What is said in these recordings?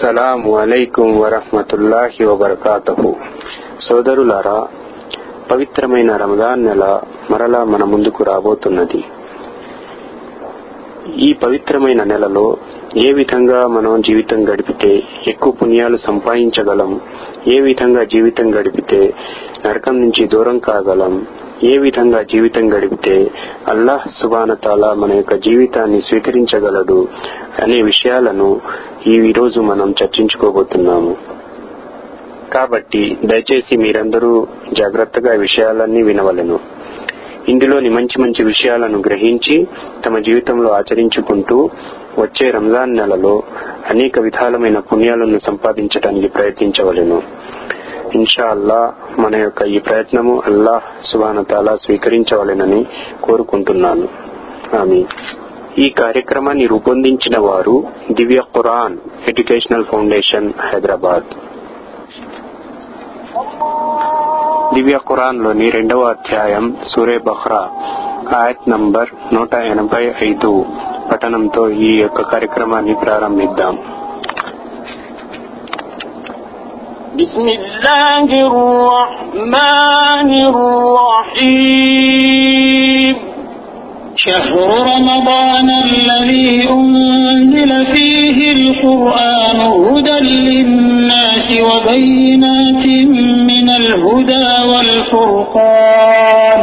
అస్సలాము అలైకుం వరహమతుల్లాహి వబర్కాతహు సోదరులారా పవిత్రమైన రమదాన్ నెల మరలా మన ముందుకు రాబోతున్నది. ఈ పవిత్రమైన నెలలో ఏ విధంగా మనం జీవితం గడిపితే ఎక్కువ పుణ్యాలు సంపాదించగలం ఏ విధంగా జీవితం గడిపితే నరకం నుంచి దూరం కాగలం ఏ విధంగా జీవితం గడిపితే అల్లాహ్ సుబానతాల మన యొక్క జీవితాన్ని స్వీకరించగలడు అనే విషయాలను ఈ రోజు మనం చర్చించుకోబోతున్నాము. కాబట్టి దయచేసి మీరందరూ జాగ్రత్తగా విషయాలన్నీ వినవలెను. ఇందులోని మంచి మంచి విషయాలను గ్రహించి తమ జీవితంలో ఆచరించుకుంటూ వచ్చే రంజాన్ నెలలో అనేక విధాలమైన పుణ్యాలను సంపాదించడానికి ప్రయత్నించవలెను. ఇన్షా అల్లా మన యొక్క ఈ ప్రయత్నము అల్లాహ్ సుబానతాలా స్వీకరించవలెనని కోరుకుంటున్నాను. ఆమె ఈ కార్యక్రమాన్ని రూపొందించిన వారు Divya Quran educational foundation Hyderabad. Divya ఖురాన్లోని రెండవ అధ్యాయం సూరే బహ్రా ఆయత్ నంబర్ నూట ఎనభై ఐదు పఠనంతో ఈ యొక్క కార్యక్రమాన్ని ప్రారంభిద్దాం. بسم الله الرحمن الرحيم. شهر رمضان الذي أنزل فيه القرآن هدى للناس وبينات من الهدى والفرقان.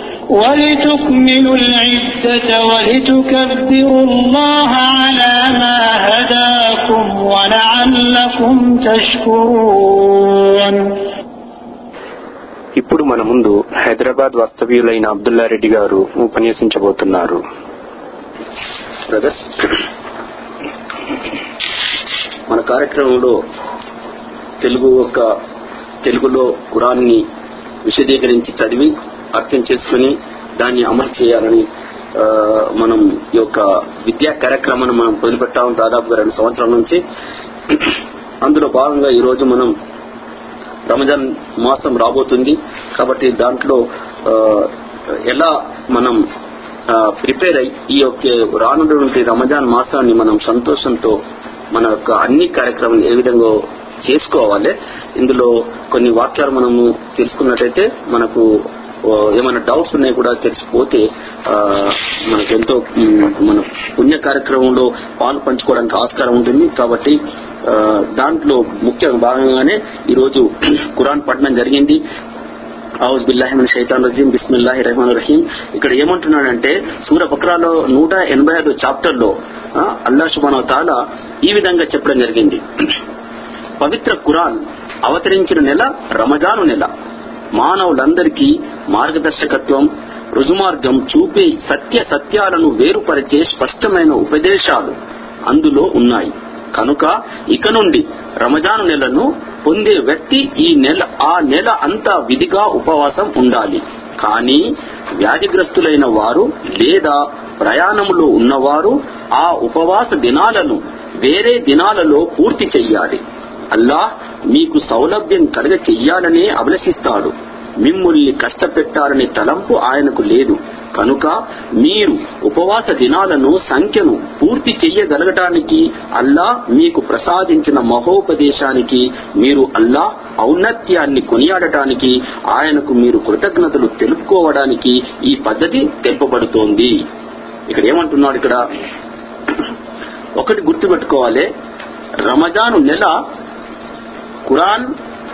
ولتكملوا العدة ولتكبروا الله على ما هداكم ولعلكم تشكرون ఇప్పుడు మన ముందు హైదరాబాద్ వాస్తవ్యులైన అబ్దుల్లా రెడ్డి గారు ఉపన్యసించబోతున్నారు బ్రదర్ మన కార్యక్రమంలో తెలుగు యొక్క తెలుగులో కురాన్ని విశదీకరించి చదివి అర్థం చేసుకుని దాన్ని అమలు చేయాలని మనం ఈ యొక్క విద్యా కార్యక్రమాన్ని మనం వదిలిపెట్టాము దాదాపుగా రెండు సంవత్సరాల నుంచి. అందులో భాగంగా ఈ రోజు మనం రంజాన్ మాసం రాబోతుంది. కాబట్టి దాంట్లో ఎలా మనం ప్రిపేర్ అయ్యి ఈ యొక్క రానున్నటువంటి రంజాన్ మాసాన్ని మనం సంతోషంతో మన యొక్క అన్ని కార్యక్రమాలు ఏ విధంగా చేసుకోవాలి ఇందులో కొన్ని వాక్యాలు మనము తెలుసుకున్నట్టయితే మనకు ఏమైనా డౌట్స్ ఉన్నాయి కూడా తెలిసిపోతే మనకు ఎంతో మన పుణ్య కార్యక్రమంలో పాలు పంచుకోవడానికి ఆస్కారం ఉంటుంది. కాబట్టి దాంట్లో ముఖ్య భాగంగానే ఈరోజు ఖురాన్ పఠనం జరిగింది. ఔజ్ బిల్లాహి మిన్ షైతాన్ రజీం బిస్మిల్లాహి రహమాన్ రహీం ఇక్కడ ఏమంటున్నాడంటే సూర బక్రాలో నూట ఎనభై ఐదు చాప్టర్లో ఆ, అల్లా తాలా ఈ విధంగా చెప్పడం జరిగింది. పవిత్ర ఖురాన్ అవతరించిన నెల రమజాను నెల. మానవులందరికీ మార్గదర్శకత్వం రుజుమార్గం చూపే సత్య సత్యాలను వేరుపరిచే స్పష్టమైన ఉపదేశాలు అందులో ఉన్నాయి. కనుక ఇక నుండి రమజాను నెలను పొందే వ్యక్తి ఈ నెల ఆ నెల అంతా విధిగా ఉపవాసం ఉండాలి. కానీ వ్యాధిగ్రస్తులైన వారు లేదా ప్రయాణములో ఉన్నవారు ఆ ఉపవాస దినాలను వేరే దినాలలో పూర్తి చెయ్యాలి. అల్లాహ్ మీకు సౌలభ్యం కలగ చెయ్యాలనే అభిలషిస్తాడు. మిమ్మల్ని కష్టపెట్టాలనే తలంపు ఆయనకు లేదు. కనుక మీరు ఉపవాస దినాలను సంఖ్యను పూర్తి చెయ్యగలగటానికి అల్లా మీకు ప్రసాదించిన మహోపదేశానికి మీరు అల్లా ఔన్నత్యాన్ని కొనియాడటానికి ఆయనకు మీరు కృతజ్ఞతలు తెలుపుకోవడానికి ఈ పద్ధతి తెలుపబడుతోంది ఇక్కడ ఏమంటున్నాడు ఇక్కడ? ఒకటి గుర్తుపెట్టుకోవాలి. రమజాను నెల ఖురాన్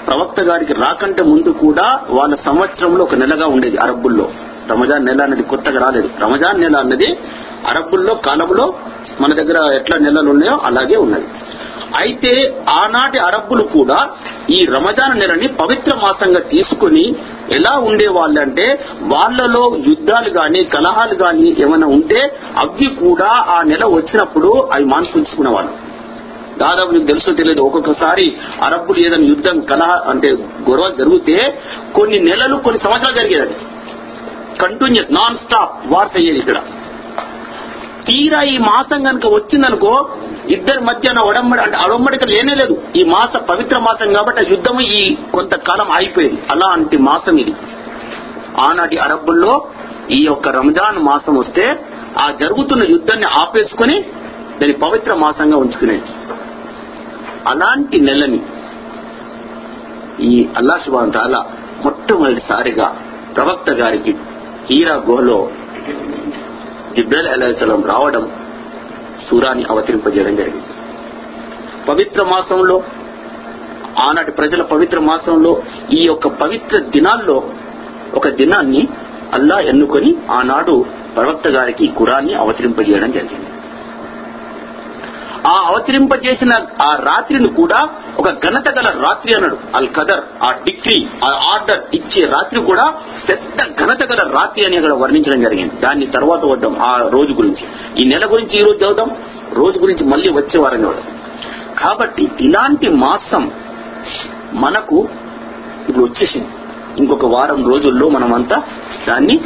ప్రవక్త గారికి రాకంటే ముందు కూడా వాళ్ళ సంవత్సరంలో ఒక నెలగా ఉండేది అరబ్బుల్లో. రమజాన్ నెల అనేది కొత్తగా రాలేదు. రమజాన్ నెల అన్నది అరబ్బుల్లో కాలంలో మన దగ్గర ఎట్లా నెలలు ఉన్నాయో అలాగే ఉన్నది. అయితే ఆనాటి అరబ్బులు కూడా ఈ రమజాన్ నెలని పవిత్ర మాసంగా తీసుకుని ఎలా ఉండేవాళ్ళంటే వాళ్ళలో యుద్ధాలు గాని కలహాలు గాని ఏమైనా ఉంటే అవి కూడా ఆ నెల వచ్చినప్పుడు అవి మాన్పుంచుకునేవాళ్ళు దాదాపు నీకు తెలుసో తెలియదు. ఒక్కొక్కసారి అరబ్బులు ఏదైనా యుద్ధం కలహ అంటే గొడవ జరిగితే కొన్ని నెలలు కొన్ని సంవత్సరాలు జరిగేది కంటిన్యూస్ నాన్ స్టాప్ వార్స్ అయ్యేది ఇక్కడ. తీరా ఈ మాసం కనుక వచ్చిందనుకో ఇద్దరి మధ్యన ఒడంబడి అంటే అడంబడిక లేనే లేదు. ఈ మాస పవిత్ర మాసం కాబట్టి ఆ యుద్ధము ఈ కొంతకాలం ఆగిపోయింది అలాంటి మాసం ఇది. ఆనాటి అరబ్బుల్లో ఈ యొక్క రంజాన్ మాసం వస్తే ఆ జరుగుతున్న యుద్ధాన్ని ఆపేసుకొని దాన్ని పవిత్ర మాసంగా ఉంచుకునేది. అలాంటి నెలని ఈ అల్లా సుబాన్ తాలా మొట్టమొదటిసారిగా ప్రవక్త గారికి హీరా గోలో జిబ్రల్ అలైహిస్సలాం రావడం సూరాన్ని అవతరింపజేయడం జరిగింది. పవిత్ర మాసంలో ఆనాటి ప్రజల పవిత్ర మాసంలో ఈ యొక్క పవిత్ర దినాల్లో ఒక దినాన్ని అల్లా ఎన్నుకొని ఆనాడు ప్రవక్త గారికి కురాన్ని అవతరింపజేయడం జరిగింది. ఆ అవతరింపజేసిన ఆ రాత్రిని కూడా ఒక ఘనత గల రాత్రి అన్నాడు. అల్ కదర్ ఆ డిగ్రీ ఆ ఆర్డర్ ఇచ్చే రాత్రి కూడా పెద్ద ఘనత గల రాత్రి అని అక్కడ వర్ణించడం జరిగింది. దాన్ని తర్వాత వద్దాం ఆ రోజు గురించి. ఈ నెల గురించి ఈ రోజు చదువుదాం రోజు గురించి మళ్ళీ వచ్చే వారం కాబట్టి ఇలాంటి మాసం మనకు ఇప్పుడు వచ్చేసింది. ఇంకొక వారం రోజుల్లో మనమంతా దాన్ని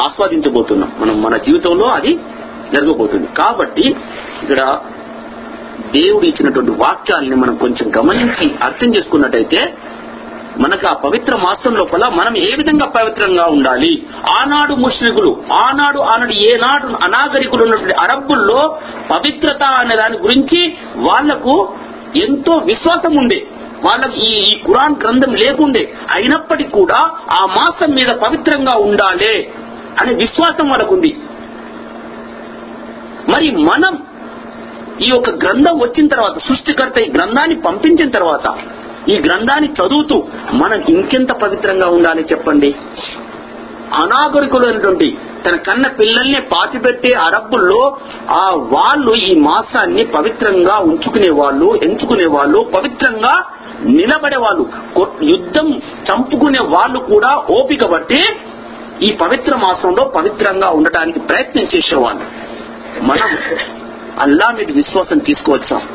ఆస్వాదించబోతున్నాం. మనం మన జీవితంలో అది జరగబోతుంది. కాబట్టి ఇక్కడ దేవుడు ఇచ్చినటువంటి వాక్యాలని మనం కొంచెం గమనించి అర్థం చేసుకున్నట్టయితే మనకు ఆ పవిత్ర మాసం లోపల మనం ఏ విధంగా పవిత్రంగా ఉండాలి? ఆనాడు ముష్రికులు ఆనాడు ఆనాడు ఏనాడు అనాగరికులు ఉన్నటువంటి అరబ్బుల్లో పవిత్రత అనే దాని గురించి వాళ్ళకు ఎంతో విశ్వాసం ఉండే. వాళ్ళకి ఈ ఈ కురాన్ గ్రంథం లేకుండే. అయినప్పటికీ కూడా ఆ మాసం మీద పవిత్రంగా ఉండాలి అనే విశ్వాసం వాళ్ళకుంది మరి మనం ఈ యొక్క గ్రంథం వచ్చిన తర్వాత సృష్టికర్త ఈ గ్రంథాన్ని పంపించిన తర్వాత ఈ గ్రంథాన్ని చదువుతూ మనం ఇంకెంత పవిత్రంగా ఉండాలి చెప్పండి? అనాగరికులైనటువంటి తన కన్న పిల్లల్ని పాతిపెట్టే అరబ్బుల్లో ఆ వాళ్ళు ఈ మాసాన్ని పవిత్రంగా ఉంచుకునే వాళ్ళు ఎంచుకునే వాళ్ళు పవిత్రంగా నిలబడే వాళ్ళు యుద్ధం చంపుకునే వాళ్ళు కూడా ఓపిక బట్టి ఈ పవిత్ర మాసంలో పవిత్రంగా ఉండటానికి ప్రయత్నం చేసేవాళ్ళు. మనం అల్లా మీద విశ్వాసం తీసుకువచ్చాం?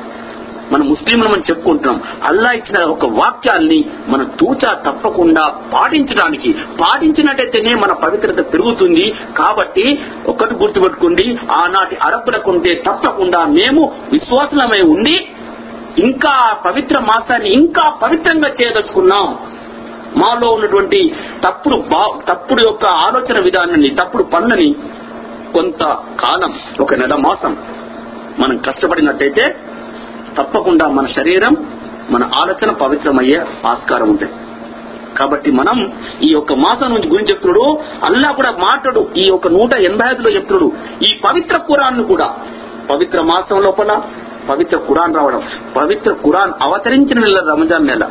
మన ముస్లింలు మనం చెప్పుకుంటున్నాం. అల్లా ఇచ్చిన ఒక వాక్యాల్ని మనం తూచా తప్పకుండా పాటించడానికి పాటించినట్టయితేనే మన పవిత్రత పెరుగుతుంది. కాబట్టి ఒకటి గుర్తుపెట్టుకోండి ఆనాటి అరబ్బులకుంటే తప్పకుండా మేము విశ్వాసమై ఉండి ఇంకా పవిత్ర మాసాన్ని ఇంకా పవిత్రంగా చేయదలుచుకున్నాం. మాలో ఉన్నటువంటి తప్పుడు తప్పుడు యొక్క ఆలోచన విధానాన్ని తప్పుడు పనులని కొంత కాలం ఒక నెల మాసం మనం కష్టపడినట్టయితే తప్పకుండా మన శరీరం మన ఆలోచన పవిత్రమయ్యే ఆస్కారం ఉంటుంది. కాబట్టి మనం ఈ యొక్క మాసం నుంచి గురించి చెప్తున్నాడు అల్లా కూడా మాట్లాడు ఈ యొక్క నూట ఎనభై ఐదులో చెప్తున్నాడు. ఈ పవిత్ర కురాన్ కూడా పవిత్ర మాసం లోపల పవిత్ర కురాన్ రావడం పవిత్ర కురాన్ అవతరించిన నెల రంజాన్ నెల.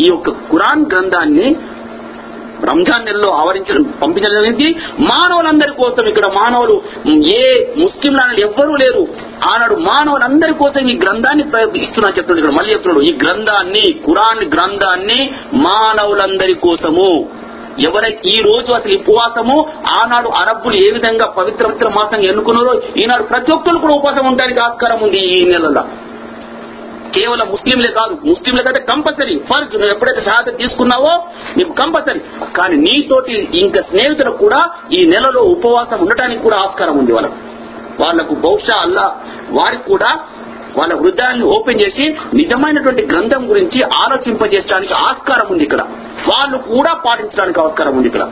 ఈ యొక్క కురాన్ గ్రంథాన్ని రంజాన్ నెలలో ఆవరించడం పంపించడం జరిగింది. మానవులందరి కోసం ఇక్కడ మానవులు ఏ ముస్లింలు అనేది ఎవ్వరూ లేరు. ఆనాడు మానవులందరి కోసం ఈ గ్రంథాన్ని ప్ర- ఇస్తున్నా చెప్తున్నాడు ఇక్కడ మళ్ళీ చెప్తున్నాడు ఈ గ్రంథాన్ని కురాన్ గ్రంథాన్ని మానవులందరి కోసము ఎవరైతే ఈ రోజు అసలు ఉపవాసము ఆనాడు అరబ్బులు ఏ విధంగా పవిత్ర పవిత్ర మాసంగా ఎన్నుకున్నారో ఈనాడు ప్రతి ఒక్కరు కూడా ఉపవాసం ఉండడానికి ఆస్కారం ఉంది ఈ నెలలో. కేవలం ముస్లింలే కాదు ముస్లింలకైతే కంపల్సరీ. ఫర్జ్ నువ్వు ఎప్పుడైతే షహాదత్ తీసుకున్నావో నీకు కంపల్సరీ. కానీ నీతోటి ఇంకా స్నేహితులకు కూడా ఈ నెలలో ఉపవాసం ఉండటానికి కూడా ఆస్కారం ఉంది వాళ్ళకు. వాళ్ళకు బహుశా అల్లా వారికి కూడా వాళ్ళ హృదయాన్ని ఓపెన్ చేసి నిజమైనటువంటి గ్రంథం గురించి ఆలోచింపజేయడానికి ఆస్కారం ఉంది ఇక్కడ. వాళ్ళు కూడా పాటించడానికి ఆస్కారం ఉంది ఇక్కడ.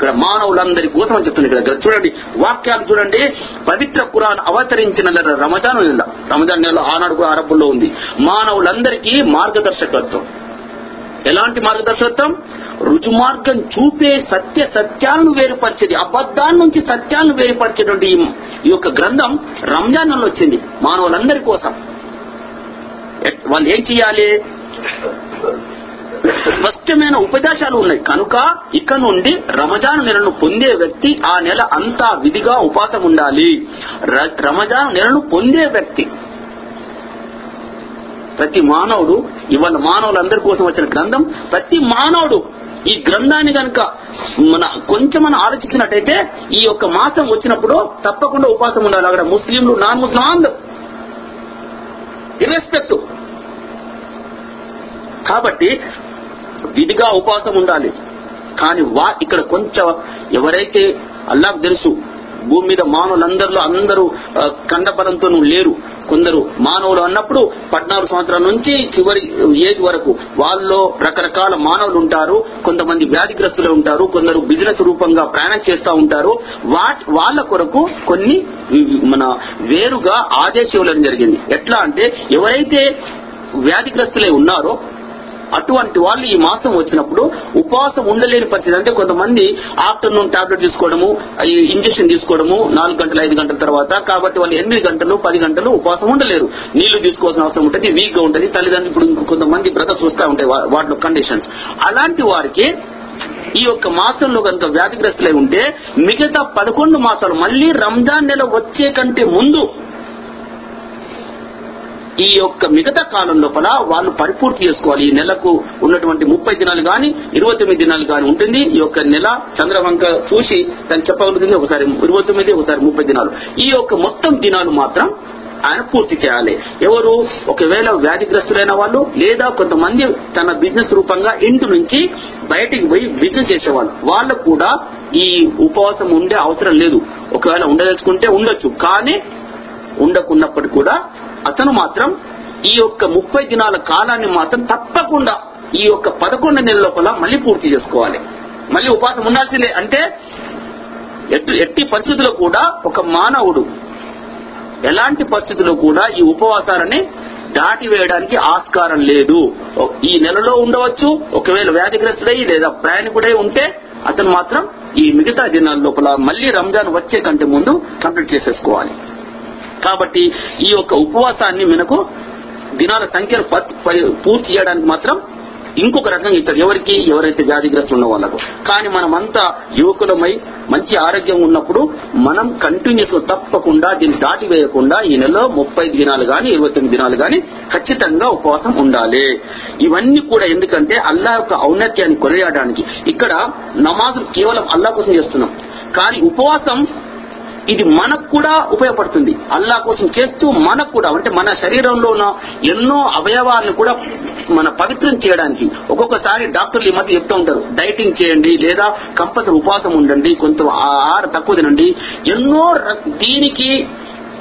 ఇక్కడ మానవులందరి కోసం అని చెప్తుంది ఇక్కడ. చూడండి వాక్యాలు చూడండి. పవిత్ర కురాన్ అవతరించిన నెల రమజాన్ నెల రమజాన్ నెల ఆనాడు కూడా అరబ్బుల్లో ఉంది. మానవులందరికీ మార్గదర్శకత్వం. ఎలాంటి మార్గదర్శకత్వం? రుజుమార్గం చూపే సత్య సత్యాలను వేరుపరిచేది అబద్దాల నుంచి సత్యాలను వేరుపరిచేటువంటి ఈ- యొక్క గ్రంథం రంజాన్ నెలలో వచ్చింది మానవులందరి కోసం. వాళ్ళు ఏం చేయాలి? స్పష్టమైన ఉపదేశాలు ఉన్నాయి. కనుక ఇక నుండి రమజాన్ నెలను పొందే వ్యక్తి ఆ నెల అంతా విధిగా ఉపాసం ఉండాలి. రమజాన్ నెలను పొందే వ్యక్తి ప్రతి మానవుడు ఇవాళ మానవులందరి కోసం వచ్చిన గ్రంథం ప్రతి మానవుడు ఈ గ్రంథాన్ని కనుక మన కొంచెం మనం ఆలోచించినట్టయితే ఈ యొక్క మాసం వచ్చినప్పుడు తప్పకుండా ఉపాసం ఉండాలి. అక్కడ ముస్లింలు నాన్ ముస్లిం ఇర్రెస్పెక్ట్ కాబట్టి విధిగా ఉపవాసం ఉండాలి. కానీ వా ఇక్కడ కొంచెం ఎవరైతే అల్లాకు తెలుసు భూమి మీద మానవులందరిలో అందరూ ఆ, కండబలంతో లేరు. కొందరు మానవులు అన్నప్పుడు పద్నాలుగు సంవత్సరాల నుంచి చివరి ఏజ్ వరకు వాళ్ళలో రకరకాల మానవులు ఉంటారు కొంతమంది వ్యాధిగ్రస్తులు ఉంటారు కొందరు బిజినెస్ రూపంగా ప్రయాణం చేస్తూ ఉంటారు. వాట్ వాళ్ళ కొరకు కొన్ని మన వేరుగా ఆదేశం ఇవ్వడం జరిగింది. ఎట్లా అంటే ఎవరైతే వ్యాధిగ్రస్తులై ఉన్నారో అటువంటి వాళ్ళు ఈ మాసం వచ్చినప్పుడు ఉపవాసం ఉండలేని పరిస్థితి. అంటే కొంతమంది ఆఫ్టర్నూన్ టాబ్లెట్ తీసుకోవడము ఈ ఇంజక్షన్ తీసుకోవడము నాలుగు గంటలు ఐదు గంటల తర్వాత కాబట్టి వాళ్ళు ఎనిమిది గంటలు పది గంటలు ఉపవాసం ఉండలేరు. నీళ్ళు తీసుకోవాల్సిన అవసరం ఉంటుంది వీక్గా ఉంటుంది. తల్లిదండ్రులు ఇప్పుడు కొంతమంది బ్రదర్స్ వస్తూ ఉంటాయి వాటిలో కండిషన్స్. అలాంటి వారికి ఈ యొక్క మాసంలో కనుక వ్యాధిగ్రస్తులై ఉంటే మిగతా పదకొండు మాసాలు మళ్ళీ రంజాన్ నెల వచ్చే కంటే ముందు ఈ యొక్క మిగతా కాలం లోపల వాళ్ళు పరిపూర్తి చేసుకోవాలి. ఈ నెలకు ఉన్నటువంటి ముప్పై దినాలు గాని ఇరవై తొమ్మిది దినాలు గాని ఉంటుంది. ఈ యొక్క నెల చంద్రవంక చూసి దాన్ని చెప్పగలుగుతుంది ఒకసారి ఇరవై తొమ్మిది ఒకసారి ముప్పై దినాలు. ఈ యొక్క మొత్తం దినాలు మాత్రం ఆయన పూర్తి చేయాలి. ఎవరు ఒకవేళ వ్యాధిగ్రస్తులైన వాళ్ళు లేదా కొంతమంది తన బిజినెస్ రూపంగా ఇంటి నుంచి బయటికి పోయి బిజినెస్ చేసేవాళ్ళు వాళ్ళకు కూడా ఈ ఉపవాసం ఉండే అవసరం లేదు. ఒకవేళ ఉండదలుచుకుంటే ఉండొచ్చు. కానీ ఉండకున్నప్పటికీ కూడా అతను మాత్రం ఈ యొక్క ముప్పై దినాల కాలాన్ని మాత్రం తప్పకుండా ఈ యొక్క పదకొండు నెలల లోపల మళ్ళీ పూర్తి చేసుకోవాలి. మళ్ళీ ఉపవాసం ఉండాల్సిందే. అంటే ఎట్టి ఎట్టి పరిస్థితుల్లో కూడా ఒక మానవుడు ఎలాంటి పరిస్థితుల్లో కూడా ఈ ఉపవాసాలని దాటి వేయడానికి ఆస్కారం లేదు. ఈ నెలలో ఉండవచ్చు. ఒకవేళ వ్యాధిగ్రస్తుడై లేదా ప్రయాణికుడై ఉంటే అతను మాత్రం ఈ మిగతా దినాల లోపల మళ్ళీ రంజాన్ వచ్చే కంటే ముందు కంప్లీట్ చేసేసుకోవాలి. కాబట్టి ఈ యొక్క ఉపవాసాన్ని మనకు దినాల సంఖ్యను పూర్తి చేయడానికి మాత్రం ఇంకొక రకంగా ఇస్తాడు ఎవరికి ఎవరైతే వ్యాధిగ్రస్తులు ఉన్న వాళ్ళకు. కానీ మనమంతా యువకులమై మంచి ఆరోగ్యం ఉన్నప్పుడు మనం కంటిన్యూస్ తప్పకుండా దీన్ని దాటి వేయకుండా ఈ నెలలో ముప్పై దినాలు గాని ఇరవై తొమ్మిది దినాలు గాని ఖచ్చితంగా ఉపవాసం ఉండాలి. ఇవన్నీ కూడా ఎందుకంటే అల్లా యొక్క ఔన్నత్యాన్ని కొనియాడడానికి. ఇక్కడ నమాజులు కేవలం అల్లా కోసం చేస్తున్నాం. కానీ ఉపవాసం ఇది మనకు కూడా ఉపయోగపడుతుంది. అల్లా కోసం చేస్తూ మనకు కూడా అంటే మన శరీరంలో ఉన్న ఎన్నో అవయవాలను కూడా మన పవిత్రం చేయడానికి. ఒక్కొక్కసారి డాక్టర్లు ఈ మధ్య చెప్తూ ఉంటారు డైటింగ్ చేయండి లేదా కంపల్సరీ ఉపవాసం ఉండండి కొంత ఆహార తక్కువ తినండి. ఎన్నో ర- దీనికి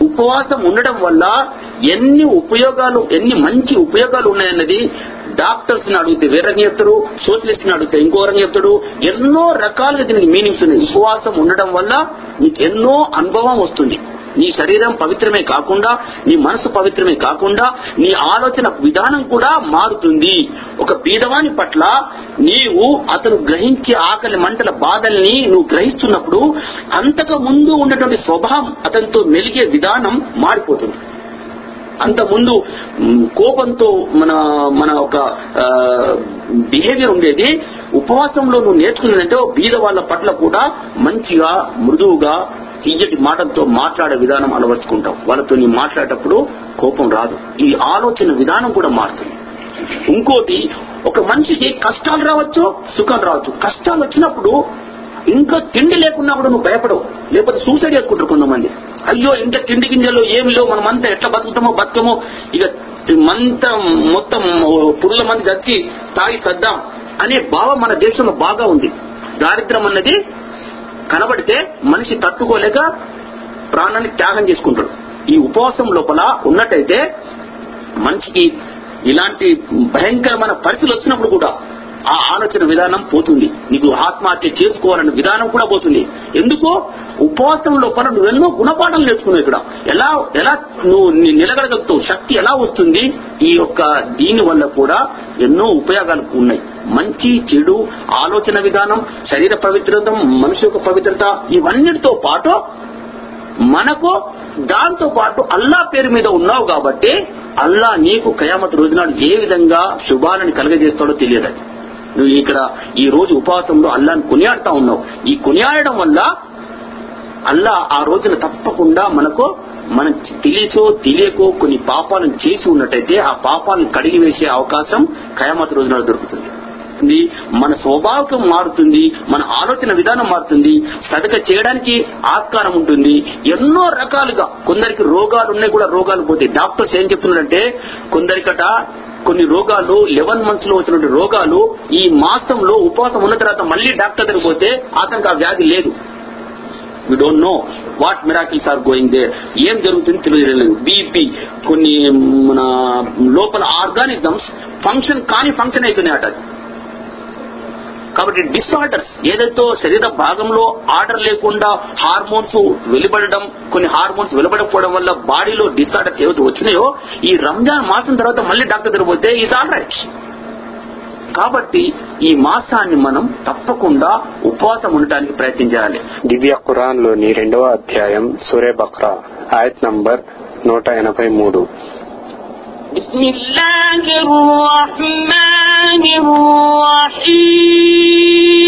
ఉపవాసం ఉండడం వల్ల ఎన్ని ఉపయోగాలు ఎన్ని మంచి ఉపయోగాలు ఉన్నాయన్నది డాక్టర్స్ని అడిగితే వేరని చెప్తారు? సోషలిస్ట్ని అడిగితే ఇంకో చెప్తాడు ఎన్నో రకాలుగా దీనికి మీనింగ్స్ ఉన్నాయి. ఉపవాసం ఉండడం వల్ల నీకు ఎన్నో అనుభవం వస్తుంది. నీ శరీరం పవిత్రమే కాకుండా నీ మనసు పవిత్రమే కాకుండా నీ ఆలోచన విధానం కూడా మారుతుంది. ఒక బీదవాని పట్ల నీవు అతను గ్రహించే ఆకలి మంటల బాధల్ని నువ్వు గ్రహిస్తున్నప్పుడు అంతకు ముందు ఉన్నటువంటి స్వభావం అతనితో మెలిగే విధానం మారిపోతుంది. అంత ముందు కోపంతో మన మన ఒక బిహేవియర్ ఉండేది. ఉపవాసంలో నువ్వు నేర్చుకున్నదంటే బీద వాళ్ళ పట్ల కూడా మంచిగా మృదువుగా తీయటి మాటలతో మాట్లాడే విధానం అలవర్చుకుంటాం. వాళ్ళతో నీ మాట్లాడేటప్పుడు కోపం రాదు. ఈ ఆలోచన విధానం కూడా మారుతుంది. ఇంకోటి ఒక మనిషికి కష్టాలు రావచ్చు సుఖం రావచ్చు. కష్టాలు వచ్చినప్పుడు ఇంట్లో తిండి లేకున్నప్పుడు నువ్వు భయపడవు. లేకపోతే సూసైడ్ చేసుకుంటారు కొంతమంది. అయ్యో ఇంకా తిండి గింజలు ఏమి లేవు మనమంతా ఎట్లా బతుకుతామో బతుకమో. ఇక మంత మొత్తం పురుల మంది చచ్చి తాగి సద్దాం అనే భావం మన దేశంలో బాగా ఉంది. దారిద్రం అన్నది కనబడితే మనిషి తట్టుకోలేక ప్రాణాన్ని త్యాగం చేసుకుంటాడు. ఈ ఉపవాసం లోపల ఉన్నట్టయితే మనిషికి ఇలాంటి భయంకరమైన పరిస్థితులు వచ్చినప్పుడు కూడా ఆ ఆలోచన విధానం పోతుంది. నీకు ఆత్మహత్య చేసుకోవాలనే విధానం కూడా పోతుంది. ఎందుకో ఉపవాసం లోపల నువ్వు ఎన్నో గుణపాఠాలు నేర్చుకున్నావు ఇక్కడ. ఎలా ఎలా నువ్వు నిలగడగలుగుతావు? శక్తి ఎలా వస్తుంది? ఈ యొక్క దీని వల్ల కూడా ఎన్నో ఉపయోగాలు ఉన్నాయి. మంచి చెడు ఆలోచన విధానం శరీర పవిత్రత మనిషి యొక్క పవిత్రత ఇవన్నిటితో పాటు మనకు దాంతో పాటు అల్లా పేరు మీద ఉన్నావు కాబట్టి అల్లా నీకు కయామత్ రోజునాడు ఏ విధంగా శుభాలను కలగజేస్తాడో తెలియదు. నువ్వు ఇక్కడ ఈ రోజు ఉపవాసంలో అల్లాను కొనియాడుతా ఉన్నావు. ఈ కొనియాడడం వల్ల అల్లా ఆ రోజున తప్పకుండా మనకు మనం తెలియచో తెలియకో కొన్ని పాపాలను చేసి ఉన్నట్టయితే ఆ పాపాలను కడిగి వేసే అవకాశం ఖయామత రోజున దొరుకుతుంది. మన స్వభావం మారుతుంది మన ఆలోచన విధానం మారుతుంది సదక చేయడానికి ఆస్కారం ఉంటుంది. ఎన్నో రకాలుగా కొందరికి రోగాలు ఉన్నాయి కూడా రోగాలు పోతాయి. డాక్టర్స్ ఏం చెప్తున్నారంటే కొందరికట కొన్ని రోగాలు లెవెన్ మంత్స్లో వచ్చినటువంటి రోగాలు ఈ మాసంలో ఉపవాసం ఉన్న తర్వాత మళ్ళీ డాక్టర్ దగ్గర పోతే అతనికి ఆ వ్యాధి లేదు. We don't know what miracles are going there ఏం జరుగుతుంది తెలియలేదు బీపీ కొన్ని మన లోపల ఆర్గానిజమ్స్ ఫంక్షన్ కాని ఫంక్షన్ అవుతున్నాయి అట కాబట్టి డిసార్డర్స్ ఏదైతే శరీర భాగంలో ఆర్డర్ లేకుండా హార్మోన్స్ వెలువడడం కొన్ని హార్మోన్స్ వెలువడకపోవడం వల్ల బాడీలో డిసార్డర్స్ ఏవైతే వచ్చినాయో ఈ రంజాన్ మాసం తర్వాత మళ్ళీ డాక్టర్ దగ్గర పోతే ఈజ్ ఆల్ రైట్ కాబట్టి ఈ మాసాన్ని మనం తప్పకుండా ఉపవాసం ఉండటానికి ప్రయత్నించాలి దివ్య ఖురాన్ లోని రెండవ అధ్యాయం సూరే బక్రా ఆయత్ నంబర్ నూట ఎనభై మూడు بسم الله الرحمن الرحيم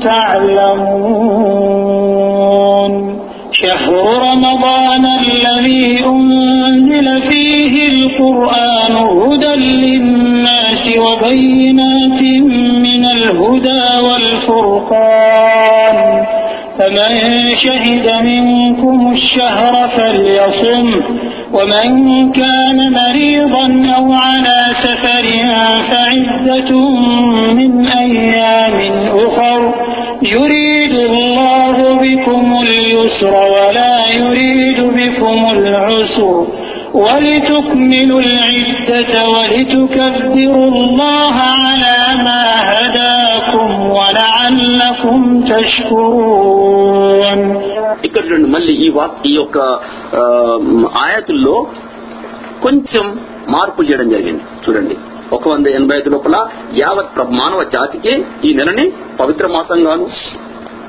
تعلمون. شهر رمضان الذي أنزل فيه القرآن هدى للناس وبينات من الهدى والفرقان. فمن شهد منكم الشهر فليصم. ومن كان مريضا أو على سفر فعدة من أيام اليسر ولا يريد بكم العسر ولتكملوا العدة ولتكبروا الله على ما هداكم ولعلكم تشكرون ఇక్కడ చూడండి మళ్ళీ ఈ వాక్ ఈ యొక్క ఆ, ఆయతుల్లో కొంచెం మార్పు చేయడం జరిగింది చూడండి ఒక వంద ఎనభై ఐదు లోపల యావత్ ప్ర- మానవ జాతికి ఈ నెలని పవిత్ర మాసంగాను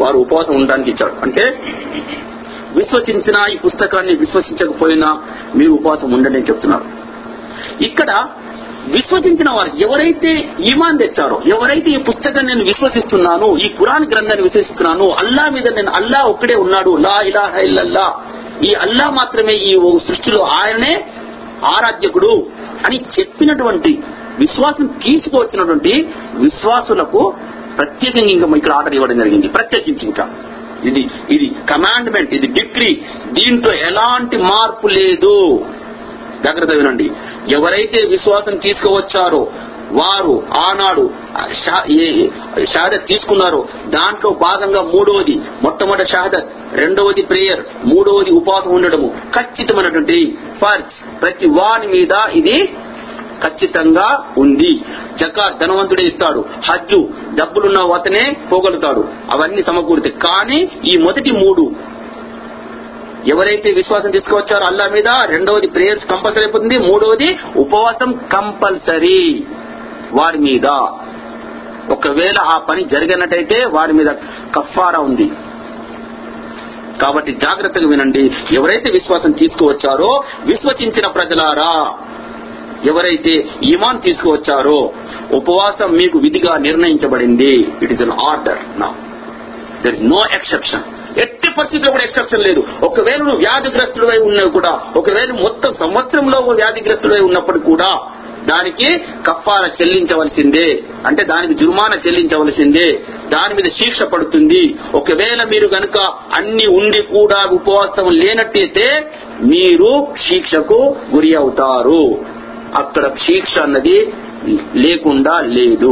వారు ఉపవాసం ఉండడానికి ఇచ్చాడు అంటే విశ్వసించిన ఈ పుస్తకాన్ని విశ్వసించకపోయినా మీరు ఉపవాసం ఉండండి అని చెప్తున్నారు. ఇక్కడ విశ్వసించిన వారు ఎవరైతే ఈమాన్ తెచ్చారో ఎవరైతే ఈ పుస్తకాన్ని నేను విశ్వసిస్తున్నాను ఈ పురాణ గ్రంథాన్ని విశ్వసిస్తున్నాను అల్లా మీద నేను అల్లా ఒక్కడే ఉన్నాడు లా ఇలాహ ఇల్లల్లా ఈ అల్లా మాత్రమే ఈ ఓ సృష్టిలో ఆయనే ఆరాధ్యకుడు అని చెప్పినటువంటి విశ్వాసం తీసుకువచ్చినటువంటి విశ్వాసులకు ప్రత్యేకంగా ఇంకా ఇక్కడ ఆర్డర్ ఇవ్వడం జరిగింది. ప్రత్యేకించి ఇంకా. ఇది ఇది కమాండ్మెంట్ ఇది డిగ్రీ దీంట్లో ఎలాంటి మార్పు లేదు. జాగ్రత్త వినండి. ఎవరైతే విశ్వాసం తీసుకువచ్చారో వారు ఆనాడు ఏ- షహాదత్ తీసుకున్నారో దాంట్లో భాగంగా మూడవది మొట్టమొదటి షహాదత్ రెండవది ప్రేయర్ మూడవది ఉపాసం ఉండడము ఖచ్చితమైనటువంటి ఫర్జ్. ప్రతి వాని మీద ఇది ఖచ్చితంగా ఉంది. జకాత్ ధనవంతుడే ఇస్తాడు. హజ్జు డబ్బులున్న అతనే పోగలుగుతాడు అవన్నీ సమకూరితే. కానీ ఈ మొదటి మూడు ఎవరైతే విశ్వాసం తీసుకువచ్చారో అల్లా మీద రెండవది ప్రేయర్స్ కంపల్సరీ అయిపోతుంది. మూడవది ఉపవాసం కంపల్సరీ వారి మీద. ఒకవేళ ఆ పని జరిగినట్టయితే వారి మీద కఫారా ఉంది. కాబట్టి జాగ్రత్తగా వినండి. ఎవరైతే విశ్వాసం తీసుకువచ్చారో విశ్వసించిన ప్రజలారా. ఎవరైతే ఈమాన్ తీసుకువచ్చారో ఉపవాసం మీకు విధిగా నిర్ణయించబడింది. ఇట్ ఇస్ అన్ ఆర్డర్ నా దర్ ఇస్ నో ఎక్సెప్షన్ ఎట్టి పరిస్థితిలో కూడా ఎక్సెప్షన్ లేదు. ఒకవేళ నువ్వు వ్యాధిగ్రస్తుడై ఉన్నవి కూడా ఒకవేళ మొత్తం సంవత్సరంలో వ్యాధిగ్రస్తుడై ఉన్నప్పుడు కూడా దానికి కఫార చెల్లించవలసిందే. అంటే దానికి జుర్మానా చెల్లించవలసిందే. దాని మీద శిక్ష పడుతుంది. ఒకవేళ మీరు గనుక అన్ని ఉండి కూడా ఉపవాసం లేనట్టయితే మీరు శిక్షకు గురి అవుతారు. అక్కడ శిక్ష అన్నది లేకుండా లేదు.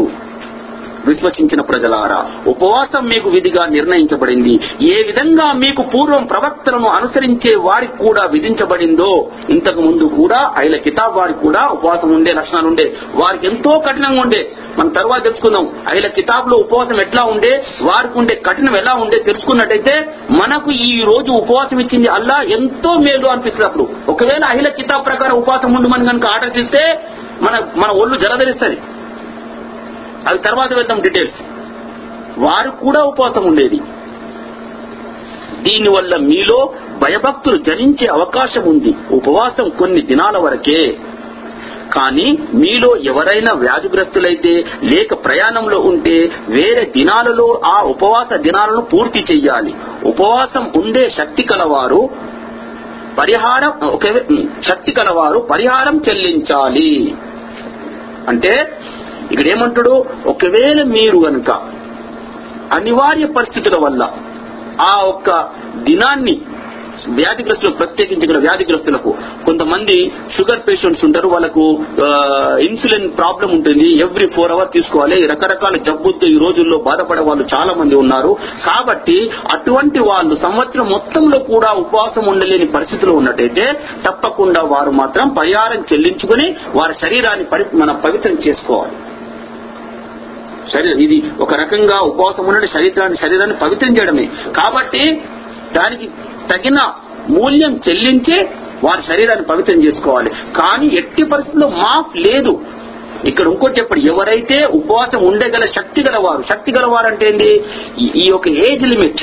విశ్వసించిన ప్రజలారా ఉపవాసం మీకు విధిగా నిర్ణయించబడింది. ఏ విధంగా మీకు పూర్వం ప్రవక్తలను అనుసరించే వారికి కూడా విధించబడిందో ఇంతకు ముందు కూడా ఐల కితాబ్ వారికి కూడా ఉపవాసం ఉండే లక్షణాలు ఉండే. వారికి ఎంతో కఠినంగా ఉండే. మనం తర్వాత తెలుసుకుందాం. అహిల కితాబ్లో ఉపవాసం ఎట్లా ఉండే వారికి ఉండే కఠినం ఎలా ఉండే తెలుసుకున్నట్టయితే మనకు ఈ రోజు ఉపవాసం ఇచ్చింది అల్లా ఎంతో మేలు అనిపిస్తుంది అప్పుడు. ఒకవేళ అహిల కితాబ్ ప్రకారం ఉపవాసం ఉండమని కనుక ఆర్డర్ చేస్తే మన మన ఒళ్ళు జలధరిస్తుంది. అది తర్వాత వెళ్దాం డీటెయిల్స్ వారు కూడా ఉపవాసం ఉండేది. దీనివల్ల మీలో భయభక్తులు జనించే అవకాశం ఉంది. ఉపవాసం కొన్ని దినాల వరకే. కానీ మీలో ఎవరైనా వ్యాధిగ్రస్తులైతే లేక ప్రయాణంలో ఉంటే వేరే దినాలలో ఆ ఉపవాస దినాలను పూర్తి చేయాలి ఉపవాసం ఉండే శక్తి కలవారు పరిహారం శక్తి కలవారు పరిహారం చెల్లించాలి. అంటే ఇక్కడ ఏమంటాడు ఒకవేళ మీరు గనుక అనివార్య పరిస్థితుల వల్ల ఆ ఒక్క దినాన్ని వ్యాధిగ్రస్తులకు ప్రత్యేకించి ఇక్కడ వ్యాధిగ్రస్తులకు కొంతమంది షుగర్ పేషెంట్స్ ఉంటారు వాళ్ళకు ఇన్సులిన్ ప్రాబ్లం ఉంటుంది ఎవ్రీ ఫోర్ అవర్ తీసుకోవాలి రకరకాల జబ్బుతో ఈ రోజుల్లో బాధపడే వాళ్ళు చాలా మంది ఉన్నారు. కాబట్టి అటువంటి వాళ్ళు సంవత్సరం మొత్తంలో కూడా ఉపవాసం ఉండలేని పరిస్థితిలో ఉన్నట్టయితే తప్పకుండా వారు మాత్రం పరిహారం చెల్లించుకుని వారి శరీరాన్ని పరి మన పవిత్రం చేసుకోవాలి. శరీరం ఇది ఒక రకంగా ఉపవాసం ఉన్న శరీరాన్ని శరీరాన్ని పవిత్రం చేయడమే. కాబట్టి దానికి తగిన మూల్యం చెల్లించే వారి శరీరాన్ని పవిత్రం చేసుకోవాలి. కానీ ఎట్టి పరిస్థితుల్లో మాఫ్ లేదు. ఇక్కడ ఇంకోటి చెప్పండి ఎవరైతే ఉపవాసం ఉండగల శక్తి గలవారు శక్తి గలవారు అంటే ఏంటి ఈ- ఈ యొక్క age limit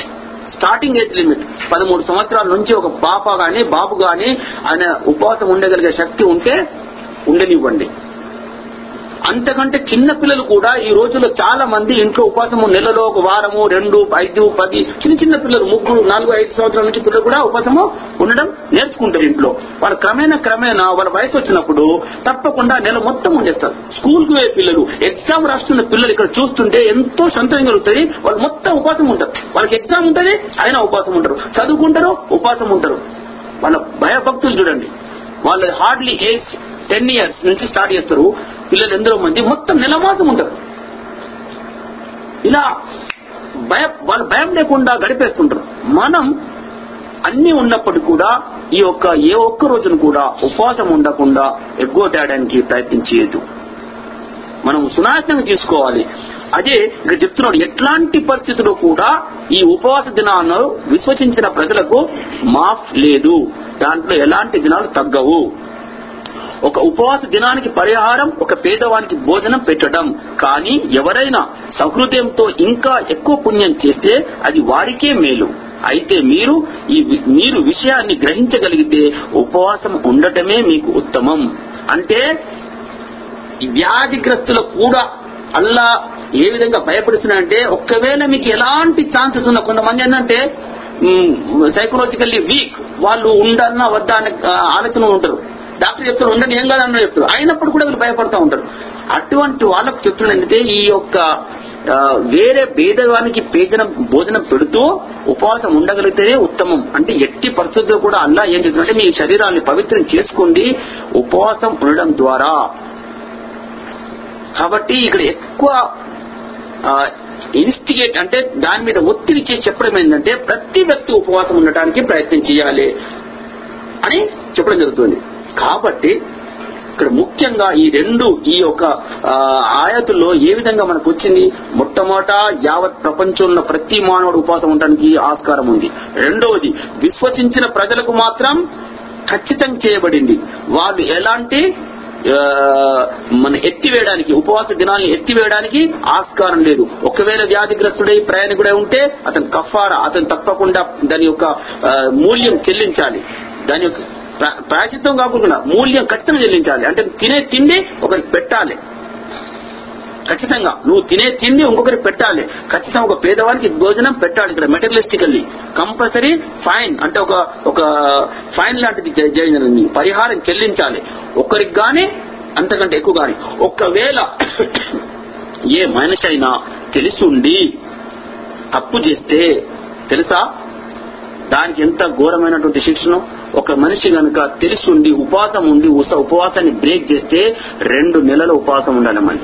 starting age limit పదమూడు సంవత్సరాల నుంచి ఒక పాప గాని బాబు గాని ఆయన ఉపవాసం ఉండగలిగే శక్తి ఉంటే ఉండనివ్వండి. అంతకంటే చిన్న పిల్లలు కూడా ఈ రోజుల్లో చాలా మంది ఇంట్లో ఉపవాసము నెలలో ఒక వారము రెండు ఐదు పది చిన్న చిన్న పిల్లలు ముగ్గురు నాలుగు ఐదు సంవత్సరాల నుంచి పిల్లలు కూడా ఉపవాసము ఉండడం నేర్చుకుంటారు ఇంట్లో. వాళ్ళు క్రమేణా క్రమేణా వాళ్ళ వయసు వచ్చినప్పుడు తప్పకుండా నెల మొత్తం ఉండేస్తారు. స్కూల్కు పోయే పిల్లలు ఎగ్జామ్ రాస్తున్న పిల్లలు ఇక్కడ చూస్తుంటే ఎంతో సంతోషం కలుగుతుంది. వాళ్ళు మొత్తం ఉపవాసం ఉంటారు. వాళ్ళకి ఎగ్జామ్ ఉంటుంది అయినా ఉపవాసం ఉంటారు. చదువుకుంటారు ఉపవాసం ఉంటారు. వాళ్ళ భయభక్తులు చూడండి. వాళ్ళు హార్డ్లీ ఏజ్ టెన్ ఇయర్స్ నుంచి స్టార్ట్ చేస్తారు. పిల్లలు ఎందరో మంది మొత్తం నెల మాసం ఉంటారు. ఇలా భయ వాళ్ళు భయం లేకుండా గడిపేస్తుంటారు. మనం అన్ని ఉన్నప్పటికీ కూడా ఈ యొక్క ఏ ఒక్క రోజును కూడా ఉపవాసం ఉండకుండా ఎగ్గొట్టడానికి ప్రయత్నం చేయదు మనం సునాశనం తీసుకోవాలి. అదే ఇక్కడ చెప్తున్నాడు ఎట్లాంటి పరిస్థితుల్లో కూడా ఈ ఉపవాస దినాలను విశ్వసించిన ప్రజలకు మాఫ్ లేదు. దాంట్లో ఎలాంటి దినాలు తగ్గవు. ఒక ఉపవాస దినానికి పరిహారం ఒక పేదవానికి భోజనం పెట్టడం. కానీ ఎవరైనా సహృదయంతో ఇంకా ఎక్కువ పుణ్యం చేస్తే అది వారికే మేలు. అయితే మీరు ఈ మీరు విషయాన్ని గ్రహించగలిగితే ఉపవాసం ఉండటమే మీకు ఉత్తమం. అంటే వ్యాధిగ్రస్తులు వ్యాధిగ్రస్తులకు కూడా అల్లా ఏ విధంగా భయపడుతున్నాడంటే ఒక్కవేళ మీకు ఎలాంటి ఛాన్సెస్ ఉన్న కొంతమంది ఏంటంటే సైకలాజికల్లీ వీక్ వాళ్ళు ఉండన్నా వద్దా అనే ఆలోచన ఉంటారు. డాక్టర్ చెప్తారు ఉండని ఏం కాదన్న చెప్తారు. అయినప్పుడు కూడా వీళ్ళు భయపడతా ఉంటారు. అటువంటి వాళ్ళకు చెప్తున్నానంటే ఈ యొక్క వేరే పేదవానికి పేదన భోజనం పెడుతూ ఉపవాసం ఉండగలిగితేనే ఉత్తమం. అంటే ఎట్టి పరిస్థితుల్లో కూడా అల్లా ఏం చెప్తుందంటే మీ శరీరాన్ని పవిత్రం చేసుకోండి ఉపవాసం ఉండడం ద్వారా. కాబట్టి ఇక్కడ ఎక్కువ ఇన్స్టిగేట్ అంటే దాని మీద ఒత్తిడి చేసి చెప్పడం ఏంటంటే ప్రతి వ్యక్తి ఉపవాసం ఉండటానికి ప్రయత్నం చేయాలి అని చెప్పడం జరుగుతుంది. కాబట్టి ఇక్కడ ముఖ్యంగా ఈ రెండు ఈ యొక్క ఆయాతుల్లో ఆయతుల్లో ఏ విధంగా మనకు వచ్చింది? మొట్టమొదట యావత్ ప్రపంచంలో ప్రతి మానవుడు ఉపవాసం ఉండడానికి ఆస్కారం ఉంది. రెండవది విశ్వసించిన ప్రజలకు మాత్రం ఖచ్చితం చేయబడింది. వాళ్ళు ఎలాంటి మన ఎత్తివేయడానికి ఉపవాస దినాన్ని ఎత్తివేయడానికి ఆస్కారం లేదు. ఒకవేళ వ్యాధిగ్రస్తుడై ప్రయాణికుడై ఉంటే అతను కఫారా అతను తప్పకుండా దాని యొక్క మూల్యం చెల్లించాలి. దాని యొక్క ప్రా- కాకుండా మూల్యం ఖచ్చితంగా చెల్లించాలి. అంటే తినే తిండి ఒకరికి పెట్టాలి. ఖచ్చితంగా. నువ్వు తినే తిండి ఇంకొకరికి పెట్టాలి. ఖచ్చితంగా ఒక పేదవానికి భోజనం పెట్టాలి ఇక్కడ మెటీరియలిస్టికల్లీ కంపల్సరీ ఫైన్ అంటే ఒక ఒక ఫైన్ లాంటిది జరిగింది పరిహారం చెల్లించాలి. ఒక్కరికి గాని అంతకంటే ఎక్కువ గాని. ఒకవేళ ఏ మనిషి అయినా తెలిసుండి తప్పు చేస్తే తెలుసా? దానికి ఎంత ఘోరమైనటువంటి శిక్షణ ఒక మనిషి గనుక తెలుసుండి ఉపవాసం ఉండి ఉపవాసాన్ని బ్రేక్ చేస్తే రెండు నెలల ఉపవాసం ఉండాలి మళ్ళీ.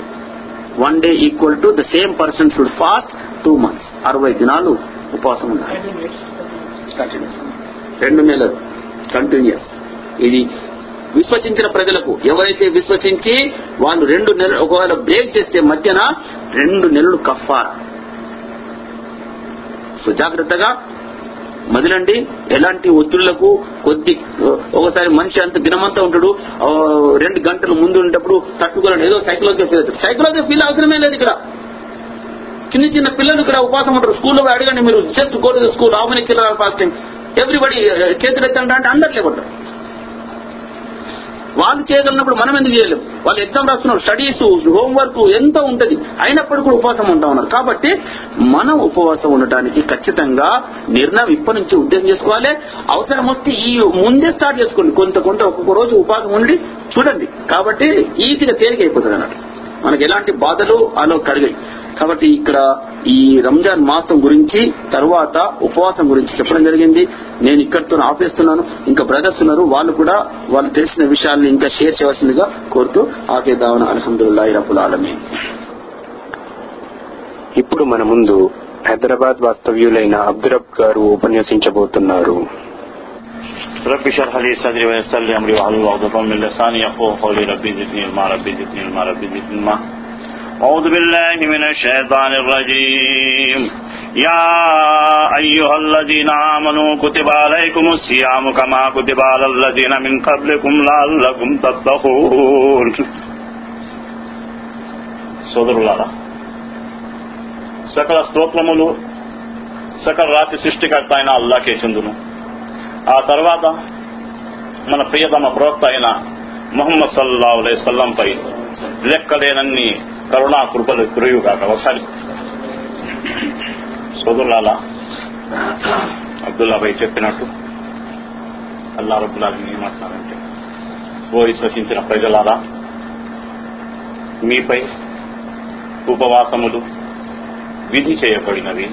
One day equal to the same person should fast two months. అరవై దినాలు ఉపవాసం ఉండాలి. Continuous. రెండు నెలలు. కంటిన్యూస్ ఇది విశ్వసించిన ప్రజలకు ఎవరైతే విశ్వసించి వాళ్ళు రెండు నెలలు ఒకవేళ బ్రేక్ చేస్తే మధ్యన రెండు నెలలు కఫారా. సో జాగ్రత్తగా మదిలండి ఎలాంటి ఒత్తిళ్ళకు కొద్ది ఒకసారి మనిషి అంత దినమంతా ఉంటాడు. రెండు గంటలు ముందు ఉండేటప్పుడు తట్టుకోలేడు. ఏదో సైకలాజికల్ ఫీల్ అవుతాడు సైకలాజికల్ ఫీల్ అవసరమే లేదు ఇక్కడ. చిన్న చిన్న పిల్లలు ఇక్కడ ఉపాసం ఉంటారు. స్కూల్లో అడగండి మీరు. Just go to school. How many children fasting everybody చేతులు ఎత్తండి అంటే అందరు లేకుంటారు. వాళ్ళు చేయగలిగినప్పుడు మనం ఎందుకు చేయలేము వాళ్ళు ఎగ్జామ్ రాస్తున్నారు స్టడీస్ హోంవర్క్ ఎంతో ఉంటుంది అయినప్పటికీ కూడా ఉపవాసం ఉంటా ఉన్నారు. కాబట్టి మనం ఉపవాసం ఉండటానికి ఖచ్చితంగా నిర్ణయం ఇప్పటి నుంచి ఉద్దేశం చేసుకోవాలి. అవసరం వస్తే ఈ ముందే స్టార్ట్ చేసుకోండి. కొంత కొంత ఒక్కొక్క రోజు ఉపవాసం ఉండి చూడండి. కాబట్టి ఈజీగా తేలిక అయిపోతుంది అన్నట్టు. మనకి ఎలాంటి బాధలు అలో కలిగాయి కాబట్టి ఇక్కడ ఈ రంజాన్ మాసం గురించి తర్వాత ఉపవాసం గురించి చెప్పడం జరిగింది నేను ఇక్కడితో ఆపేస్తున్నాను ఇంకా బ్రదర్స్ ఉన్నారు వాళ్ళు కూడా వాళ్ళు తెలిసిన విషయాల్ని ఇంకా షేర్ చేయవలసిందిగా కోరుతూ ఆపేద్దామని అల్హమ్దుల్లాహి రబ్బుల్ ఆలమీన్ ఇప్పుడు మన ముందు హైదరాబాద్ వాస్తవ్యులైన అబ్దురబ్ గారు ఉపన్యసించబోతున్నారు رب اشرح لي صدري ويسر لي امري واحلل عقدة من لساني يفقهوا قولي ربي زدني علما ربي زدني علما ربي زدني علما أعوذ بالله من الشيطان الرجيم يا أيها الذين آمنوا كتب عليكم الصيام كما كتب على الذين من قبلكم لعلكم تتقون సోదరులారా సకల స్తోత్రములు సకల రాతి సృష్టికర్త అయిన అల్లాకే చెందును ఆ తర్వాత మన ప్రియతమ ప్రవక్త అయిన ముహమ్మద్ సల్లా అలై సల్లంపై లెక్కలేనన్ని కరుణా కృపలు కురుయుగాక. ఒకసారి సోదరులాల అబ్దుల్లా చెప్పినట్టు అల్లా రబ్బుల్లాని ఏమంటున్నారంటే ఓ విశ్వసించిన ప్రజలారా మీపై ఉపవాసములు విధి చేయబడినవి.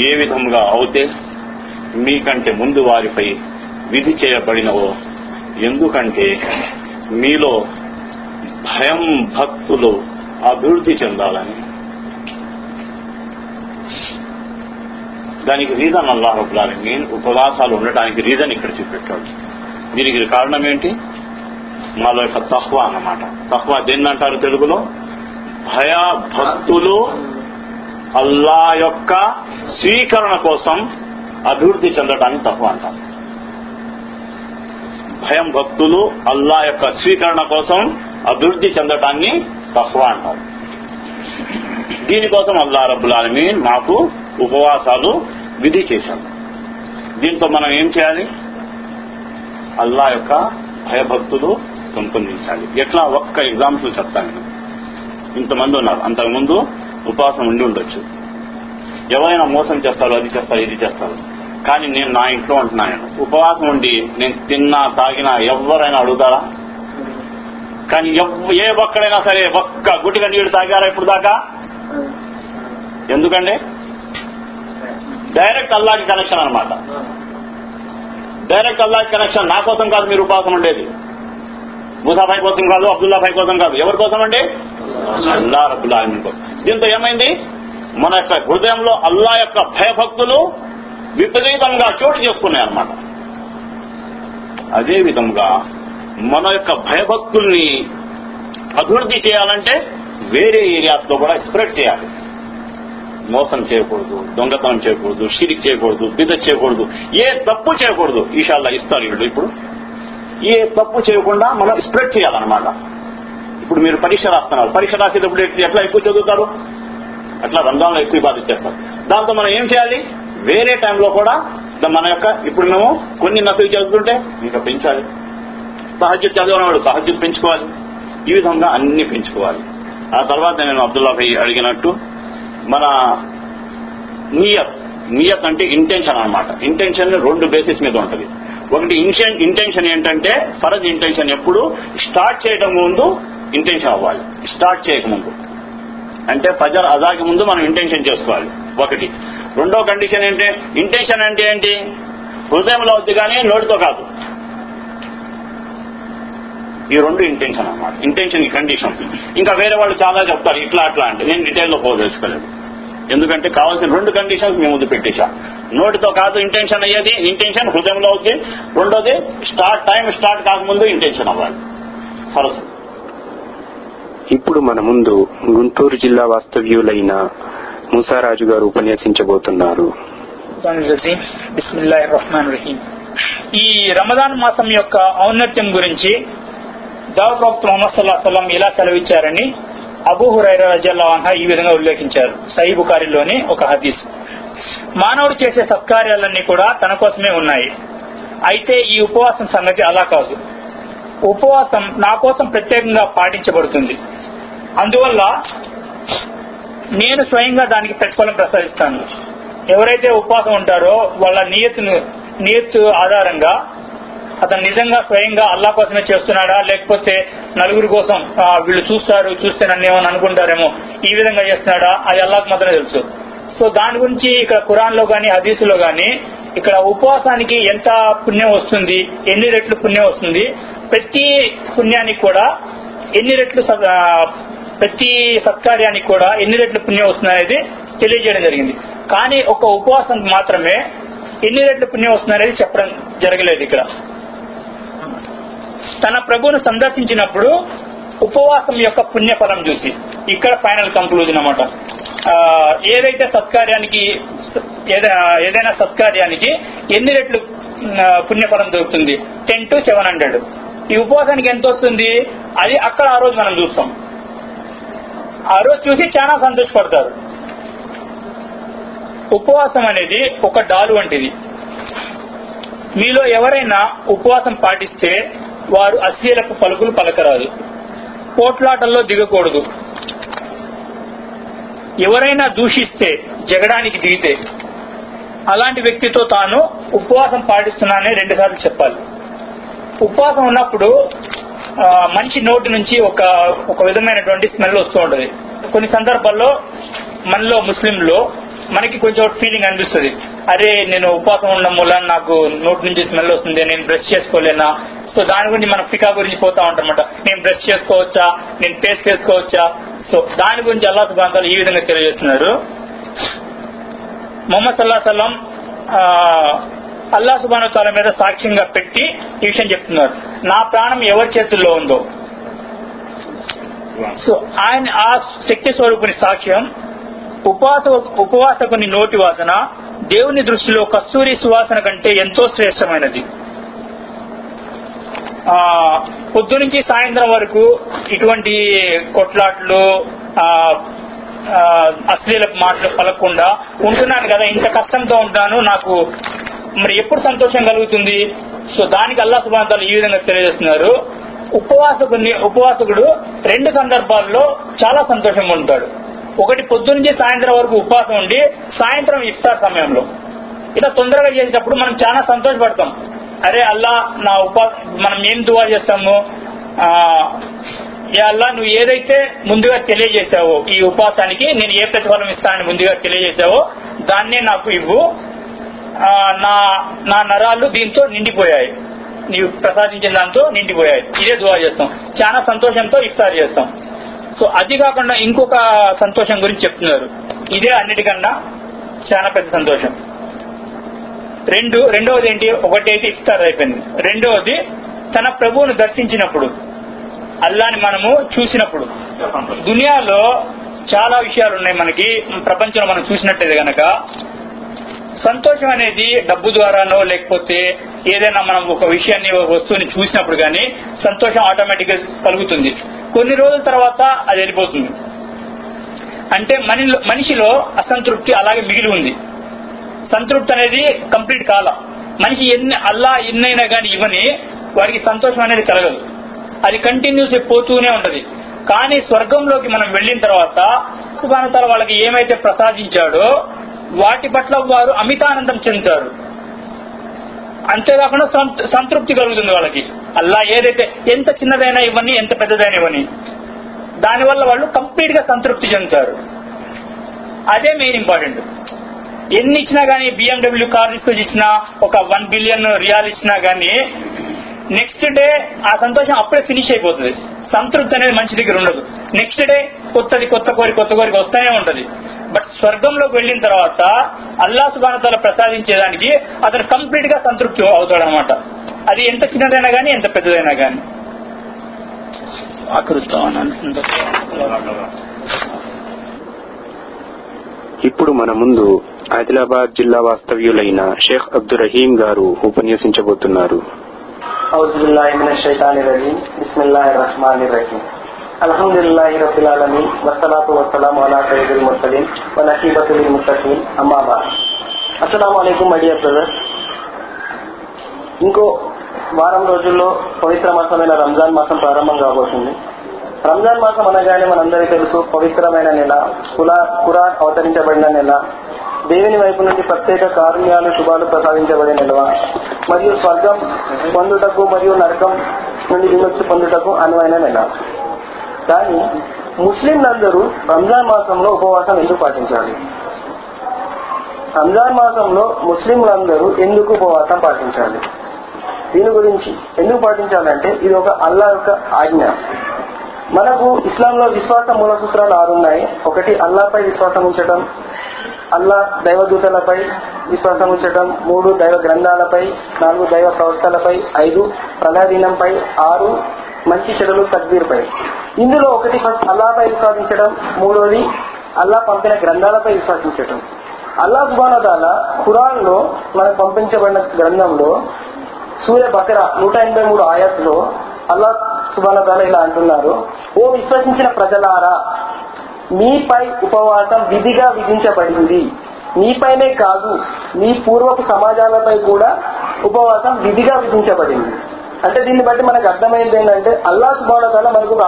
ఏ విధముగా అవుతే మీకంటే ముందు వారిపై విధి చేయబడినవో ఎందుకంటే మీలో భయం భక్తులు అభివృద్ధి చెందాలని. దానికి రీజన్ అల్లాహబ్లాలని ఉపవాసాలు ఉండటానికి రీజన్ ఇక్కడ చూపెట్టాడు. దీనికి కారణం ఏంటి? మాలో యొక్క తహ్వా అన్నమాట. తహ్వా దేన్ని అంటారు తెలుగులో? భయ భక్తులు అల్లా యొక్క స్వీకరణ కోసం అభివృద్ధి చెందడానికి తక్కువ అంటారు. భయం భక్తులు అల్లా యొక్క స్వీకరణ కోసం అభివృద్ధి చెందటాన్ని తక్కువ అంటారు దీనికోసం అల్లా రబ్బుల్ ఆలమీన్ మాకు ఉపవాసాలు విధి చేశారు దీంతో మనం ఏం చేయాలి? అల్లా యొక్క భయభక్తులు పెంపొందించాలి. ఎట్లా? ఒక్క ఎగ్జాంపుల్ చెప్తాను ఇంతమంది ఉన్నారు. అంతకుముందు ఉపవాసం ఉండి ఉండొచ్చు. ఎవరైనా మోసం చేస్తారు అది చేస్తారు ఇది చేస్తారు. కానీ నేను నా ఇంట్లో ఉంటున్నాను. ఉపవాసం ఉండి నేను తిన్నా తాగినా ఎవరైనా అడుగుతారా? కానీ ఎవ్- ఏ ఒక్కడైనా సరే ఒక్క గుటిగా నీళ్ళు తాగారా ఇప్పుడు దాకా? ఎందుకండి? డైరెక్ట్ అల్లాకి కనెక్షన్ అన్నమాట. డైరెక్ట్ అల్లాకి కనెక్షన్ నా కోసం కాదు మీరు ఉపాసం ఉండేది. ముసాఫాయ్ కోసం కాదు అబ్దుల్లా భాయ్ కోసం కాదు. ఎవరి కోసం అండి? అల్లా రబ్బుల్ కోసం. దీంతో ఏమైంది? మన యొక్క హృదయంలో అల్లా యొక్క భయభక్తులు విపరీతంగా చోటు చేసుకున్నాయి అన్నమాట అదే విధంగా మన యొక్క భయభక్తుల్ని అభివృద్ధి చేయాలంటే వేరే ఏరియాస్లో కూడా స్ప్రెడ్ చేయాలి. మోసం చేయకూడదు దొంగతనం చేయకూడదు షిరిక్ చేయకూడదు బిద చేయకూడదు ఏ తప్పు చేయకూడదు. ఈషాల్లా ఇస్తారు వీళ్ళు ఇప్పుడు. ఏ తప్పు చేయకుండా మనం స్ప్రెడ్ చేయాలన్నమాట. ఇప్పుడు మీరు పరీక్ష రాస్తున్నారు. పరీక్ష రాసేటప్పుడు ఎట్లా ఎక్కువ చదువుతారు? అట్లా రంధ్రంలో ఎక్కువ బాధ చేస్తారు. దాంతో మనం ఏం చేయాలి? వేరే టైంలో కూడా మన యొక్క ఇప్పుడు మేము కొన్ని నసలు చదువుతుంటే ఇంకా పెంచాలి. సహజత్ చదివినవాడు సహజత్ పెంచుకోవాలి. ఈ విధంగా అన్ని పెంచుకోవాలి. ఆ తర్వాత నేను అబ్దుల్లా భయ్ అడిగినట్టు మన నియత్ నియత్ అంటే ఇంటెన్షన్ అనమాట ఇంటెన్షన్ రెండు బేసిస్ మీద ఉంటుంది. ఒకటి ఇంటెన్షన్ ఏంటంటే ఫరజ్ ఇంటెన్షన్ ఎప్పుడు స్టార్ట్ చేయడం ముందు ఇంటెన్షన్ అవ్వాలి. స్టార్ట్ చేయకముందు అంటే ఫజర్ అజాకి ముందు మనం ఇంటెన్షన్ చేసుకోవాలి. ఒకటి. రెండో కండిషన్ ఏంటి? ఇంటెన్షన్ అంటే ఏంటి? హృదయంలో అవుద్ది కానీ నోటితో కాదు. ఈ రెండు ఇంటెన్షన్ అన్నమాట. ఇంటెన్షన్ ఈ కండిషన్స్ ఇంకా వేరే వాళ్ళు చాలా చెప్తారు ఇట్లా అట్లా అంటే. నేను డీటెయిల్లో పోదలుచుకోలేదు ఎందుకంటే కావాల్సిన రెండు కండిషన్స్ మేము ముందు పెట్టేశా. నోటితో కాదు ఇంటెన్షన్ అయ్యేది ఇంటెన్షన్ హృదయంలో అవుతుంది రెండోది స్టార్ట్ టైం స్టార్ట్ కాకముందు ఇంటెన్షన్ అవ్వాలి. సరస్సు. ఇప్పుడు మన ముందు గుంటూరు జిల్లా వాస్తవ్యులైన మూసారాజు గారు ఉపన్యసించబోతున్నారు. ఈ రమదాన్ మాసం యొక్క ఔన్నత్యం గురించి దావప్రవక్త ముహమ్మద్ సల్లాహ్ సల్లం ఇలా సెలవిచ్చారని అబూ హురైరా రజల్లా అన్హా ఈ విధంగా ఉల్లేఖించారు. సహీ బుకారిలోని ఒక హదీస్. మానవుడు చేసే సత్కార్యాలన్నీ కూడా తన కోసమే ఉన్నాయి. అయితే ఈ ఉపవాసం సంగతి అలా కాదు. ఉపవాసం నా కోసం ప్రత్యేకంగా పాటించబడుతుంది. అందువల్ల నేను స్వయంగా దానికి ప్రతిఫలం ప్రసాదిస్తాను. ఎవరైతే ఉపవాసం ఉంటారో వాళ్ళ నియతును నియత్ ఆధారంగా అతను నిజంగా స్వయంగా అల్లా కోసమే చేస్తున్నాడా? లేకపోతే నలుగురు కోసం వీళ్ళు చూస్తారు చూస్తే నన్ను ఏమని అనుకుంటారేమో ఈ విధంగా చేస్తున్నాడా? అది అల్లాకు మాత్రమే తెలుసు. సో దాని గురించి ఇక్కడ ఖురాన్లో గాని హదీసులో గాని ఇక్కడ ఉపవాసానికి ఎంత పుణ్యం వస్తుంది ఎన్ని రెట్లు పుణ్యం వస్తుంది ప్రతి పుణ్యానికి కూడా ఎన్ని రెట్లు ప్రతి సత్కార్యానికి కూడా ఎన్ని రెట్లు పుణ్యం వస్తుంది అనేది తెలియజేయడం జరిగింది. కానీ ఒక ఉపవాసం మాత్రమే ఎన్ని రెట్లు పుణ్యం వస్తుంది అనేది చెప్పడం జరగలేదు ఇక్కడ. తన ప్రభువును సందర్శించినప్పుడు ఉపవాసం యొక్క పుణ్యఫలం చూసి. ఇక్కడ ఫైనల్ కంక్లూజన్ అనమాట ఏదైతే సత్కార్యానికి ఏదైనా సత్కార్యానికి ఎన్ని రెట్లు పుణ్యఫలం దొరుకుతుంది? Ten to seven hundred. ఈ ఉపవాసానికి ఎంత వస్తుంది? అది అక్కడ ఆ రోజు మనం చూస్తాం. ఆ రోజు చూసి చాలా సంతోషపడతారు. ఉపవాసం అనేది ఒక డాలు వంటిది. మీలో ఎవరైనా ఉపవాసం పాటిస్తే వారు అశ్లీలకు పలుకులు పలకరాదు. పోట్లాటల్లో దిగకూడదు. ఎవరైనా దూషిస్తే జగడానికి దిగితే అలాంటి వ్యక్తితో తాను ఉపవాసం పాటిస్తున్నానని రెండుసార్లు చెప్పాలి. ఉపవాసం ఉన్నప్పుడు మంచి మనిషి నోటి నుంచి ఒక ఒక విధమైనటువంటి స్మెల్ వస్తూ ఉంటుంది. కొన్ని సందర్భాల్లో మనలో ముస్లింలో మనకి కొంచెం ఫీలింగ్ అనిపిస్తుంది. అరే నేను ఉపవాసం ఉండడం వల్ల నాకు నోటి నుంచి స్మెల్ వస్తుంది నేను బ్రష్ చేసుకోలేనా? సో దాని గురించి మనం ఫికా గురించి పోతా ఉంటామన్నమాట. నేను బ్రష్ చేసుకోవచ్చా? నేను పేస్ట్ చేసుకోవచ్చా? సో దాని గురించి అల్లా సుబాంతాలు ఈ విధంగా తెలియజేస్తున్నారు. మొహమ్మద్ సల్లా సలం అల్లా సుబాను తాల మీద సాక్ష్యంగా పెట్టి ఈ విషయం చెప్తున్నారు. నా ప్రాణం ఎవరి చేతుల్లో ఉందో? సో ఆయన ఆ శక్తి స్వరూపుని సాక్ష్యం ఉపవాస ఉపవాసకుని నోటి వాసన దేవుని దృష్టిలో కస్తూరి సువాసన కంటే ఎంతో శ్రేష్టమైనది. పొద్దు నుంచి సాయంత్రం వరకు ఇటువంటి కొట్లాట్లు అశ్లీల మాటలు పలకకుండా ఉంటున్నాను కదా ఇంత కష్టంతో ఉంటాను నాకు మరి ఎప్పుడు సంతోషం కలుగుతుంది? సో దానికి అల్లా సుభాంతాలు ఈ విధంగా తెలియజేస్తున్నారు. ఉపవాసకుని ఉపవాసకుడు రెండు సందర్భాల్లో చాలా సంతోషంగా ఉంటాడు. ఒకటి పొద్దున్నే సాయంత్రం వరకు ఉపవాసం ఉండి సాయంత్రం ఇఫ్తార్ సమయంలో. ఇలా తొందరగా చేసేటప్పుడు మనం చాలా సంతోషపడతాం. అరే అల్లా నా ఉపా మనం ఏం దువా చేస్తాము? ఏ అల్లా నువ్వు ఏదైతే ముందుగా తెలియజేశావో ఈ ఉపవాసానికి నేను ఏ ప్రతిఫలం ఇస్తానని ముందుగా తెలియజేశావో దాన్నే నాకు ఇవ్వు. నా నా నరాలు దీంతో నిండిపోయాయి. నీవు ప్రసాదించిన దాంతో నిండిపోయాయి. ఇదే దువా చేస్తాం. చాలా సంతోషంతో ఇఫ్తార్ చేస్తాం. సో అది కాకుండా ఇంకొక సంతోషం గురించి చెప్తున్నారు. ఇదే అన్నిటికన్నా చాలా పెద్ద సంతోషం. రెండు రెండవది ఏంటి? ఒకటి అయితే ఇఫ్తార్ అయిపోయింది. రెండవది తన ప్రభువును దర్శించినప్పుడు అల్లాని మనము చూసినప్పుడు. దునియాలో చాలా విషయాలు ఉన్నాయి మనకి. ప్రపంచంలో మనం చూసినట్టయితే గనక సంతోషం అనేది డబ్బు ద్వారానో లేకపోతే ఏదైనా మనం ఒక విషయాన్ని ఒక వస్తువుని చూసినప్పుడు కానీ సంతోషం ఆటోమేటిక్గా కలుగుతుంది. కొన్ని రోజుల తర్వాత అది వెళ్ళిపోతుంది. అంటే మనలో మనిషిలో అసంతృప్తి అలాగే మిగిలి ఉంది. సంతృప్తి అనేది కంప్లీట్ కాల. మనిషి ఎన్ని అల్లా ఎన్నైనా కానీ ఇవ్వని వారికి సంతోషం అనేది కలగదు. అది కంటిన్యూస్ పోతూనే ఉంటది. కానీ స్వర్గంలోకి మనం వెళ్ళిన తర్వాత సుభానతల వాళ్ళకి ఏమైతే ప్రసాదించాడో వాటి పట్ల వారు అమితానందం చెందుతారు. అంతేకాకుండా సంతృప్తి కలుగుతుంది వాళ్ళకి. అల్లా ఏదైతే ఎంత చిన్నదైనా ఇవ్వని ఎంత పెద్దదైనా ఇవ్వని దానివల్ల వాళ్ళు కంప్లీట్గా సంతృప్తి చెందుతారు. అదే మెయిన్ ఇంపార్టెంట్. ఎన్ని ఇచ్చినా గానీ బిఎండబ్ల్యూ కార్ తీసుకొచ్చి ఇచ్చినా ఒక వన్ బిలియన్ రియాల్ ఇచ్చినా గానీ నెక్స్ట్ డే ఆ సంతోషం అప్పుడే ఫినిష్ అయిపోతుంది. సంతృప్తి అనేది మంచి దగ్గర ఉండదు. నెక్స్ట్ డే కొత్తది కొత్త కోరి కొత్త కోరిక వస్తూనే ఉంటది. బట్ స్వర్గంలోకి వెళ్ళిన తర్వాత అల్లా సుబానతల ప్రసాదించేదానికి అతను కంప్లీట్గా సంతృప్తి అవుతాడు అనమాట అది ఎంత చిన్నదైనా గానీ ఎంత పెద్దదైనా గానీ. ఆకృతం ఇప్పుడు మన ముందు ఆదిలాబాద్ జిల్లా వాస్తవ్యులైన షేక్ అబ్దుల్ రహీం గారు ఉపన్యసించబోతున్నారు. أعوذ بالله من الشيطان الرجيم بسم الله الرحمن الرحيم الحمد لله رب العالمين والصلاة والسلام على سيد المرسلين ونحيبة للمتقين أما بعد السلام عليكم my dear brothers ఇంకో వారం రోజుల్లో పవిత్ర మాసమైన రంజాన్ మాసం ప్రారంభం కాబోతుంది రంజాన్ మాసం అనగానే మనందరికీ తెలుసు పవిత్రమైన నెల కులా కురాన్ అవతరించబడిన నెల దేవుని వైపు నుండి ప్రత్యేక కారుణ్యాలు శుభాలు ప్రసాదించబడిన నెల మరియు స్వర్గం పొందుటకు మరియు నరకం నుండి విముక్తి పొందుటకు అనువైన నెల కానీ ముస్లింలందరూ రంజాన్ మాసంలో ఉపవాసం ఎందుకు పాటించాలి? రంజాన్ మాసంలో ముస్లింలందరూ ఎందుకు ఉపవాసం పాటించాలి? దీని గురించి ఎందుకు పాటించాలంటే ఇది ఒక అల్లా యొక్క ఆజ్ఞ. మనకు ఇస్లాంలో విశ్వాస మూల సూత్రాలు ఆరు ఉన్నాయి ఒకటి అల్లాపై విశ్వాసం ఉంచడం అల్లా దైవదూతలపై విశ్వాసం ఉంచడం మూడు దైవ గ్రంథాలపై. నాలుగు దైవ ప్రవక్తలపై. ఐదు ప్రళయదినంపై. ఆరు మంచి చెడులు తగ్బీర్పై ఇందులో ఒకటి ఫస్ట్ అల్లాపై విశ్వాసించడం మూడోది అల్లా పంపిన గ్రంథాలపై విశ్వసించడం. అల్లా సుబానదాల ఖురాన్లో మనకు పంపించబడిన గ్రంథంలో సూర్య బకర నూట ఎనభై మూడు ఆయాత్లో అల్లా సుబానదాల ఇలా అంటున్నారు. ఓ విశ్వసించిన ప్రజలారా మీపై ఉపవాసం విధిగా విధించబడింది. మీపైనే కాదు మీ పూర్వపు సమాజాలపై కూడా ఉపవాసం విధిగా విధించబడింది. అంటే దీన్ని బట్టి మనకు అర్థమైంది ఏంటంటే అల్లా సుబానతాల మనకు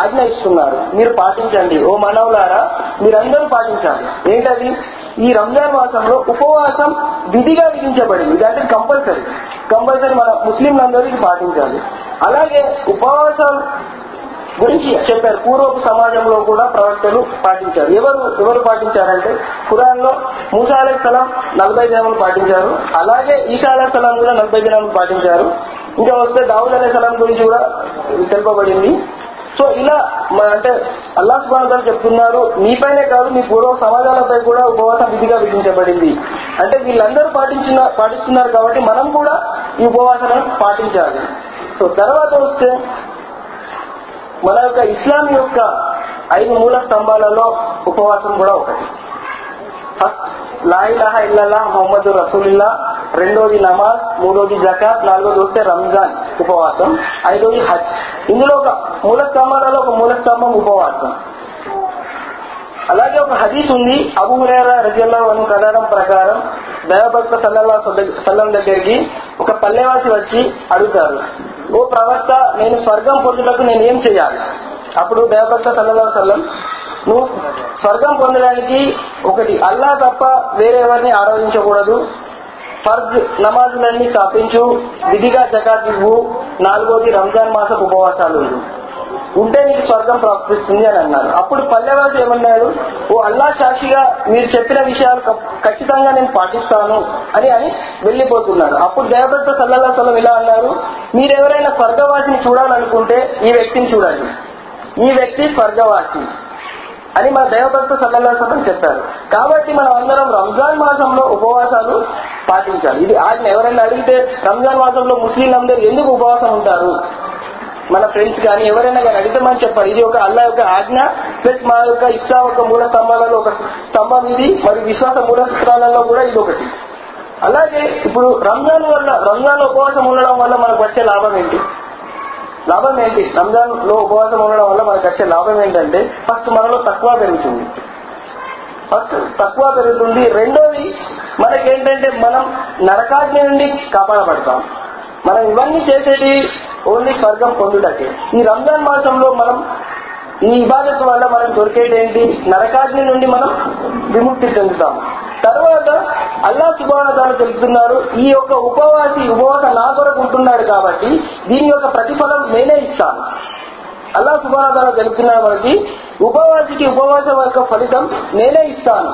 ఆజ్ఞ ఇస్తున్నారు. మీరు పాటించండి. ఓ మనవులారా మీరందరూ పాటించాలి. ఏంటది? ఈ రంజాన్ మాసంలో ఉపవాసం విధిగా విధించబడింది. ఇది అంటే కంపల్సరీ కంపల్సరీ మన ముస్లింలందరికీ పాటించాలి. అలాగే ఉపవాసం గురించి చెప్పారు. పూర్వపు సమాజంలో కూడా ప్రవక్తలు పాటించారు. ఎవరు ఎవరు పాటించారంటే ఖురాన్లో మూసా అలెస్లాం నలభై దినాలు పాటించారు. అలాగే ఈసా అలెస్లాం కూడా నలభై దినాలు పాటించారు. ఇంకా వస్తే దావుద్ అనే సలాం గురించి కూడా తెలుపబడింది. సో ఇలా మన అంటే అల్లా సుబాన్ చెప్తున్నారు మీపైనే కాదు మీ పూర్వ సమాజాలపై కూడా ఉపవాసం విధిగా విధించబడింది. అంటే వీళ్ళందరూ పాటించిన పాటిస్తున్నారు కాబట్టి మనం కూడా ఈ ఉపవాసాలను పాటించాలి. సో తర్వాత వస్తే మన యొక్క ఇస్లాం యొక్క ఐదు మూల స్తంభాలలో ఉపవాసం కూడా ఒకటి. ఫస్ట్ లాయిలాహ ఇల్లల్లా మొహమ్మద్ రసూలిల్లా. రెండోది నమాజ్ మూడోది జకాత్ నాలుగోది వస్తే రంజాన్ ఉపవాసం. ఐదోది హజ్. ఇందులో ఒక మూల స్తంభాలలో ఒక మూల స్తంభం ఉపవాసం. అలాగే ఒక హదీస్ ఉంది అబు హురేరా రజల్లా అను కథనం ప్రకారం దైవభక్త సల్లల్లా సల్లం దగ్గరికి ఒక పల్లెవాసి వచ్చి అడుగుతారు ఓ ప్రవక్త నేను స్వర్గం పొందుటకు నేను ఏం చేయాలి? అప్పుడు దైవభక్త సల్లల్లా సల్లం నువ్వు స్వర్గం పొందడానికి ఒకటి. అల్లా తప్ప వేరేవారిని ఆరాధించకూడదు. ఫర్జ్ నమాజులన్నీ స్థాపించు విధిగా జకాత్ ఇవ్వు నాలుగోది రంజాన్ మాస ఉపవాసాలు ఉంటే నీకు స్వర్గం ప్రాప్తిస్తుంది అని అన్నారు అప్పుడు పల్లెవాసి ఏమన్నాడు ఓ అల్లా సాక్షిగా మీరు చెప్పిన విషయాలు ఖచ్చితంగా నేను పాటిస్తాను అని అని వెళ్ళిపోతున్నారు. అప్పుడు దేవదత్త సల్లల్లా సలం ఇలా అన్నారు. మీరు ఎవరైనా స్వర్గవాసిని చూడాలనుకుంటే ఈ వ్యక్తిని చూడండి. ఈ వ్యక్తి స్వర్గవాసి. అని మన దైవభక్త సల్లల్లాసం చెప్పారు. కాబట్టి మనం అందరం రంజాన్ మాసంలో ఉపవాసాలు పాటించాలి. ఇది ఆజ్ఞ ఎవరైనా అడిగితే రంజాన్ మాసంలో ముస్లింలందరూ ఎందుకు ఉపవాసం ఉంటారు? మన ఫ్రెండ్స్ కానీ ఎవరైనా కానీ అడిగితే మనం చెప్పాలి. ఇది ఒక అల్లా యొక్క ఆజ్ఞ ప్లస్ మా యొక్క ఇష్టా ఒక మూల స్తంభాలలో ఒక స్తంభం ఇది మరియు విశ్వాస మూల సూత్రాలలో కూడా ఇది ఒకటి. అలాగే ఇప్పుడు రంజాన్ వల్ల రంజాన్ ఉపవాసం ఉండడం వల్ల మనకు వచ్చే లాభం ఏంటి? లాభం ఏంటి? రంజాన్లో ఉపవాసం ఉండడం వల్ల మనకు వచ్చే లాభం ఏంటంటే ఫస్ట్ మనలో తక్కువ పెరుగుతుంది. ఫస్ట్ తక్కువ పెరుగుతుంది. రెండోది మనకేంటంటే మనం నరకాగ్ని నుండి కాపాడబడతాం. మనం ఇవన్నీ చేసేది ఓన్లీ స్వర్గం పొందుటకే. ఈ రంజాన్ మాసంలో మనం ఈ ఇబాదత్ వల్ల మనం దొరికేది ఏంటి? నరకాగ్ని నుండి మనం విముక్తి చెందుతాం. తర్వాత అల్లా సుబానదాలు తెలుపుతున్నారు ఈ యొక్క ఉపవాసి ఉపవాస నా కొరకు ఉంటున్నాడు కాబట్టి దీని యొక్క ప్రతిఫలం నేనే ఇస్తాను. అల్లా సుబానదాలు తెలుపుతున్నా మనకి ఉపవాసికి ఉపవాసం యొక్క ఫలితం నేనే ఇస్తాను.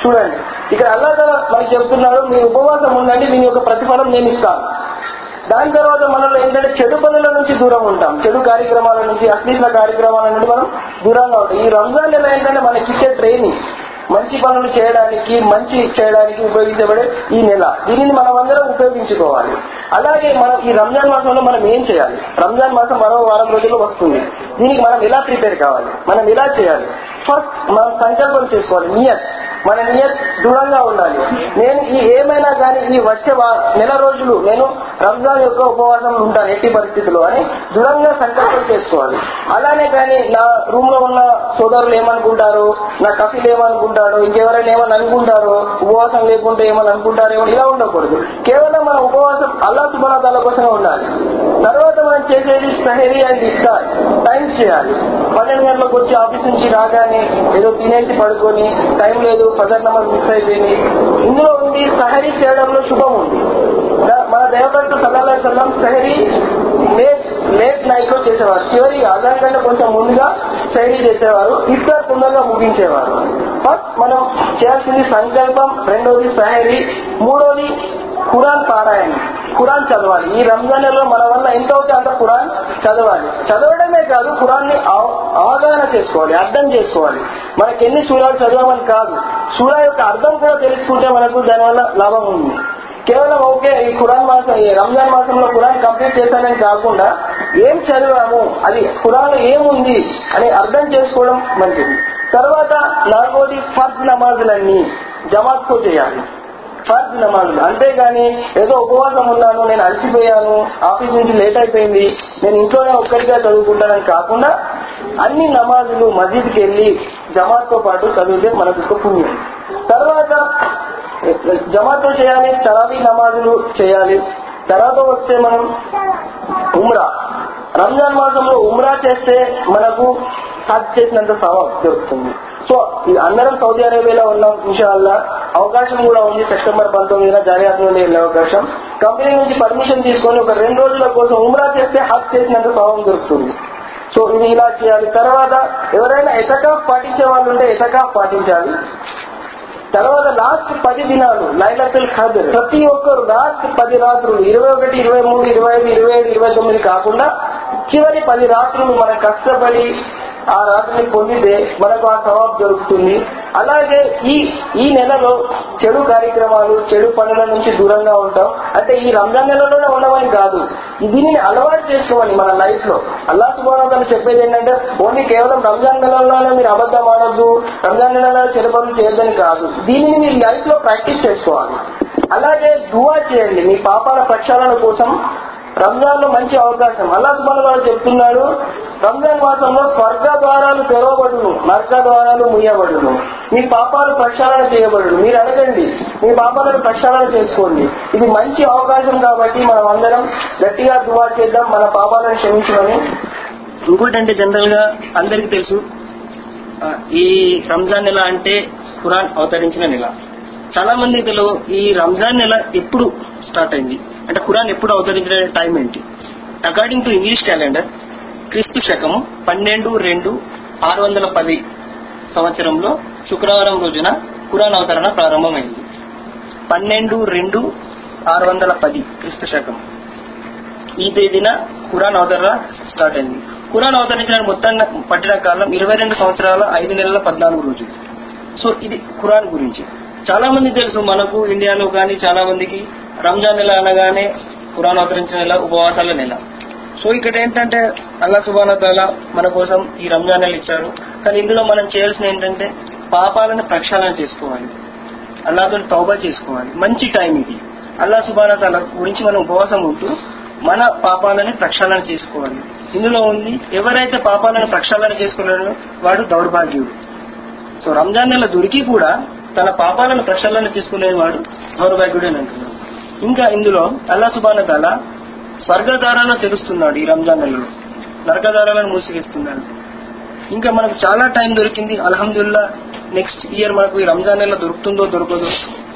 చూడండి ఇక్కడ అల్లా తల మనకి చెబుతున్నాడు మీ ఉపవాసం ఉండండి దీని యొక్క ప్రతిఫలం నేను ఇస్తాను. దాని తర్వాత మనలో ఏంటంటే చెడు పనుల నుంచి దూరం ఉంటాం. చెడు కార్యక్రమాల నుంచి అశ్లీల కార్యక్రమాల నుండి మనం దూరంగా ఉంటాం. ఈ రంజాన్ నెల ఏంటంటే మనకి ఇచ్చే ట్రైనింగ్. మంచి పనులు చేయడానికి మంచి చేయడానికి ఉపయోగించబడే ఈ నెల. దీనిని మనం అందరం ఉపయోగించుకోవాలి. అలాగే మనం ఈ రంజాన్ మాసంలో మనం ఏం చేయాలి? రంజాన్ మాసం మరో వారం రోజుల్లో వస్తుంది. దీనికి మనం ఎలా ప్రిపేర్ కావాలి? మనం ఎలా చేయాలి? ఫస్ట్ మనం సంకల్పం చేసుకోవాలి. నియత్. మన నియత్ దృఢంగా ఉండాలి. నేను ఈ ఏమైనా కానీ ఈ వచ్చే నెల రోజులు నేను రంజాన్ యొక్క ఉపవాసం ఉంటాను ఎట్టి పరిస్థితుల్లో అని దృఢంగా సంకల్పం చేసుకోవాలి. అలానే కానీ నా రూమ్లో ఉన్న సోదరులు ఏమనుకుంటారు నా కఫీలు ఏమనుకుంటారు ఇంకెవరైనా ఏమని అనుకుంటారో ఉపవాసం లేకుంటే ఏమని అనుకుంటారేమో ఇలా ఉండకూడదు. కేవలం మన ఉపవాసం అల్లా సుబనాదాల కోసమే ఉండాలి. తర్వాత మనం చేసేది సహరీ అండ్ ఇఫ్తార్. టైం చేయాలి. పన్నెండు గంటలకు వచ్చి ఆఫీస్ నుంచి రాగానే ఏదో తినేసి పడుకొని టైం లేదు ఫజర్ నమాజ్ మిస్ అయిపోయింది. ఇందులో ఉంది సహరీ చేయడంలో శుభం ఉంది. మన దేవభక్త సల్లాహ సల్లం సహరీ లేట్ లేట్ నైట్లో చేసేవారు. చివరి ఆధార్ కంటే కొంచెం ముందుగా సహరీ చేసేవారు. ఇద్దరు తొందరగా ముగించేవారు. ఫస్ట్ మనం చేయాల్సింది సంకల్పం రెండోది సహరీ మూడోది ఖురాన్ పారాయణ ఖురాన్ చదవాలి. ఈ రంజాన్ నెలలో మన వల్ల ఎంత అవుతే అంత ఖురాన్ చదవాలి. చదవడమే కాదు ఖురాన్ని అవగాహన చేసుకోవాలి అర్థం చేసుకోవాలి. మనకి ఎన్ని సూరాలు చదవమని కాదు. సూరా యొక్క అర్థం కూడా తెలుసుకుంటే మనకు దానివల్ల లాభం ఉంది. కేవలం ఓకే ఈ ఖురాన్ మాసం ఈ రంజాన్ మాసంలో ఖురాన్ కంప్లీట్ చేశానని కాకుండా ఏం చదివాము అది ఖురాన్ ఏముంది అని అర్థం చేసుకోవడం మంచిది. తర్వాత నాలుగోది ఫర్జ్ నమాజులన్నీ జమాత్తో చేయాలి. ఫర్జ్ నమాజులు. అంతేగాని ఏదో ఉపవాసం ఉన్నాను నేను అలసిపోయాను ఆఫీస్ నుంచి లేట్ అయిపోయింది నేను ఇంట్లోనే ఒక్కరిగా చదువుకుంటానని కాకుండా అన్ని నమాజులు మసీద్కి వెళ్ళి జమాత్తో పాటు చదివితే మనకు ఒక పుణ్యం. తర్వాత జమాతో చేయాలి తరావీ నమాజులు చేయాలి. తర్వాత వస్తే మనం ఉమ్రా. రంజాన్ మాసంలో ఉమ్రా చేస్తే మనకు హజ్ చేసినంత సవాబ్ దొరుకుతుంది. సో అందరం సౌదీ అరేబియాలో ఉన్నాం ఇన్షాల్లా అవకాశం కూడా ఉంది సెప్టెంబర్ పంతొమ్మిదిన జారియాత్ నుండి వెళ్ళే అవకాశం. కంపెనీ నుంచి పర్మిషన్ తీసుకొని ఒక రెండు రోజుల కోసం ఉమ్రా చేస్తే హజ్ చేసినంత సవాబం దొరుకుతుంది. సో ఇది ఇలా చేయాలి. తర్వాత ఎవరైనా ఎతకా పాటించే వాళ్ళు ఉంటే ఎతకా పాటించాలి. తర్వాత లాస్ట్ పది దినాలు లైలతుల్ ఖదర్. ప్రతి ఒక్కరు లాస్ట్ పది రాత్రులు ఇరవై ఒకటి ఇరవై మూడు ఇరవై ఐదు ఇరవై ఏడు ఇరవై తొమ్మిది కాకుండా చివరి పది రాత్రులు మనం కష్టపడి ఆ రాత్రిని పొందితే మనకు ఆ సవాబ్ దొరుకుతుంది. అలాగే ఈ ఈ నెలలో చెడు కార్యక్రమాలు చెడు పనుల నుంచి దూరంగా ఉంటాం. అంటే ఈ రంజాన్ నెలలోనే ఉండమని కాదు. దీనిని అలవాటు చేసుకోవాలి మన లైఫ్లో. అల్లా సుబాన్ చెప్పేది ఏంటంటే ఓన్లీ కేవలం రంజాన్ నెలలోనే మీరు అబద్ధం ఆడొద్దు రంజాన్ నెలలో చెడు పనులు చేయొద్దని కాదు. దీనిని మీ లైఫ్లో ప్రాక్టీస్ చేసుకోవాలి. అలాగే దువా చేయండి. మీ పాపాల ప్రక్షాళన కోసం రంజాన్లో మంచి అవకాశం. అల్లా సుబ్బాలు చెప్తున్నాడు రంజాన్ మాసంలో స్వర్గ ద్వారాలు తెరవబడును నర్క ద్వారాలు ముయ్యబడును. మీ పాపాలు ప్రక్షాళన చేయబడును. మీరు అడగండి మీ పాపాలను ప్రక్షాళన చేసుకోండి. ఇది మంచి అవకాశం కాబట్టి మనం అందరం గట్టిగా దువా చేద్దాం మన పాపాలను క్షమించమని. ఇంకోటి అంటే జనరల్గా అందరికి తెలుసు ఈ రంజాన్ నెల అంటే ఖురాన్ అవతరించిన నెల. చాలా మంది తెలియదు ఈ రంజాన్ నెల ఎప్పుడు స్టార్ట్ అయింది? అంటే ఖురాన్ ఎప్పుడు అవతరించిన టైం ఏంటి? అకార్డింగ్ టు ఇంగ్లీష్ క్యాలెండర్ క్రీస్తు శకం పన్నెండు రెండు ఆరు వందల పది సంవత్సరంలో శుక్రవారం రోజున ఖురాన్ అవతరణ ప్రారంభమైంది. పన్నెండు రెండు ఆరు వందల పది క్రీస్తు శకం. ఈ తేదీన ఖురాన్ అవతరణ స్టార్ట్ అయింది. ఖురాన్ అవతరించడానికి మొత్తాన్ని పట్టిన కాలం ఇరవై రెండు సంవత్సరాల ఐదు నెలల పద్నాలుగు రోజులు. సో ఇది ఖురాన్ గురించి. చాలా మంది తెలుసు మనకు ఇండియాలో కానీ చాలా మందికి రంజాన్ నెల అనగానే ఖురాన్ అవతరించిన నెల ఉపవాసాల నెల. సో ఇక్కడ ఏంటంటే అల్లా సుబాన తల మన కోసం ఈ రంజాన్ నెల ఇచ్చారు. కానీ ఇందులో మనం చేయాల్సిన ఏంటంటే పాపాలను ప్రక్షాళన చేసుకోవాలి. అల్లాతో తౌబా చేసుకోవాలి. మంచి టైం ఇది. అల్లా సుబాన తల గురించి మనం ఉపవాసం ఉంటూ మన పాపాలని ప్రక్షాళన చేసుకోవాలి. ఇందులో ఉంది ఎవరైతే పాపాలను ప్రక్షాళన చేసుకున్నారో వాడు దౌర్భాగ్యుడు. సో రంజాన్ నెల దొరికి కూడా తన పాపాలను ప్రక్షాళన చేసుకునేవాడు దౌర్భాగ్యుడు అని అంటున్నాడు. ఇంకా ఇందులో అల్లా సుబాన తాల స్వర్గదారాలను తెరుస్తున్నాడు ఈ రంజాన్ నెలలో. నరకదారాలను మూసివేస్తున్నాడు. ఇంకా మనకు చాలా టైం దొరికింది. అల్హమ్దుల్లా నెక్స్ట్ ఇయర్ మనకు ఈ రంజాన్ నెల దొరుకుతుందో దొరకదో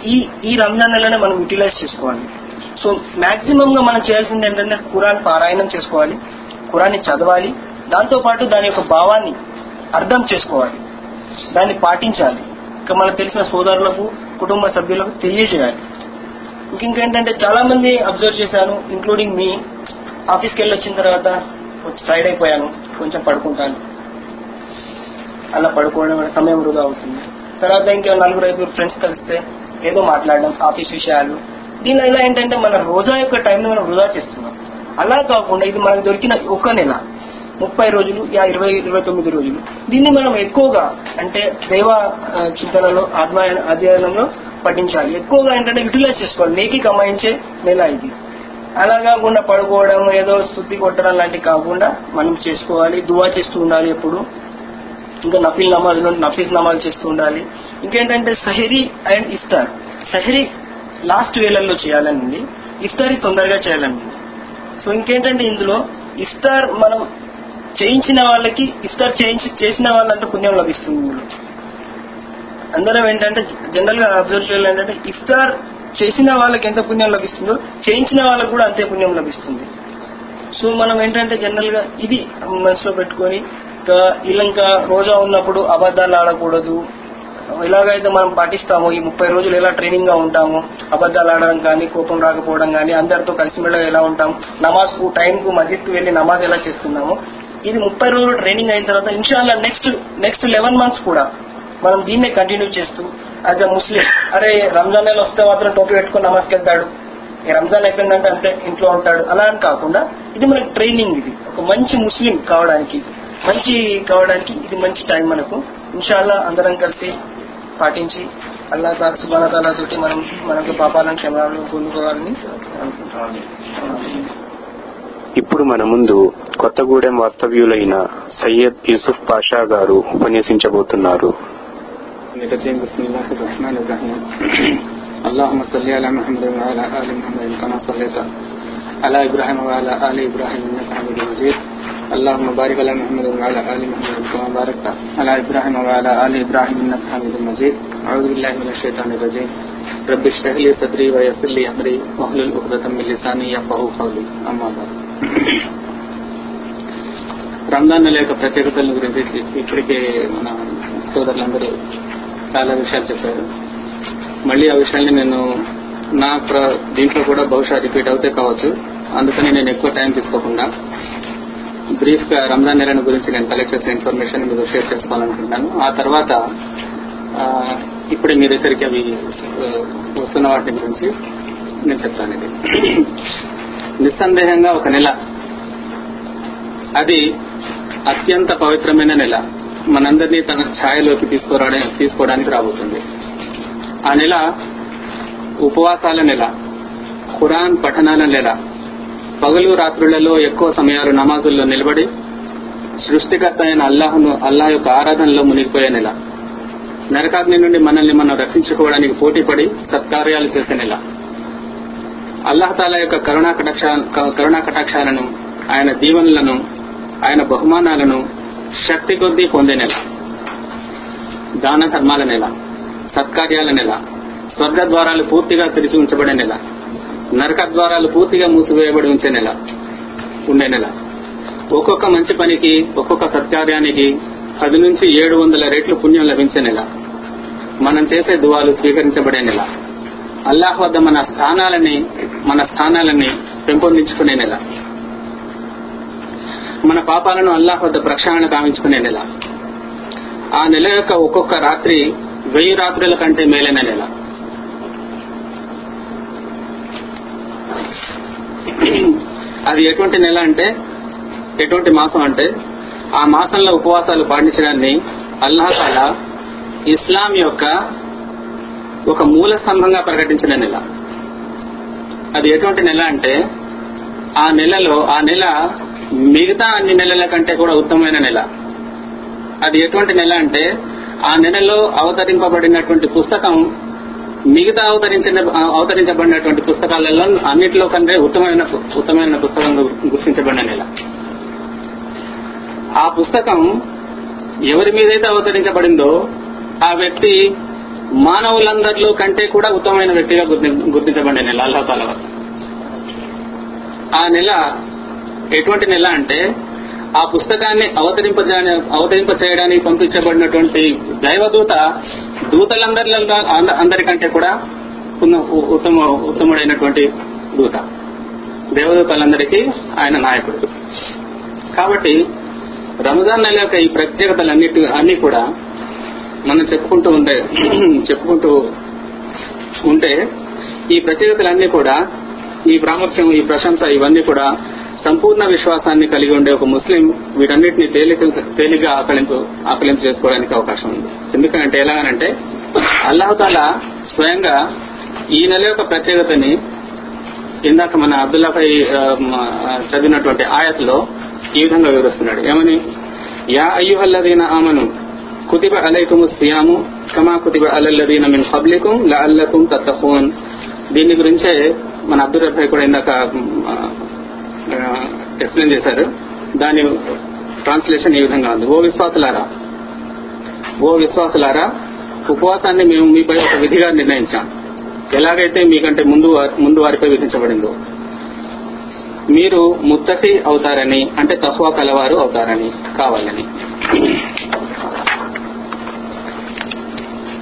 ఈ ఈ రంజాన్ నెలనే మనం యూటిలైజ్ చేసుకోవాలి. సో మాక్సిమం గా మనం చేయాల్సింది ఏంటంటే కురాన్ పారాయణం చేసుకోవాలి కురాన్ని చదవాలి దాంతో పాటు దాని యొక్క భావాన్ని అర్థం చేసుకోవాలి దాన్ని పాటించాలి. ఇంకా మనకు తెలిసిన సోదరులకు కుటుంబ సభ్యులకు తెలియజేయాలి. ఇంకేంటంటే చాలా మంది అబ్జర్వ్ చేశాను ఇంక్లూడింగ్ మీ ఆఫీస్కి వెళ్ళి వచ్చిన తర్వాత టైర్డ్ అయిపోయాను కొంచెం పడుకుంటాను. అలా పడుకోవడం సమయం వృధా అవుతుంది. తర్వాత ఇంకా నలుగురు ఐదుగురు ఫ్రెండ్స్ కలిస్తే ఏదో మాట్లాడడం ఆఫీస్ విషయాలు. దీనిలో ఇలా ఏంటంటే మన రోజా యొక్క టైంని మనం వృధా చేస్తున్నాం. అలా కాకుండా ఇది మనకు దొరికిన ఒక నెల. ముప్పై రోజులు యా ఇరవై ఇరవై తొమ్మిది రోజులు. దీన్ని మనం ఎక్కువగా అంటే దైవ చింతనలో ఆత్మ అధ్యయనంలో పఠించాలి. ఎక్కువగా ఏంటంటే యూటిలైజ్ చేసుకోవాలి. నీకి కమాయించే నెల ఇది. అలా కాకుండా పడుకోవడం ఏదో శుద్ధి కొట్టడం లాంటివి కాకుండా మనం చేసుకోవాలి. దువా చేస్తూ ఉండాలి ఎప్పుడు. ఇంకా నఫీల్ నమాజ్లో నఫీస్ నమాజ్ చేస్తూ ఉండాలి. ఇంకేంటంటే సహరీ అండ్ ఇఫ్తార్. సహరీ లాస్ట్ వేలల్లో చేయాలని ఇఫ్తారీ తొందరగా చేయాలండి సో ఇంకేంటంటే ఇందులో ఇఫ్తార్ మనం చేయించిన వాళ్ళకి ఇఫ్తార్ చేయించి చేసిన వాళ్ళంటే పుణ్యం లభిస్తుంది. అందరం ఏంటంటే జనరల్గా అబ్జర్వ్ చేయాలి ఏంటంటే ఇఫ్తార్ చేసిన వాళ్ళకి ఎంత పుణ్యం లభిస్తుందో చేయించిన వాళ్ళకి కూడా అంతే పుణ్యం లభిస్తుంది. సో మనం ఏంటంటే జనరల్గా ఇది మనసులో పెట్టుకొని ఇంకా ఇలా ఇంకా రోజా ఉన్నప్పుడు అబద్ధాలు ఆడకూడదు. ఎలాగైతే మనం పాటిస్తామో ఈ ముప్పై రోజులు ఎలా ట్రైనింగ్గా ఉంటాము అబద్దాలు ఆడడం కానీ కోపం రాకపోవడం కానీ అందరితో కలిసిమెళ్ళగా ఎలా ఉంటాం నమాజ్కు టైం కు మస్జిద్కు వెళ్ళి నమాజ్ ఎలా చేస్తున్నామో ఇది ముప్పై రోజులు ట్రైనింగ్ అయిన తర్వాత ఇన్షాల్లా నెక్స్ట్ నెక్స్ట్ లెవెన్ మంత్స్ కూడా మనం దీన్నే కంటిన్యూ చేస్తూ యాజ్ అ ముస్లిం అరే రంజాన్ నెల వస్తే మాత్రం టోపీ పెట్టుకుని నమస్కెళ్తాడు వెళ్తాడు. రంజాన్ అయిపోయిందంటే అంతే ఇంట్లో ఉంటాడు. అలా అని కాకుండా ఇది మనకి ట్రైనింగ్ ఇది. ఒక మంచి ముస్లిం కావడానికి మంచి కావడానికి ఇది మంచి టైం మనకు. ఇన్షాల్లా అందరం కలిసి పాటించి అల్లా తాలా సుబాన తోటి మనం మనకు పాపాలను క్షమాలను పొందుకోవాలని అనుకుంటున్నాం. ఇప్పుడు మన ముందు కొత్తగూడెం వాస్తవ్యులైన సయ్యద్ యూసుఫ్ పాషా గారు ఉపన్యసించబోతున్నారు الرجيم بسم الله الرحمن الرحيم اللهم صل على محمد وعلى آل محمد كما صليت على إبراهيم وعلى آل إبراهيم إنك حميد مجيد اللهم بارك على محمد وعلى آل محمد كما باركت على إبراهيم وعلى آل إبراهيم إنك حميد مجيد أعوذ بالله من الشيطان الرجيم رب اشرح لي صدري ويسر لي أمري واحلل عقدة من لساني يفقهوا قولي أما بعد రంజాన్ నెల యొక్క ప్రత్యేకతల గురించి ఇప్పటికే మన సోదరులందరూ చాలా విషయాలు చెప్పారు. మళ్ళీ ఆ విషయాల్ని నేను నా ప్ర- దీంట్లో కూడా బహుశా రిపీట్ అవుతే కావచ్చు. అందుకని నేను ఎక్కువ టైం తీసుకోకుండా బ్రీఫ్గా రంజాన్ నెలను గురించి నేను కలెక్ట్ చేసిన ఇన్ఫర్మేషన్ మీతో షేర్ చేసుకోవాలనుకుంటున్నాను. ఆ తర్వాత ఇప్పుడు ఇప్పుడే మీ దగ్గరికి అవి వస్తున్న వాటి గురించి నేను చెప్తాను ఇది. నిస్సందేహంగా ఒక నెల. అది అత్యంత పవిత్రమైన నెల. మనందరినీ తన ఛాయలోకి తీసుకురావడం తీసుకోవడానికి రాబోతుంది. ఆ నెల ఉపవాసాల నెల ఖురాన్ పఠనాల నెల. పగలు రాత్రులలో ఎక్కువ సమయాలు నమాజుల్లో నిలబడి సృష్టికర్త అయిన అల్లాహ్ను అల్లాహ్ యొక్క ఆరాధనలో మునిగిపోయే నెల. నరకాగ్ని నుండి మనల్ని మనం రక్షించుకోవడానికి పోటీపడి సత్కార్యాలు చేసే నెల. అల్లహతాల యొక్క కరుణా కటాక్ష కరుణా కటాక్షాలను ఆయన దీవెనలను ఆయన బహుమానాలను శక్తి కొద్దీ పొందే నెల. దాన ధర్మాల నెల సత్కార్యాల నెల స్వర్గ ద్వారాలు పూర్తిగా తెరిచి ఉంచబడే నెల నరక ద్వారాలు పూర్తిగా మూసివేయబడి ఉంచే నెల ఉండే నెల. ఒక్కొక్క మంచి పనికి ఒక్కొక్క సత్కార్యానికి పది నుంచి ఏడు వందల రెట్లు పుణ్యం లభించే నెల. మనం చేసే దువాలు స్వీకరించబడే నెల. అల్లాహ్ వద్ద మన స్థానాలని మన స్థానాలని పెంపొందించుకునే నెల. మన పాపాలను అల్లాహ్ వద్ద ప్రక్షాళన కావించుకునే నెల. ఆ నెల యొక్క ఒక్కొక్క రాత్రి వెయ్యి రాత్రుల కంటే మేలైన నెల. అది ఎటువంటి నెల అంటే ఎటువంటి మాసం అంటే ఆ మాసంలో ఉపవాసాలు పాటించడాన్ని అల్లాహతాల ఇస్లాం యొక్క ఒక మూల స్తంభంగా ప్రకటించిన నెల. అది ఎటువంటి నెల అంటే ఆ నెలలో ఆ నెల మిగతా అన్ని నెలల కంటే కూడా ఉత్తమమైన నెల. అది ఎటువంటి నెల అంటే ఆ నెలలో అవతరింపబడినటువంటి పుస్తకం మిగతా అవతరించిన అవతరించబడినటువంటి పుస్తకాలలో అన్నిటిలో కంటే ఉత్తమమైన ఉత్తమమైన పుస్తకం గుర్తించబడిన నెల. ఆ పుస్తకం ఎవరి మీదైతే అవతరించబడిందో ఆ వ్యక్తి మానవులందరిలో కంటే కూడా ఉత్తమమైన వ్యక్తిగా గుర్తి- నెల అల్లాహతాల వద్ద ఆ నెల ఎటువంటి నెల అంటే ఆ పుస్తకాన్ని అవతరింప అవతరింప చేయడానికి పంపించబడినటువంటి దైవదూత దూతలందరిలో అంద- అందరికంటే కూడా ఉత్తమ ఉత్తముడైనటువంటి దూత. దేవదూతలందరికీ ఆయన నాయకుడు. కాబట్టి రంజాన్ నెల యొక్క ఈ ప్రత్యేకతలన్నిటి అన్ని కూడా మనం చెప్పుకుంటూ ఉండే చెప్పుకుంటూ ఉంటే ఈ ప్రత్యేకతలన్నీ కూడా ఈ ప్రాముఖ్యం ఈ ప్రశంస ఇవన్నీ కూడా సంపూర్ణ విశ్వాసాన్ని కలిగి ఉండే ఒక ముస్లిం వీటన్నిటిని తేలిక తేలిగ్గా ఆకలింపు ఆకలింపు చేసుకోవడానికి అవకాశం ఉంది. ఎందుకంటే ఎలాగనంటే అల్లాహతాల స్వయంగా ఈ నెల యొక్క ప్రత్యేకతని ఇందాక మన అబ్దుల్లాపై చదివినటువంటి ఆయతలో ఈ విధంగా వివరిస్తున్నాడు. ఏమని? యా అయ్యుహల్లదీన ఆమను కుతిబ అలైకుము సియాము కమా కుతిబ అలల్లదీన మిన్ కబ్లికుం లఅల్లకుం తత్తఖూన్ దీని గురించే మన అబ్దుల్ రఫై కూడా ఇందాక ఎక్స్ప్లెయిన్ చేశారు. దాని ట్రాన్స్లేషన్ ఈ విధంగా ఉంది. ఓ విశ్వాసులారా ఓ విశ్వాసులారా ఉపవాసాన్ని మేము మీపై ఒక విధిగా నిర్ణయించాం. ఎలాగైతే మీకంటే ముందు ముందు వారిపై విధించబడిందో మీరు ముత్తసి అవుతారని అంటే తక్కువ కలవారు అవుతారని కావాలని.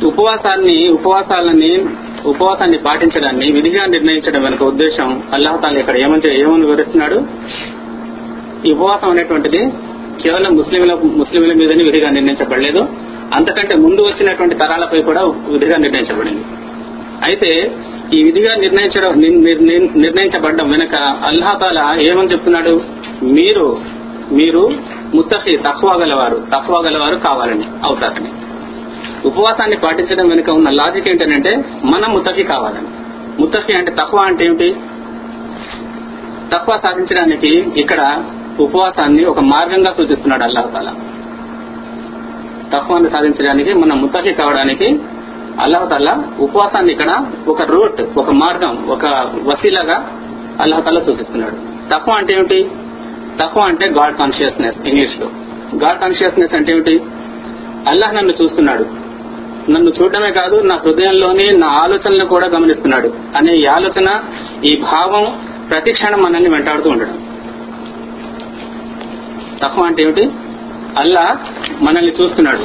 ఉపవాసాన్ని ఉపవాసాలని ఉపవాసాన్ని పాటించడాన్ని విధిగా నిర్ణయించడం వెనుక ఉద్దేశం అల్లాహతాల ఇక్కడ ఏమని ఏమని వివరిస్తున్నాడు? ఈ ఉపవాసం అనేటువంటిది కేవలం ముస్లింల ముస్లింల మీదని విధిగా నిర్ణయించబడలేదు. అంతకంటే ముందు వచ్చినటువంటి తరాలపై కూడా విధిగా నిర్ణయించబడింది. అయితే ఈ విధిగా నిర్ణయించడం నిర్ణయించబడడం వెనుక అల్లాహతాల ఏమని చెప్తున్నాడు? మీరు మీరు ముత్తఫి తక్కువ గలవారు తక్కువ గలవారు కావాలని అవుతారని. ఉపవాసాన్ని పాటించడం వెనుక ఉన్న లాజిక్ ఏంటంటే మనం ముత్తఫీ కావాలని. ముత్తఫీ అంటే తక్కువ అంటే ఏమిటి? తక్కువ సాధించడానికి ఇక్కడ ఉపవాసాన్ని ఒక మార్గంగా సూచిస్తున్నాడు అల్లహతాల తక్కువని సాధించడానికి మనం ముత్తఫీ కావడానికి అల్లాహతాల ఉపవాసాన్ని ఇక్కడ ఒక రూట్ ఒక మార్గం ఒక వసీలాగా అల్లహతాల సూచిస్తున్నాడు. తక్కువ అంటే ఏమిటి? తక్కువ అంటే గాడ్ కాన్షియస్నెస్ ఇంగ్లీష్లో. గాడ్ కాన్షియస్నెస్ అంటే ఏమిటి? అల్లాహ్ నన్ను చూస్తున్నాడు. నన్ను చూడడమే కాదు నా హృదయంలోని నా ఆలోచనలు కూడా గమనిస్తున్నాడు. అనే ఈ ఆలోచన ఈ భావం ప్రతి క్షణం మనల్ని వెంటాడుతూ ఉండడం. తక్కువ అంటే ఏమిటి? అల్లా మనల్ని చూస్తున్నాడు.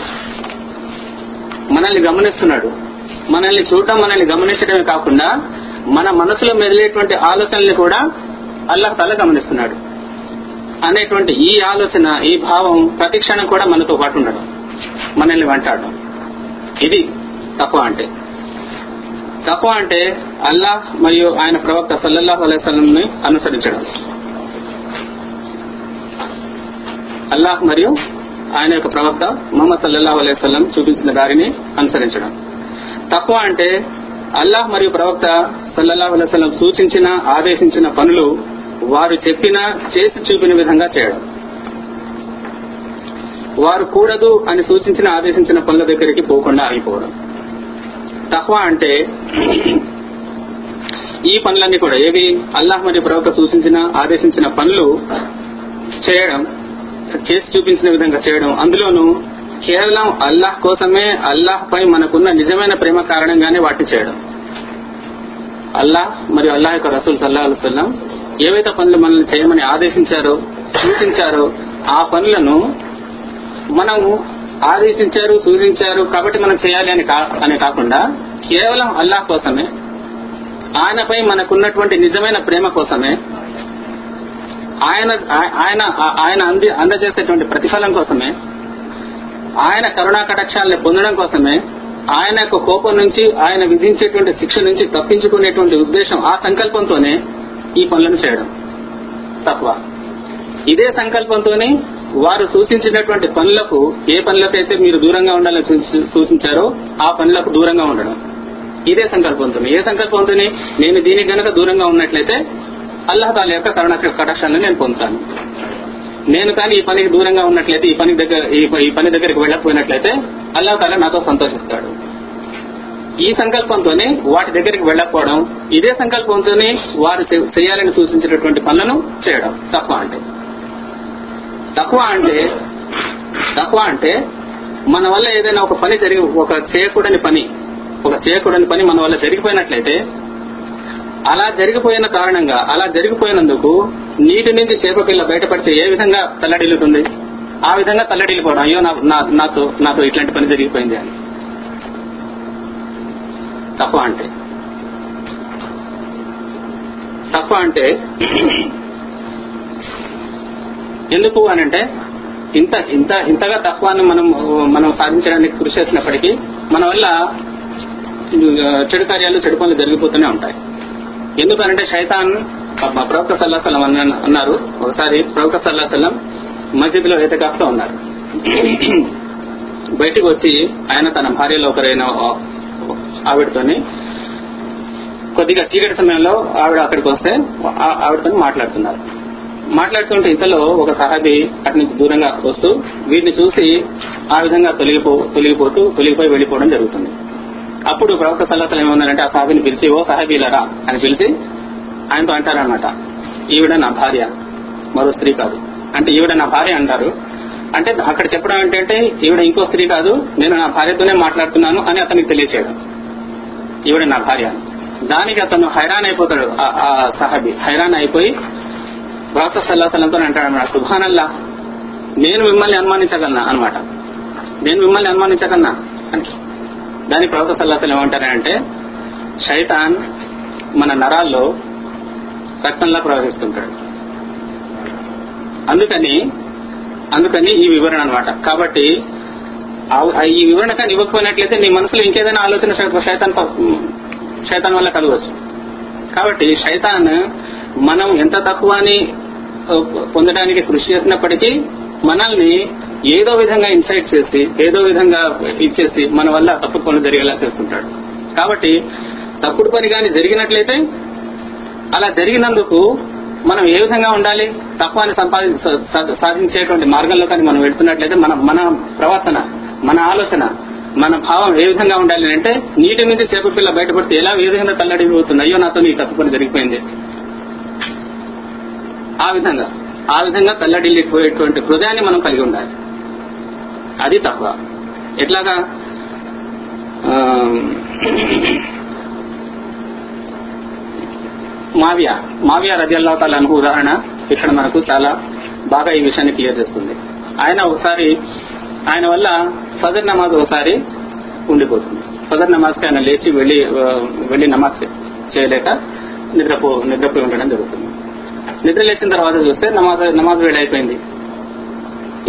మనల్ని గమనిస్తున్నాడు. మనల్ని చూడటం మనల్ని గమనించడమే కాకుండా మన మనసులో మెదిలేటువంటి ఆలోచనల్ని కూడా అల్లాహ్ తల గమనిస్తున్నాడు. అనేటువంటి ఈ ఆలోచన ఈ భావం ప్రతి క్షణం కూడా మనతో పాటు ఉండడం మనల్ని వెంటాడడం. ఇది తక్కువ అంటే. తక్కువ అంటే అల్లాహ్ మరియు ఆయన ప్రవక్త సల్లల్లాహు అలైస్లంని అనుసరించడం. అల్లాహ్ మరియు ఆయన యొక్క ప్రవక్త మొహమ్మద్ సల్లల్లాహు అలైస్లం చూపించిన దారిని అనుసరించడం. తక్కువ అంటే అల్లాహ్ మరియు ప్రవక్త సల్లల్లాహు అలైస్లం సూచించిన ఆదేశించిన పనులు వారు చెప్పిన చేసి చూపిన విధంగా చేయడం. వారు కూడదు అని సూచించిన ఆదేశించిన పనుల దగ్గరికి పోకుండా ఆగిపోవడం. తహ్వా అంటే ఈ పనులన్నీ కూడా ఏవి? అల్లాహ్ మరియు ప్రవక్త సూచించిన ఆదేశించిన పనులు చేయడం చేసి చూపించిన విధంగా చేయడం. అందులోనూ కేవలం అల్లాహ్ కోసమే అల్లాహ్ పై మనకున్న నిజమైన ప్రేమ కారణంగానే వాటిని చేయడం. అల్లాహ్ మరియు అల్లాహ్ యొక్క రసూల్ సల్లా అలుసల్లం ఏవైతే పనులు మనల్ని చేయమని ఆదేశించారో సూచించారో ఆ పనులను మనము ఆదేశించారు సూచించారు కాబట్టి మనం చేయాలి అని అని కాకుండా కేవలం అల్లాహ్ కోసమే ఆయనపై మనకున్నటువంటి నిజమైన ప్రేమ కోసమే ఆయన ఆయన ఆయన అంది అందజేసేటువంటి ప్రతిఫలం కోసమే ఆయన కరుణా కటాక్షాలను పొందడం కోసమే ఆయన యొక్క కోపం నుంచి ఆయన విధించేటువంటి శిక్ష నుంచి తప్పించుకునేటువంటి ఉద్దేశం ఆ సంకల్పంతోనే ఈ పనులను చేయడం. తక్కువ ఇదే సంకల్పంతోనే వారు సూచించినటువంటి పనులకు ఏ పనులకైతే మీరు దూరంగా ఉండాలని సూచించారో ఆ పనులకు దూరంగా ఉండడం. ఇదే సంకల్పంతో ఏ సంకల్పంతో నేను దీనికి గనక దూరంగా ఉన్నట్లయితే అల్లహతాల యొక్క కరుణ కటాక్షాన్ని నేను పొందుతాను. నేను కానీ ఈ పనికి దూరంగా ఉన్నట్లయితే ఈ పని దగ్గర ఈ పని దగ్గరికి వెళ్ళకపోయినట్లయితే అల్లహతాల నాతో సంతోషిస్తాడు. ఈ సంకల్పంతోనే వాటి దగ్గరికి వెళ్ళకపోవడం ఇదే సంకల్పంతోనే వారు చేయాలని సూచించినటువంటి పనులను చేయడం తప్ప అంటే. తక్కువ అంటే తక్కువ అంటే మన వల్ల ఏదైనా ఒక పని జరిగి ఒక చేయకూడని పని ఒక చేయకూడని పని మన వల్ల జరిగిపోయినట్లయితే అలా జరిగిపోయిన కారణంగా అలా జరిగిపోయినందుకు నీటి నుంచి చేపపిల్ల బయటపడితే ఏ విధంగా తల్లడిల్లుతుంది? ఆ విధంగా తల్లడిల్లిపోవడం అయ్యో నాతో నాతో ఇట్లాంటి పని జరిగిపోయింది అని. తక్కువ అంటే. తక్కువ అంటే ఎందుకు అని అంటే ఇంత ఇంత ఇంతగా తత్వాన్ని మనం మనం సాధించడానికి కృషి చేసినప్పటికీ మన వల్ల చెడు కార్యాలు చెడు పనులు జరిగిపోతూనే ఉంటాయి. ఎందుకనంటే శైతాన్ ప్రవక్త సల్లాసలం అన్నారు. ఒకసారి ప్రవక్త సల్లాసలం మసీదులో లో ఉన్నారు. బయటికి వచ్చి ఆయన తన భార్యలో ఒకరైన ఆవిడతోని కొద్దిగా చీకటి సమయంలో ఆవిడ అక్కడికి వస్తే ఆవిడతో మాట్లాడుతున్నారు. మాట్లాడుతుంటే ఇంతలో ఒక సహాబి అటు నుంచి దూరంగా వస్తూ వీటిని చూసి ఆ విధంగా తొలగిపో తొలగిపోతూ తొలగిపోయి వెళ్ళిపోవడం జరుగుతుంది. అప్పుడు ప్రవక్త సల్లాసలు ఏమన్నారంటే ఆ సాహాబిని పిలిచి ఓ సాహాబీలరా అని పిలిచి ఆయనతో అంటారనమాట ఈవిడ నా భార్య మరో స్త్రీ కాదు. అంటే ఈవిడ నా భార్య అంటారు. అంటే అక్కడ చెప్పడం ఏంటంటే ఈవిడ ఇంకో స్త్రీ కాదు నేను నా భార్యతోనే మాట్లాడుతున్నాను అని అతనికి తెలియచేయడం. ఈవిడ నా భార్య. దానికి అతను హైరాన్ అయిపోతాడు ఆ- ఆ సహాబి. హైరాన్ అయిపోయి ప్రవక్త సల్లాసలంతో అంటాడు అన్నాడు సుభానల్లా నేను మిమ్మల్ని అనుమానించగలనా అనమాట నేను మిమ్మల్ని అనుమానించగలనా? అని దాని ప్రవక్త సల్లాసలు ఏమంటారంటే శైతాన్ మన నరాల్లో రక్తంలా ప్రవహిస్తుంటాడు. అందుకని అందుకని ఈ వివరణ అన్నమాట. కాబట్టి ఈ వివరణ కానీ ఇవ్వకపోయినట్లయితే నీ మనసులో ఇంకేదైనా ఆలోచన శైతాన్ శైతాన్ వల్ల కలగవచ్చు. కాబట్టి శైతాన్ మనం ఎంత తక్కువ అని పొందడానికి కృషి చేసినప్పటికీ మనల్ని ఏదో విధంగా ఇన్సైట్ చేసి ఏదో విధంగా ఇచ్చేసి మన వల్ల తప్పుడు పనులు జరిగేలా చేస్తుంటాడు. కాబట్టి తప్పుడు పని కానీ జరిగినట్లయితే అలా జరిగినందుకు మనం ఏ విధంగా ఉండాలి? తత్వాన్ని సంపాది సాధించేటువంటి మార్గంలో కానీ మనం వెళ్తున్నట్లయితే మన మన ప్రవర్తన మన ఆలోచన మన భావం ఏ విధంగా ఉండాలి అంటే నీటి నుంచి చేప పిల్ల బయటపడితే ఎలా ఏ విధంగా తల్లడిపోతుంది అయ్యో నాతో నీ తప్పు పని జరిగిపోయింది. ఆ విధంగా ఆ విధంగా తల్లడిల్లిపోయేటువంటి హృదయాన్ని మనం కలిగి ఉండాలి. అది తక్కువ. ఎట్లాగా? ఆ, మావియా మావియా రజల్లా తాలను ఉదాహరణ ఇక్కడ మనకు చాలా బాగా ఈ విషయాన్ని క్లియర్ చేస్తుంది. ఆయన ఒకసారి ఆయన వల్ల ఫజర్ నమాజ్ ఒకసారి ఉండిపోతుంది. ఫజర్ నమాజ్కి ఆయన లేచి వెళ్ళి వెళ్ళి నమాజ్ చేయలేక నిద్రపో నిద్రపోయి ఉండడం జరుగుతుంది. నిద్ర లేచిన తర్వాత చూస్తే నమాజ్ నమాజ్ వేళ అయిపోయింది.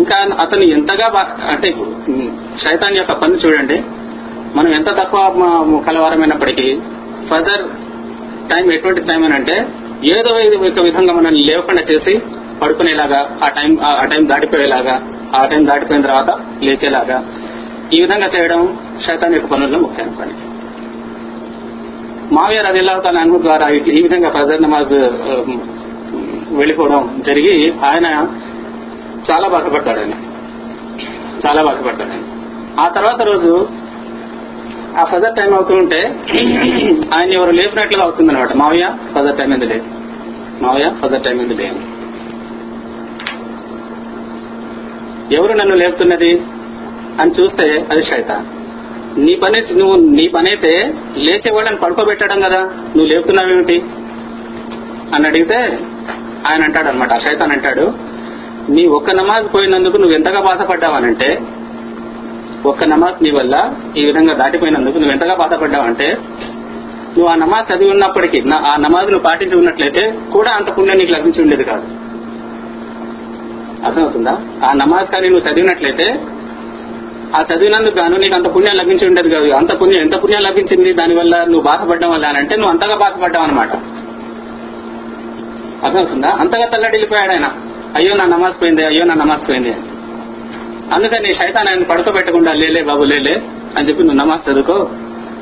ఇంకా అతను ఎంతగా అంటే శైతాన్ యొక్క పని చూడండి. మనం ఎంత తక్కువ కలవారమైనప్పటికీ ఫర్దర్ టైం ఎటువంటి టైం అని అంటే ఏదో ఒక విధంగా మనల్ని లేవకుండా చేసి పడుకునేలాగా ఆ టైం ఆ టైం దాటిపోయేలాగా ఆ టైం దాటిపోయిన తర్వాత లేచేలాగా ఈ విధంగా చేయడం శైతాన్ యొక్క పనుల్లో ముఖ్యమైన పని. మావయ్య రజిల్లా తన అనుమతి ద్వారా ఈ విధంగా ఫజర్ నమాజ్ వెళ్ళిపోవడం జరిగి ఆయన చాలా బాధపడ్డాడు ఆయన చాలా బాధపడ్డాడు ఆ తర్వాత రోజు ఆ ఫజర్ టైం అవుతుంటే ఉంటే ఆయన ఎవరు లేపినట్లుగా అవుతుంది అనమాట మావయ్య ఫజర్ టైం ఎందుకు లేదు? మావయ్య ఫజర్ టైం ఎందుకు లేదు? ఎవరు నన్ను లేపుతున్నది? అని చూస్తే అది శైతాన్. నీ పని నువ్వు నీ పనైతే లేచేవాళ్ళని పడుకోబెట్టడం కదా. నువ్వు లేపుతున్నావేమిటి? అని అడిగితే ఆయన అంటాడు అనమాట ఆ శైతాన్ అంటాడు నీ ఒక్క నమాజ్ పోయినందుకు నువ్వు ఎంతగా బాధపడ్డావనంటే ఒక్క నమాజ్ నీ వల్ల ఈ విధంగా దాటిపోయినందుకు నువ్వు ఎంతగా బాధపడ్డావంటే నువ్వు ఆ నమాజ్ చదివి ఉన్నప్పటికీ నా- ఆ నమాజ్ నువ్వు పాటించి ఉన్నట్లయితే కూడా అంత పుణ్యం నీకు లభించి ఉండేది కాదు. అర్థమవుతుందా? ఆ నమాజ్ కానీ నువ్వు చదివినట్లయితే ఆ చదివినందుకు గాను నీకు అంత పుణ్యం లభించి ఉండేది కాదు. అంత పుణ్యం ఎంత పుణ్యం లభించింది? దానివల్ల నువ్వు బాధపడడం వల్ల అని అంటే నువ్వు అంతగా బాధపడ్డావు అనమాట అర్థమవుతుందా అంతగా తల్లడిల్లిపోయాడు ఆయన. అయ్యో నా నమాజ్ పోయింది అయ్యో నా నమాజ్ పోయింది. అని. అందుకని శైతాన్ ఆయన పడుకోబెట్టకుండా లేలే బాబు లేలే అని చెప్పి నువ్వు నమాజ్ చదువుకో.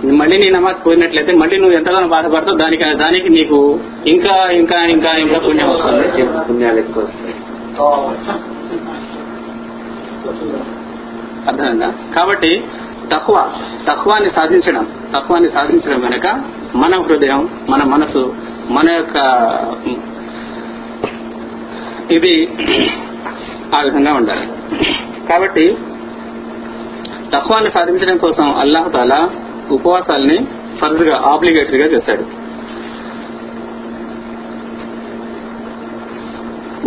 మళ్ళీ నీ నమాజ్ పోయినట్లయితే మళ్ళీ నువ్వు ఎంతగానో బాధపడతావు దానికి దానికి నీకు ఇంకా ఇంకా ఇంకా ఇంకా పుణ్యం వస్తుంది. పుణ్యాలు ఎక్కువ వస్తాయి. అర్థమైందా? కాబట్టి తక్కువ తక్కువాన్ని సాధించడం తక్కువాన్ని సాధించడం వెనక మన హృదయం మన మనసు మన యొక్క ఇది ఆ విధంగా ఉండాలి. కాబట్టి తత్వాన్ని సాధించడం కోసం అల్లాహతాల ఉపవాసాల్ని ఉపవాసాలని ఫర్జ్గా ఆబ్లిగేటరీగా చేశాడు.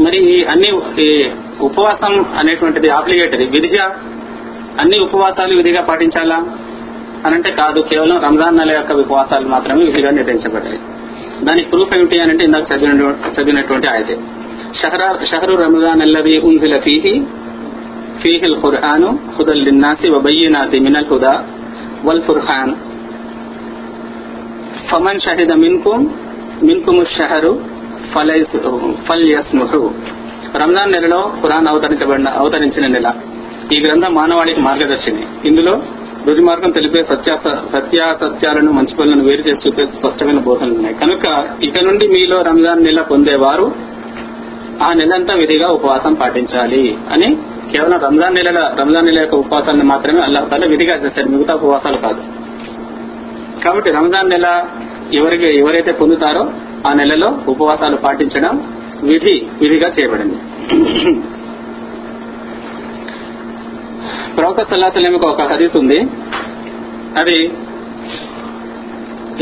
మరి ఈ అన్ని ఈ ఉపవాసం అనేటువంటిది ఆబ్లిగేటరీ విధిగా అన్ని ఉపవాసాలు విధిగా పాటించాలా? అనంటే కాదు కేవలం రంజాన్ నెల యొక్క ఉపవాసాలు మాత్రమే విధిగా నిర్ణయించబడ్డాయి. దానికి ప్రూఫ్ ఏమిటి అని అంటే ఇందాక చదివిన చదివినటువంటి ఆయతే. షహరా షహరు రంజాన్ అల్లది ఉంజిల ఫీహి فيه القرآن هدى للناس وبينات من الهدى والفرقان فمن شهد منكم منكم الشهر فليس- فليسمحوا రంజాన్ నెలలో ఖురాన్ అవతరించబడిన అవతరించిన నెల ఈ గ్రంథం మానవాళికి మార్గదర్శిని ఇందులో రుజుమార్గం తెలిపే సత్య సత్యాసత్యాలను మంచి పనులను వేరు చేసి చూపే స్పష్టమైన బోధనలు ఉన్నాయి కనుక ఇక నుండి మీలో రంజాన్ నెల పొందేవారు ఆ నెలంతా విధిగా ఉపవాసం పాటించాలి అని కేవలం రంజాన్ నెల రంజాన్ నెల యొక్క ఉపవాసాన్ని మాత్రమే అల్లాహ్ తాలా విధిగా చేశారు మిగతా ఉపవాసాలు కాదు. కాబట్టి రంజాన్ నెల ఎవరికి ఎవరైతే పొందుతారో ఆ నెలలో ఉపవాసాలు పాటించడం విధి విధిగా చేయబడింది. ప్రవక్త సల్లాసలేమికి ఒక హదీస్ ఉంది. అది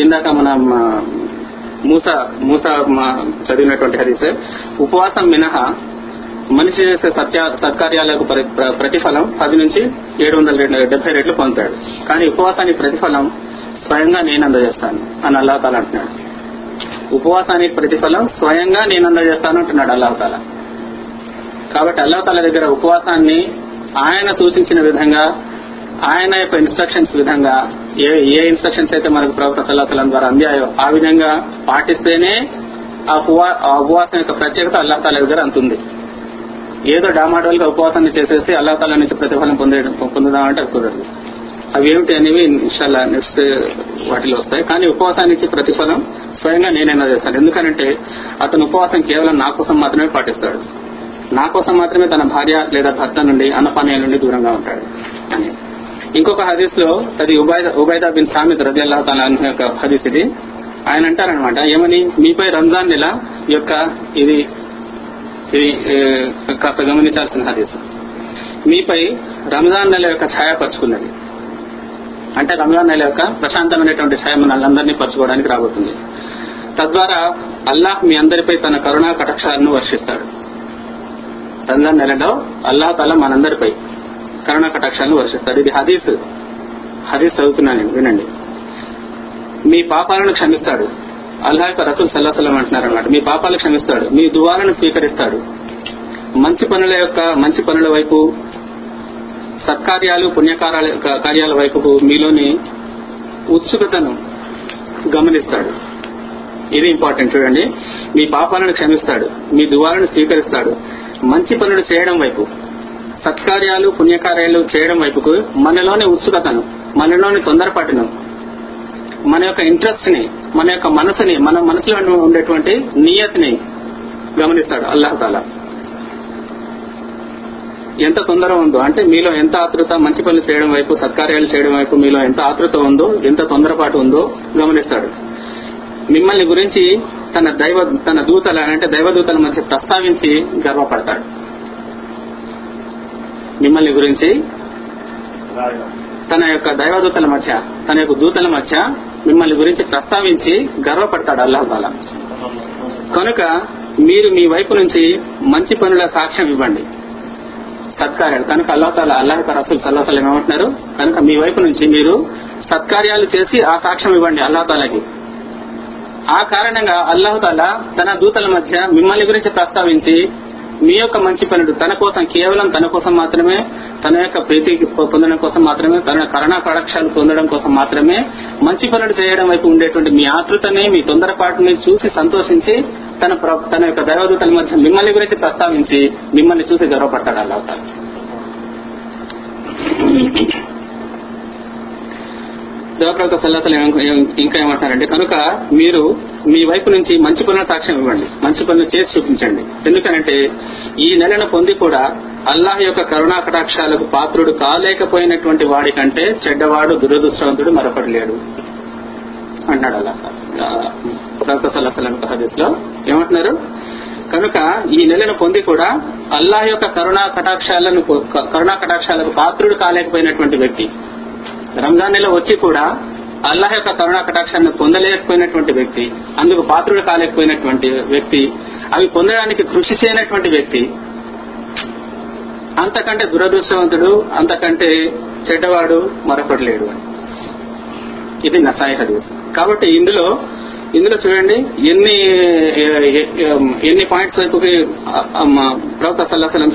ఇందాక మనం మూస మూస చదివినటువంటి హదీస్. ఉపవాసం మినహా మనిషి చేసే సత్య సత్కార్యాలకు ప్రతిఫలం పది నుంచి ఏడు వందల డెబ్బై రెట్లు పొందుతాడు. కానీ ఉపవాసానికి ప్రతిఫలం స్వయంగా నేను అందజేస్తాను అని అల్లాహతాల అంటున్నాడు. ఉపవాసానికి ప్రతిఫలం స్వయంగా నేను అందజేస్తాను అంటున్నాడు అల్లాహతాల కాబట్టి అల్లాహతాల దగ్గర ఉపవాసాన్ని ఆయన సూచించిన విధంగా ఆయన యొక్క ఇన్స్ట్రక్షన్స్ విధంగా ఏ ఏ ఇన్స్ట్రక్షన్స్ అయితే మనకు ప్రవక్త సల్లాహలం ద్వారా అందాయో ఆ విధంగా పాటిస్తేనే ఆ ఉపవా ఆ ఉపవాసం యొక్క ప్రత్యేకత అల్లాహ్ తాలా దగ్గర అంతుంది. ఏదో డామాడోల్గా ఉపవాసాన్ని చేసేసి అల్లాహ్ తాలా నుంచి ప్రతిఫలం పొందే పొందుదామంటే కుదరదు. అవి ఏమిటి అనేవి ఇన్షాల్లా నెక్స్ట్ వాటిలో వస్తాయి. కానీ ఉపవాసానికి ప్రతిఫలం స్వయంగా నేనైనా చేస్తాను. ఎందుకంటే అతను ఉపవాసం కేవలం నా కోసం మాత్రమే పాటిస్తాడు. నా కోసం మాత్రమే తన భార్య లేదా భర్త నుండి అన్నపానీయాల నుండి దూరంగా ఉంటాడు. అని. ఇంకొక హదీస్లో అది ఉబైదా ఉబైదా బిన్ సామిద్ రజి అల్లాహ్ యొక్క హదీస్ ఇది. ఆయన అంటారనమాట ఏమని? మీపై రంజాన్ నెల యొక్క ఇది ఇది కాస్త గమనించాల్సిన హదీస్. మీపై రంజాన్ నెల యొక్క ఛాయ పరుచుకున్నది అంటే రంజాన్ నెల యొక్క ప్రశాంతమైనటువంటి ఛాయ మనల్ని పరచుకోవడానికి రాబోతుంది. తద్వారా అల్లాహ్ మీ అందరిపై తన కరుణా కటాక్షాలను వర్షిస్తాడు. రంజాన్ నెలలో అల్లాహ్ తల మనందరిపై కరుణా కటాక్షాలను వర్షిస్తాడు ఇది హదీస్. హదీస్ చదువుతున్నాను నేను. వినండి. మీ పాపాలను క్షమిస్తాడు. అల్లా యొక్క రసూల్ సల్లాసలం అంటున్నారు అనమాట మీ పాపాలు క్షమిస్తాడు. మీ దువాలను స్వీకరిస్తాడు. మంచి పనుల యొక్క మంచి పనుల వైపు సత్కార్యాలు పుణ్యకార్యాల కార్యాల వైపుకు మీలోని ఉత్సుకతను గమనిస్తాడు. ఇది ఇంపార్టెంట్. చూడండి. మీ పాపాలను క్షమిస్తాడు. మీ దువాలను స్వీకరిస్తాడు. మంచి పనులు చేయడం వైపు సత్కార్యాలు పుణ్యకార్యాలు చేయడం వైపుకు మనలోని ఉత్సుకతను మనలోని తొందరపాటును మన యొక్క ఇంట్రెస్ట్ని మన యొక్క మనసుని మన మనసులో ఉండేటువంటి నియతిని గమనిస్తాడు అల్లాహతాలా ఎంత తొందర ఉందో అంటే మీలో ఎంత ఆతృత మంచి పనులు చేయడం వైపు సత్కార్యాలు చేయడం వైపు మీలో ఎంత ఆతృత ఉందో ఎంత తొందరపాటు ఉందో గమనిస్తాడు. మిమ్మల్ని గురించి తన దైవ తన దూతల అంటే దైవదూతల మధ్య ప్రస్తావించి గర్వపడతాడు. మిమ్మల్ని గురించి తన యొక్క దైవదూతల మధ్య తన యొక్క దూతల మధ్య మిమ్మల్ని గురించి ప్రస్తావించి గర్వపడతాడు అల్లాహ్ కనుక మీరు మీ వైపు నుంచి మంచి పనుల సాక్ష్యం ఇవ్వండి. సత్కార్యాలు. కనుక అల్లాహ్ తాలా అల్లాహ్ యొక్క రసూల్ సల్లాహం ఏమంటున్నారు? కనుక మీ వైపు నుంచి మీరు సత్కార్యాలు చేసి ఆ సాక్ష్యం ఇవ్వండి అల్లాహ్ తాలాకి. ఆ కారణంగా అల్లాహ్ తాలా తన దూతల మధ్య మిమ్మల్ని గురించి ప్రస్తావించి మీ యొక్క మంచి పనులు తన కోసం కేవలం తన కోసం మాత్రమే తన యొక్క ప్రీతి పొందడం కోసం మాత్రమే తన కరుణా కటాక్షాలు పొందడం కోసం మాత్రమే మంచి పనులు చేయడం వైపు ఉండేటువంటి మీ ఆతృతని మీ తొందరపాటుని చూసి సంతోషించి తన తన యొక్క దైవదూతల మధ్య మిమ్మల్ని గురించి ప్రస్తావించి మిమ్మల్ని చూసి గర్వపడతాడు అలా దేవప్రవక్త సల్లాతలు ఇంకా ఏమంటారంటే కనుక మీరు మీ వైపు నుంచి మంచి పనుల సాక్ష్యం ఇవ్వండి. మంచి పనులు చేసి చూపించండి. ఎందుకనంటే ఈ నెలను పొంది కూడా అల్లాహ్ యొక్క కరుణా కటాక్షాలకు పాత్రుడు కాలేకపోయినటువంటి వాడి కంటే చెడ్డవాడు దురదృష్టవంతుడు మరొకటి లేడు. అన్నాడు అల్లాహ్ ప్రవక్త సల్లాహం హదీస్లో ఏమంటున్నారు? కనుక ఈ నెలను పొంది కూడా అల్లాహ్ యొక్క కరుణా కటాక్షాలను కరుణా కటాక్షాలకు పాత్రుడు కాలేకపోయినటువంటి వ్యక్తి. రంజాన్ నెల వచ్చి కూడా అల్లాహ్ యొక్క కరుణా కటాక్షాన్ని పొందలేకపోయినటువంటి వ్యక్తి అందుకు పాత్రుడు కాలేకపోయినటువంటి వ్యక్తి అవి పొందడానికి కృషి చేయనటువంటి వ్యక్తి అంతకంటే దురదృష్టవంతుడు అంతకంటే చెడ్డవాడు మరొకటి లేడు ఇది నసాయి హదీస్. కాబట్టి ఇందులో ఇందులో చూడండి ఎన్ని ఎన్ని పాయింట్స్ వైపుకి ప్రవక్త సల్లాహలం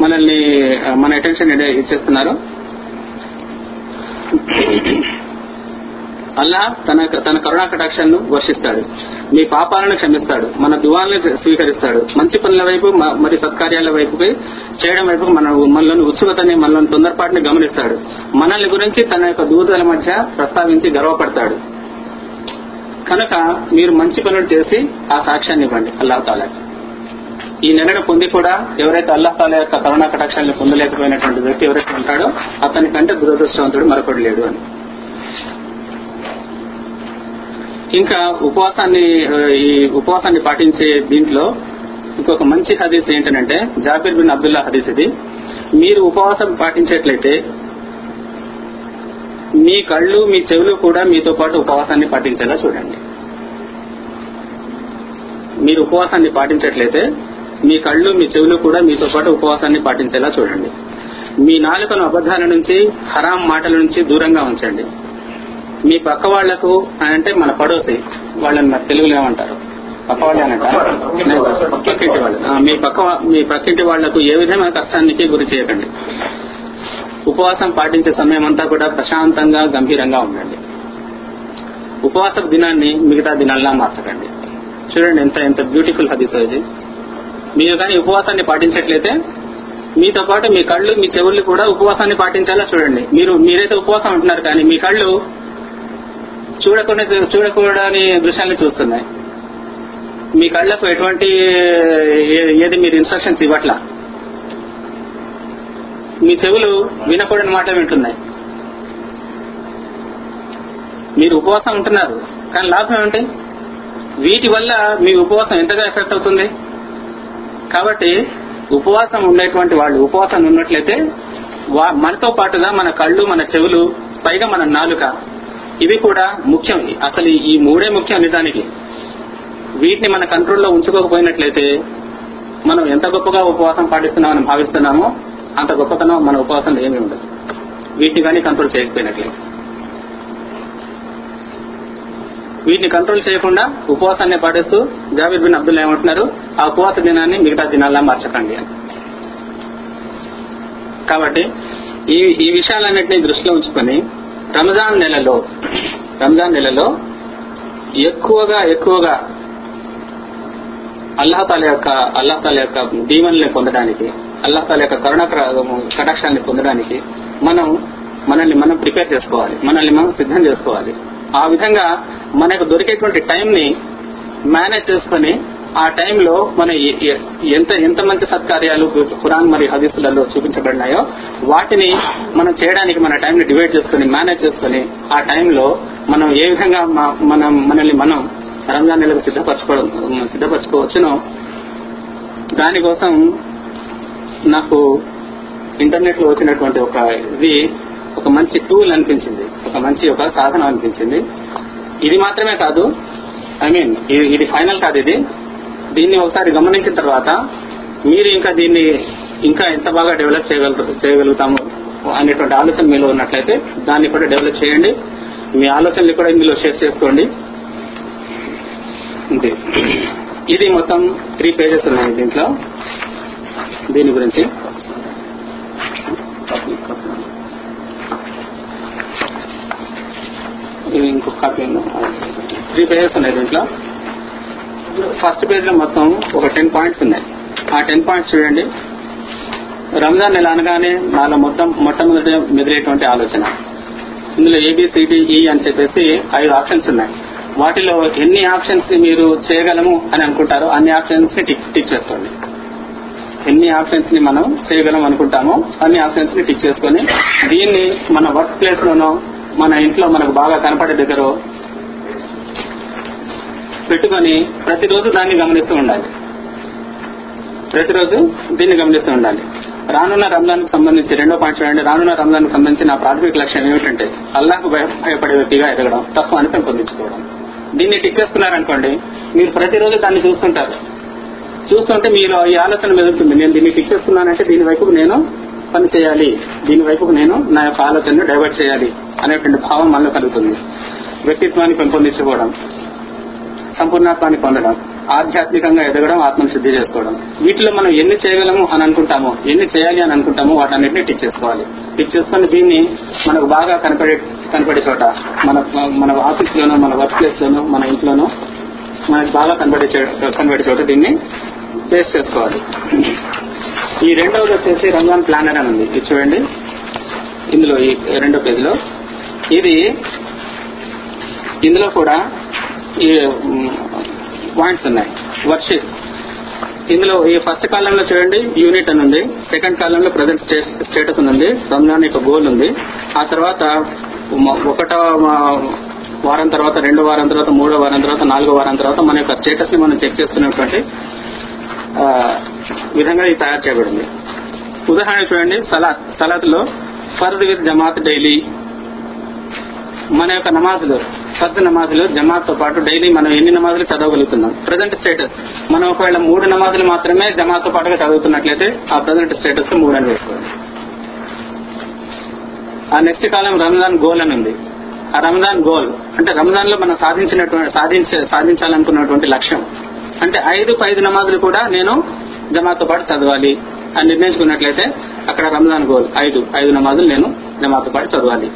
మనల్ని మన అటెన్షన్ ఇచ్చేస్తున్నారు అల్లా తన తన కరుణా కటాక్షాలను వర్షిస్తాడు. మీ పాపాలను క్షమిస్తాడు. మన దువాలను స్వీకరిస్తాడు. మంచి పనుల వైపు మరి సత్కార్యాల వైపుకి చేయడం వైపు మన మనలోని ఉత్సుకతని మనలోని తొందరపాటుని గమనిస్తాడు. మనల్ని గురించి తన యొక్క దూతల మధ్య ప్రస్తావించి గర్వపడతాడు. కనుక మీరు మంచి పనులు చేసి ఆ సాక్ష్యాన్ని ఇవ్వండి. అల్లాహ్ తాలా. ఈ నిన్నను పొంది కూడా ఎవరైతే అల్లాహ్ తాలా యొక్క కరుణా కటాక్షాన్ని పొందలేకపోయినటువంటి వ్యక్తి ఎవరైతే ఉంటాడో అతని కంటే దురదృష్టవంతుడు మరొకడు లేడు అని. ఇంకా ఉపవాసాన్ని ఈ ఉపవాసాన్ని పాటించే దీంట్లో ఇంకొక మంచి హదీస్ ఏంటంటే జాబిర్ బిన్ అబ్దుల్లా హదీస్ ఇది. మీరు ఉపవాసం పాటించేట్లయితే మీ కళ్ళు మీ చెవులు కూడా మీతో పాటు ఉపవాసాన్ని పాటించేలా చూడండి. మీరు ఉపవాసాన్ని పాటించట్లయితే మీ కళ్ళు మీ చెవులు కూడా మీతో పాటు ఉపవాసాన్ని పాటించేలా చూడండి. మీ నాలుకను అబద్ధాల నుంచి హరాం మాటల నుంచి దూరంగా ఉంచండి. మీ పక్క వాళ్ళకు అంటే మన పడోసి వాళ్ళని మరి తెలుగులో ఏమంటారు? పక్క పక్కింటి వాళ్ళు. మీ పక్క మీ పక్కింటి వాళ్ళకు ఏ విధమైన కష్టానికి గురి చేయకండి. ఉపవాసం పాటించే సమయం అంతా కూడా ప్రశాంతంగా గంభీరంగా ఉండండి. ఉపవాస దినాన్ని మిగతా దినాల్లా మార్చకండి. చూడండి ఎంత ఎంత బ్యూటిఫుల్ హదీస్ ఇది. మీరు కానీ ఉపవాసాన్ని పాటించట్లయితే మీతో పాటు మీ కళ్ళు మీ చెవులు కూడా ఉపవాసాన్ని పాటించాలా చూడండి. మీరు మీరైతే ఉపవాసం ఉంటున్నారు కానీ మీ కళ్ళు చూడకుండా చూడకూడని దృశ్యాన్ని చూస్తున్నాయి. మీ కళ్ళకు ఎటువంటి ఏది మీరు ఇన్స్ట్రక్షన్స్ ఇవ్వట్లా? మీ చెవులు వినకూడని మాట వింటున్నాయి. మీరు ఉపవాసం ఉంటున్నారు. కానీ లాభం ఏమిటి? వీటి వల్ల మీ ఉపవాసం ఎంతగా ఎఫెక్ట్ అవుతుంది? కాబట్టి ఉపవాసం ఉండేటువంటి వాళ్ళు ఉపవాసం ఉన్నట్లయితే వా- మనతో పాటుగా మన కళ్ళు మన చెవులు పైగా మన నాలుక ఇవి కూడా ముఖ్యం. అసలు ఈ మూడే ముఖ్యం నిజానికి. వీటిని మన కంట్రోల్లో ఉంచుకోకపోయినట్లయితే మనం ఎంత గొప్పగా ఉపవాసం పాటిస్తున్నామని భావిస్తున్నామో అంత గొప్పతనం మన ఉపవాసం ఏమీ ఉండదు. వీటిని కానీ కంట్రోల్ చేయకపోయినట్లయితే వీటిని కంట్రోల్ చేయకుండా ఉపవాసాన్ని పాటిస్తూ జాబీర్ బిన్ అబ్దుల్లా ఏమంటున్నారు? ఆ ఉపవాస దినాన్ని మిగతా దినాల్లా మార్చకండి అని. కాబట్టి ఈ ఈ విషయాలన్నింటినీ దృష్టిలో ఉంచుకొని రంజాన్ నెలలో రంజాన్ నెలలో ఎక్కువగా ఎక్కువగా అల్లహతాల యొక్క అల్లహతాల యొక్క దీవెనల్ని పొందడానికి అల్లహతాల యొక్క కరుణ కటాక్షాన్ని పొందడానికి మనం మనల్ని మనం ప్రిపేర్ చేసుకోవాలి. మనల్ని మనం సిద్ధం చేసుకోవాలి. ఆ విధంగా మనకు దొరికేటువంటి టైంని మేనేజ్ చేసుకొని ఆ టైంలో మన ఎంత ఎంత మంచి సత్కార్యాలు ఖురాన్ మరియు హదీసులలో చూపించబడినాయో వాటిని మనం చేయడానికి మన టైంని డివైడ్ చేసుకుని మేనేజ్ చేసుకొని ఆ టైంలో మనం ఏ విధంగా మనం మనల్ని మనం రంజాన్ నెలకు సిద్ధపరచుకోవడం సిద్ధపరచుకోవచ్చునో దానికోసం నాకు ఇంటర్నెట్లో వచ్చినటువంటి ఒక ఇది ఒక మంచి టూల్ అనిపించింది. ఒక మంచి ఒక సాధనం అనిపించింది. ఇది మాత్రమే కాదు ఐ మీన్ ఇది ఫైనల్ కాదు ఇది. దీన్ని ఒకసారి గమనించిన తర్వాత మీరు ఇంకా దీన్ని ఇంకా ఎంత బాగా డెవలప్ చేయగలరు చేయగలుగుతాము అనేటువంటి ఆలోచన మీలో ఉన్నట్లయితే దాన్ని కూడా డెవలప్ చేయండి. మీ ఆలోచనలు కూడా ఇందులో షేర్ చేసుకోండి. ఇది మొత్తం త్రీ పేజెస్ ఉన్నాయి దీంట్లో. దీని గురించి. ఇది ఇంకొక కాపీ త్రీ పేజెస్ ఉన్నాయి దీంట్లో. ఫస్ట్ పేజ్లో మొత్తం ఒక టెన్ పాయింట్స్ ఉన్నాయి. ఆ టెన్ పాయింట్స్ చూడండి. రంజాన్ నెల అనగానే నాలో మొత్తం మొట్టమొదటి మెదిలేటువంటి ఆలోచన. ఇందులో ఏబిసిడిఈ e అని చెప్పేసి ఐదు ఆప్షన్స్ ఉన్నాయి. వాటిలో ఎన్ని ఆప్షన్స్ మీరు చేయగలము అని అనుకుంటారో అన్ని ఆప్షన్స్ని టిక్ టిక్ చేసుకోండి. ఎన్ని ఆప్షన్స్ని మనం చేయగలం అనుకుంటామో అన్ని ఆప్షన్స్ని టిక్ చేసుకొని దీన్ని మన వర్క్ ప్లేస్ లోనో మన ఇంట్లో మనకు బాగా కనపడే దగ్గర పెట్టుకొని ప్రతిరోజు దాన్ని గమనిస్తూ ఉండాలి. ప్రతిరోజు దీన్ని గమనిస్తూ ఉండాలి. రానున్న రంజాన్ సంబంధించి రెండో పాయింట్ చూడండి. రానున్న రంజాన్ సంబంధించి నా ప్రాథమిక లక్ష్యం ఏమిటంటే అల్లాహకు భయపడే వ్యక్తిగా ఎదగడం తక్కువని పెంపొందించుకోవడం దీన్ని టిక్ చేసుకున్నారనుకోండి మీరు ప్రతిరోజు దాన్ని చూస్తుంటారు. చూస్తుంటే మీరు ఈ ఆలోచన మెదులుతుంది నేను దీన్ని టిక్ చేసుకున్నానంటే దీని వైపు నేను పని చేయాలి. దీనివైపుకు నేను నా యొక్క ఆలోచనను డైవర్ట్ చేయాలి అనేటువంటి భావం మనలో కలుగుతుంది. వ్యక్తిత్వాన్ని పెంపొందించుకోవడం సంపూర్ణత్వాన్ని పొందడం ఆధ్యాత్మికంగా ఎదగడం ఆత్మను శుద్ధి చేసుకోవడం. వీటిలో మనం ఎన్ని చేయగలము అని అనుకుంటామో ఎన్ని చేయాలి అని అనుకుంటామో వాటన్నిటిని టిక్ చేసుకోవాలి. టిక్ చేసుకుని దీన్ని మనకు బాగా కనపడే కనపడే చోట మన మన ఆఫీస్ లోనో మన వర్క్ ప్లేస్ లోనో మన ఇంట్లోనో మనకు బాగా కనబడే కనబడే చోట దీన్ని పేస్ట్ చేసుకోవాలి. ఈ రెండవది వచ్చేసి రంజాన్ ప్లానర్ అని ఉంది. ఇది చూడండి. ఇందులో ఈ రెండో పేజీలో. ఇది ఇందులో కూడా ఈ పాయింట్స్ ఉన్నాయి. వర్షిప్ ఇందులో ఈ ఫస్ట్ కాలంలో చూడండి యూనిట్ అని ఉంది. సెకండ్ కాలంలో ప్రజెంట్ స్టేటస్ ఉంది. రంజాన్ యొక్క గోల్ ఉంది. ఆ తర్వాత ఒకటో వారం తర్వాత రెండో వారం తర్వాత మూడో వారం తర్వాత నాలుగో వారం తర్వాత మన యొక్క స్టేటస్ని మనం చెక్ చేస్తున్నటువంటి విధంగా ఇది తయారు చేయబడింది. ఉదాహరణ చూడండి సలాత్ సలాత్లో ఫర్ద్ విత్ జమాత్ డైలీ. మన యొక్క నమాజులు ఫర్ద్ నమాజులు జమాత్తో పాటు డైలీ మనం ఎన్ని నమాజులు చదవగలుగుతున్నాం? Present status. మనం ఒకవేళ మూడు నమాజులు మాత్రమే జమాత్తో పాటుగా చదువుతున్నట్లయితే ఆ ప్రజెంట్ స్టేటస్ మూడు అని వేసుకోండి ఆ నెక్స్ట్ కాలం రంజాన్ గోల్ అని ఉంది. ఆ రంజాన్ గోల్ అంటే రంజాన్లో మనం సాధించినటువంటి సాధించే సాధించాలనుకున్నటువంటి లక్ష్యం. అంటే ఐదు ఐదు నమాజులు కూడా నేను జమాతో పాటు చదవాలి అని నిర్ణయించుకున్నట్లయితే అక్కడ రంజాన్ గోల్ ఐదు ఐదు నమాజులు నేను జమాతో పాటు చదవాలి.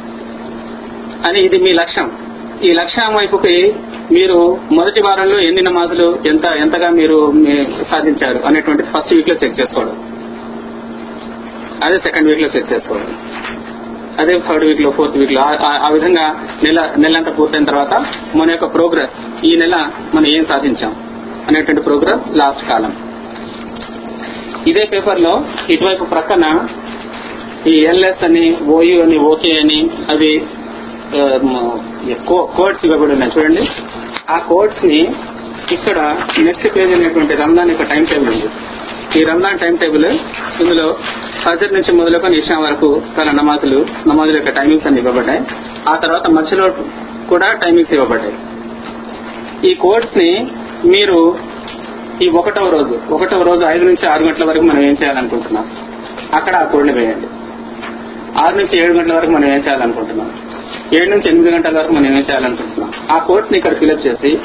అని ఇది మీ లక్ష్యం. ఈ లక్ష్యం వైపుకి మీరు మొదటి వారంలో ఎన్ని నమాజులు ఎంత ఎంతగా మీరు సాధించారు అనేటువంటి ఫస్ట్ వీక్లో చెక్ చేసుకోవడం. అదే సెకండ్ వీక్లో చెక్ చేసుకోవడం. అదే థర్డ్ వీక్లో ఫోర్త్ వీక్లో ఆ- ఆ విధంగా నెల నెలంతా పూర్తయిన తర్వాత మన యొక్క ప్రోగ్రెస్ ఈ నెల మనం ఏం సాధించాం? అనేటువంటి ప్రోగ్రామ్ లాస్ట్ కాలం. ఇదే పేపర్లో ఇటువైపు ప్రక్కన ఈ ఎల్ఎస్ అని ఓయు అని ఓకే అని అవి కోడ్స్ ఇవ్వబడి ఉన్నాయి. చూడండి. ఆ కోడ్స్ని ఇక్కడ నెక్స్ట్ పేజ్ అనేటువంటి రంజాన్ యొక్క టైం టేబుల్ ఉంది. ఈ రంజాన్ టైం టేబుల్ ఇందులో ఫజర్ నుంచి మొదలుకొని ఇషా వరకు తన నమాజులు నమాజుల యొక్క టైమింగ్స్ అన్ని ఇవ్వబడ్డాయి. ఆ తర్వాత మధ్యలో కూడా టైమింగ్స్ ఇవ్వబడ్డాయి. ఈ కోడ్స్ని మీరు ఈ ఒకటవ రోజు ఒకటవ రోజు ఐదు నుంచి ఆరు గంటల వరకు మనం ఏం చేయాలనుకుంటున్నాం? అక్కడ ఆ కోడిని వేయండి. ఆరు నుంచి ఏడు గంటల వరకు మనం ఏం చేయాలనుకుంటున్నాం? ఏడు నుంచి ఎనిమిది గంటల వరకు మనం ఏం చేయాలనుకుంటున్నాం? ఆ కోర్టుని ఇక్కడ ఫిలప్ చేసి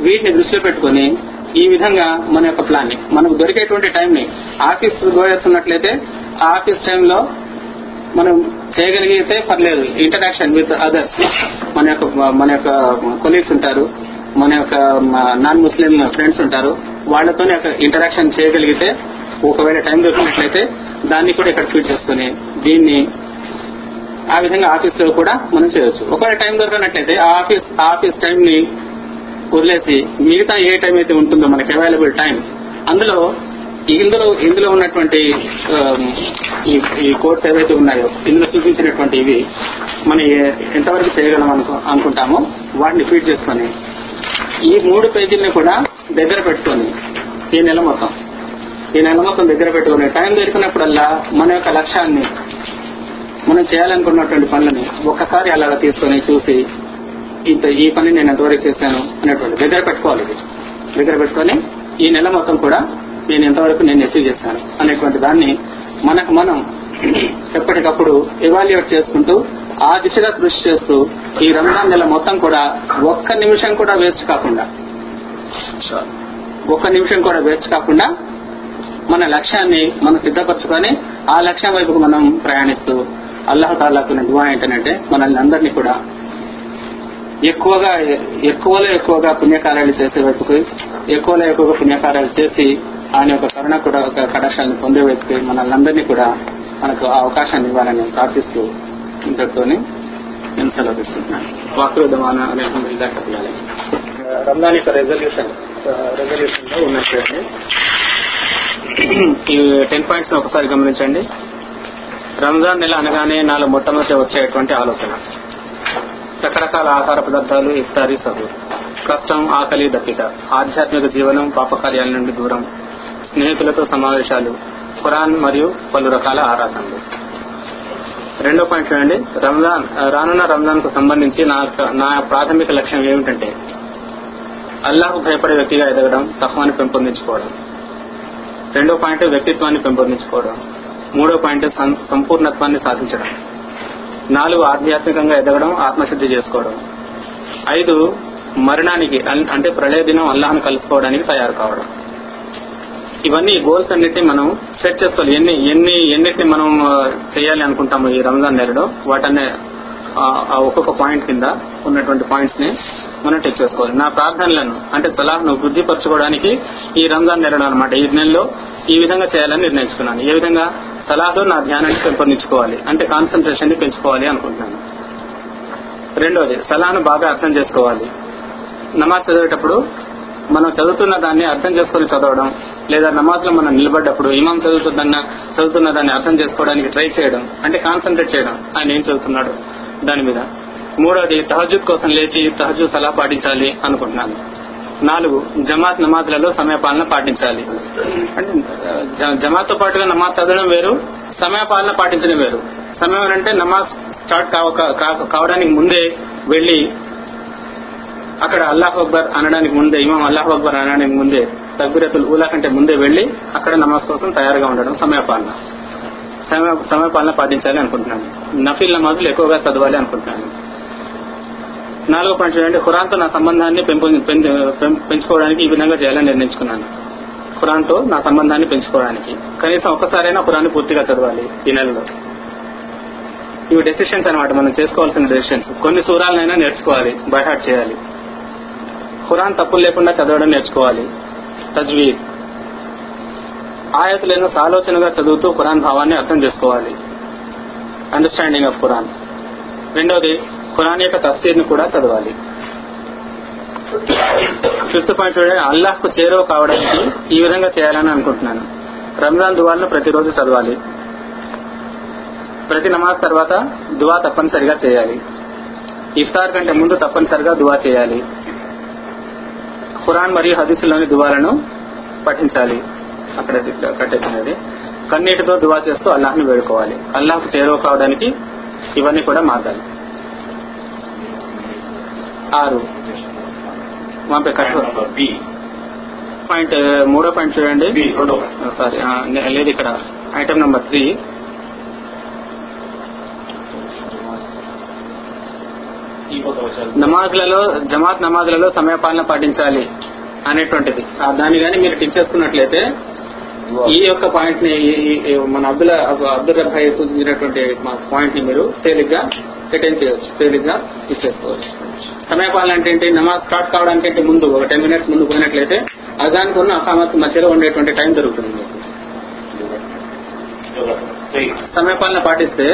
వీటిని దృష్టిలో పెట్టుకొని ఈ విధంగా మన యొక్క ప్లాన్ని మనకు దొరికేటువంటి టైం ని ఆఫీస్ గోయేస్తున్నట్లయితే ఆ ఆఫీస్ టైంలో మనం చేయగలిగితే పర్లేదు. Interaction with others. మన యొక్క మన యొక్క కొలీగ్స్ ఉంటారు. మన యొక్క నాన్ ముస్లిం ఫ్రెండ్స్ ఉంటారు. వాళ్ళతో ఇంటరాక్షన్ చేయగలిగితే ఒకవేళ టైం దొరికినట్లయితే దాన్ని కూడా ఇక్కడ ఫీడ్ చేసుకుని దీన్ని ఆ విధంగా ఆఫీస్లో కూడా మనం చేయొచ్చు. ఒకవేళ టైం దొరకనట్లయితే ఆ ఆఫీస్ ఆ ఆఫీస్ టైం ని వదిలేసి మిగతా ఏ టైం అయితే ఉంటుందో మనకి అవైలబుల్ టైం అందులో ఇందులో ఇందులో ఉన్నటువంటి ఈ కోర్స్ ఏవైతే ఉన్నాయో ఇందులో చూపించినటువంటి ఇవి మనం ఎంతవరకు చేయగలం అనుకో అనుకుంటామో వాటిని ఫీడ్ చేసుకొని ఈ మూడు పేజీల్ని కూడా దగ్గర పెట్టుకొని ఈ నెల మొత్తం. ఈ నెల మొత్తం దగ్గర పెట్టుకుని టైం దొరికినప్పుడల్లా మన యొక్క లక్ష్యాన్ని మనం చేయాలనుకున్నటువంటి పనులని ఒక్కసారి అలాగా తీసుకొని చూసి ఇంత ఈ పని నేను ఎంతవరకు చేశాను అనేటువంటి దగ్గర పెట్టుకోవాలి ఇది. దగ్గర పెట్టుకొని ఈ నెల మొత్తం కూడా నేను ఎంతవరకు నేను అచీవ్ చేశాను అనేటువంటి దాన్ని మనకు మనం ఎప్పటికప్పుడు ఎవాల్యుయేట్ చేసుకుంటూ ఆ దిశగా కృషి చేస్తూ ఈ రంజాన్ నెల మొత్తం కూడా ఒక్క నిమిషం కూడా వేస్ట్ కాకుండా ఒక్క నిమిషం కూడా వేస్ట్ కాకుండా మన లక్ష్యాన్ని మనం సిద్ధపరచుకొని ఆ లక్ష్యం వైపుకు మనం ప్రయాణిస్తూ అల్లాహ్ తాలాకు దువా ఏంటంటే మనల్ని అందరినీ కూడా ఎక్కువగా ఎక్కువలో ఎక్కువగా పుణ్యకార్యాలు చేసే వైపుకి ఎక్కువలో ఎక్కువగా పుణ్యకార్యాలు చేసి ఆయన యొక్క కరుణ కూడా ఒక కడాశాన్ని పొందే వైపుకి మనల్ని అందరినీ కూడా మనకు ఆ అవకాశాన్ని ఇవ్వాలని ప్రార్థిస్తూ ఇంతటితోనే నేను సెలవు తీసుకుంటున్నాను. వాక్రోధమాన అల్హమ్దుల్లా కట్టాలి రంజాన్ యొక్క రెజల్యూషన్ రెజల్యూషన్లో ఉన్నట్టు ఈ టెన్ పాయింట్స్ ఒకసారి గమనించండి. రంజాన్ నెల అనగానే నాలో మొట్టమొదటి వచ్చేటువంటి ఆలోచన. రకరకాల ఆహార పదార్థాలు ఇఫ్తారీ సహూర్ కష్టం ఆకలి దప్పిక. ఆధ్యాత్మిక జీవనం పాపకార్యాల నుండి దూరం. స్నేహితులతో సమావేశాలు. ఖురాన్ మరియు పలు రకాల ఆరాధనలు. రెండో పాయింట్ చూడండి. రంజాన్ రానున్న రంజాన్కు సంబంధించి నా నా ప్రాథమిక లక్ష్యం ఏమిటంటే అల్లాహ్ భయపడే వ్యక్తిగా ఎదగడం తహ్వాన్ని పెంపొందించుకోవడం. రెండో పాయింట్ వ్యక్తిత్వాన్ని పెంపొందించుకోవడం. మూడో పాయింట్ సం- సంపూర్ణత్వాన్ని సాధించడం. నాలుగు ఆధ్యాత్మికంగా ఎదగడం ఆత్మశుద్ధి చేసుకోవడం. ఐదు మరణానికి అంటే ప్రళయ దినం అల్లాహ్ను కలుసుకోవడానికి తయారు కావడం. ఇవన్నీ గోల్స్ అన్నిటిని మనం సెట్ చేసుకోవాలి ఎన్ని ఎన్ని ఎన్నిటిని మనం చేయాలి అనుకుంటాము ఈ రంజాన్ నెలలో? వాటన్నే ఒక్కొక్క పాయింట్ కింద ఉన్నటువంటి పాయింట్స్ని మనం టెక్ చేసుకోవాలి. నా ప్రార్థనలను అంటే సలాహ్ను వృద్ధిపరచుకోవడానికి ఈ రంజాన్ నెలలో అనమాట ఈ నెలలో ఈ విధంగా చేయాలని నిర్ణయించుకున్నాను. ఏ విధంగా? సలాహ్లో నా ధ్యానాన్ని పెంపొందించుకోవాలి. అంటే కాన్సన్ట్రేషన్ని పెంచుకోవాలి అనుకుంటున్నాను. రెండోది సలాహ్ను బాగా అర్థం చేసుకోవాలి. నమాజ్ చదివేటప్పుడు మనం చదువుతున్న దాన్ని అర్థం చేసుకొని చదవడం లేదా నమాజ్లో మనం నిలబడ్డప్పుడు ఇమాం చదువుతున్న చదువుతున్న దాన్ని అర్థం చేసుకోవడానికి ట్రై చేయడం అంటే కాన్సన్ట్రేట్ చేయడం. ఆయన ఏం చదువుతున్నాడు? దాని మీద. మూడోది తహజుద్ కోసం లేచి తహజుద్ సలహా పాటించాలి అనుకుంటున్నాను. నాలుగు జమాత్ నమాజ్లలో సమయపాలన పాటించాలి. అంటే జ- జమాత్తో పాటుగా నమాజ్ చదవడం వేరు సమయపాలన పాటించడం వేరు. సమయం అంటే నమాజ్ స్టార్ట్ కావ కావడానికి ముందే వెళ్ళి అక్కడ అల్లాహ్ అక్బర్ అనడానికి ముందే ఇమాం అల్లాహ్ అక్బర్ అనడానికి ముందే తగ్బిరతుల్ ఊలా కంటే ముందే వెళ్ళి అక్కడ నమాజ్ కోసం తయారుగా ఉండడం సమయపాలన. సమయ సమయపాలన పాటించాలి అనుకుంటున్నాను. నఫీల్ నమాజులు ఎక్కువగా చదవాలి అనుకుంటున్నాను. నాలుగో పాయింట్ ఏంటంటే ఖురాన్తో నా సంబంధాన్ని పెంపొంది- పెం- పెంచుకోవడానికి ఈ విధంగా చేయాలని నిర్ణయించుకున్నాను. ఖురాన్తో నా సంబంధాన్ని పెంచుకోవడానికి. కనీసం ఒక్కసారైనా ఖురాన్ని పూర్తిగా చదవాలి ఈ నెలలో. ఇవి డెసిషన్స్ అన్నమాట. మనం చేసుకోవాల్సిన డెసిషన్స్ కొన్ని సూరాలనైనా నేర్చుకోవాలి. బైహార్ట్ చేయాలి. ఖురాన్ తప్పులు లేకుండా చదవడం నేర్చుకోవాలి. తజ్వీద్ ఆయతులను సాలోచనగా చదువుతూ ఖురాన్ భావాన్ని అర్థం చేసుకోవాలి. అండర్స్టాండింగ్ ఆఫ్ ఖురాన్ రెండవది ఖురాన్ యొక్క తఫ్సీర్ని కూడా చదవాలి. ఫిఫ్త్ పాయింట్ చూడండి అల్లాహ్కు చేరువ కావడానికి ఈ విధంగా చేయాలని అనుకుంటున్నాను. రంజాన్ దువాలను ప్రతిరోజు చదవాలి. ప్రతి నమాజ్ తర్వాత దువా తప్పనిసరిగా చేయాలి. ఇఫ్తార్ కంటే ముందు తప్పనిసరిగా దువా చేయాలి. ఖురాన్ మరియు హదీసులోని దువాలను పఠించాలి. అక్కడ కట్టేసినది కన్నీటితో దువా చేస్తూ అల్లాహ్ని వేడుకోవాలి. అల్లాహ్కు చేరువ కావడానికి ఇవన్నీ కూడా మార్గాలు. ఆరు. పాయింట్ మూడో పాయింట్ చూడండి. సారీ లేదు ఇక్కడ. ఐటమ్ నెంబర్ త్రీ ఈ కొత్త వచ్చారు నమాజ్లలో జమాత్ నమాజ్లలో సమయపాలన పాటించాలి అనేటువంటిది. దాన్ని కానీ మీరు టిక్ చేసుకున్నట్లయితే ఈ యొక్క పాయింట్ని మన అబ్దుల్ అబ్దుల్ రబ్బాయి సూచించినటువంటి పాయింట్ని మీరు తేలిగ్గా అటెండ్ చేయవచ్చు తేలిగ్గా టిక్ చేసుకోవచ్చు. సమయపాలన అంటే ఏంటి? నమాజ్ స్టార్ట్ కావడానికంటే ముందు ఒక టెన్ మినిట్స్ ముందు పోయినట్లయితే అజానికి ఉన్న అసామత్ మధ్యలో ఉండేటువంటి టైం దొరుకుతుంది. సమయపాలన పాటిస్తే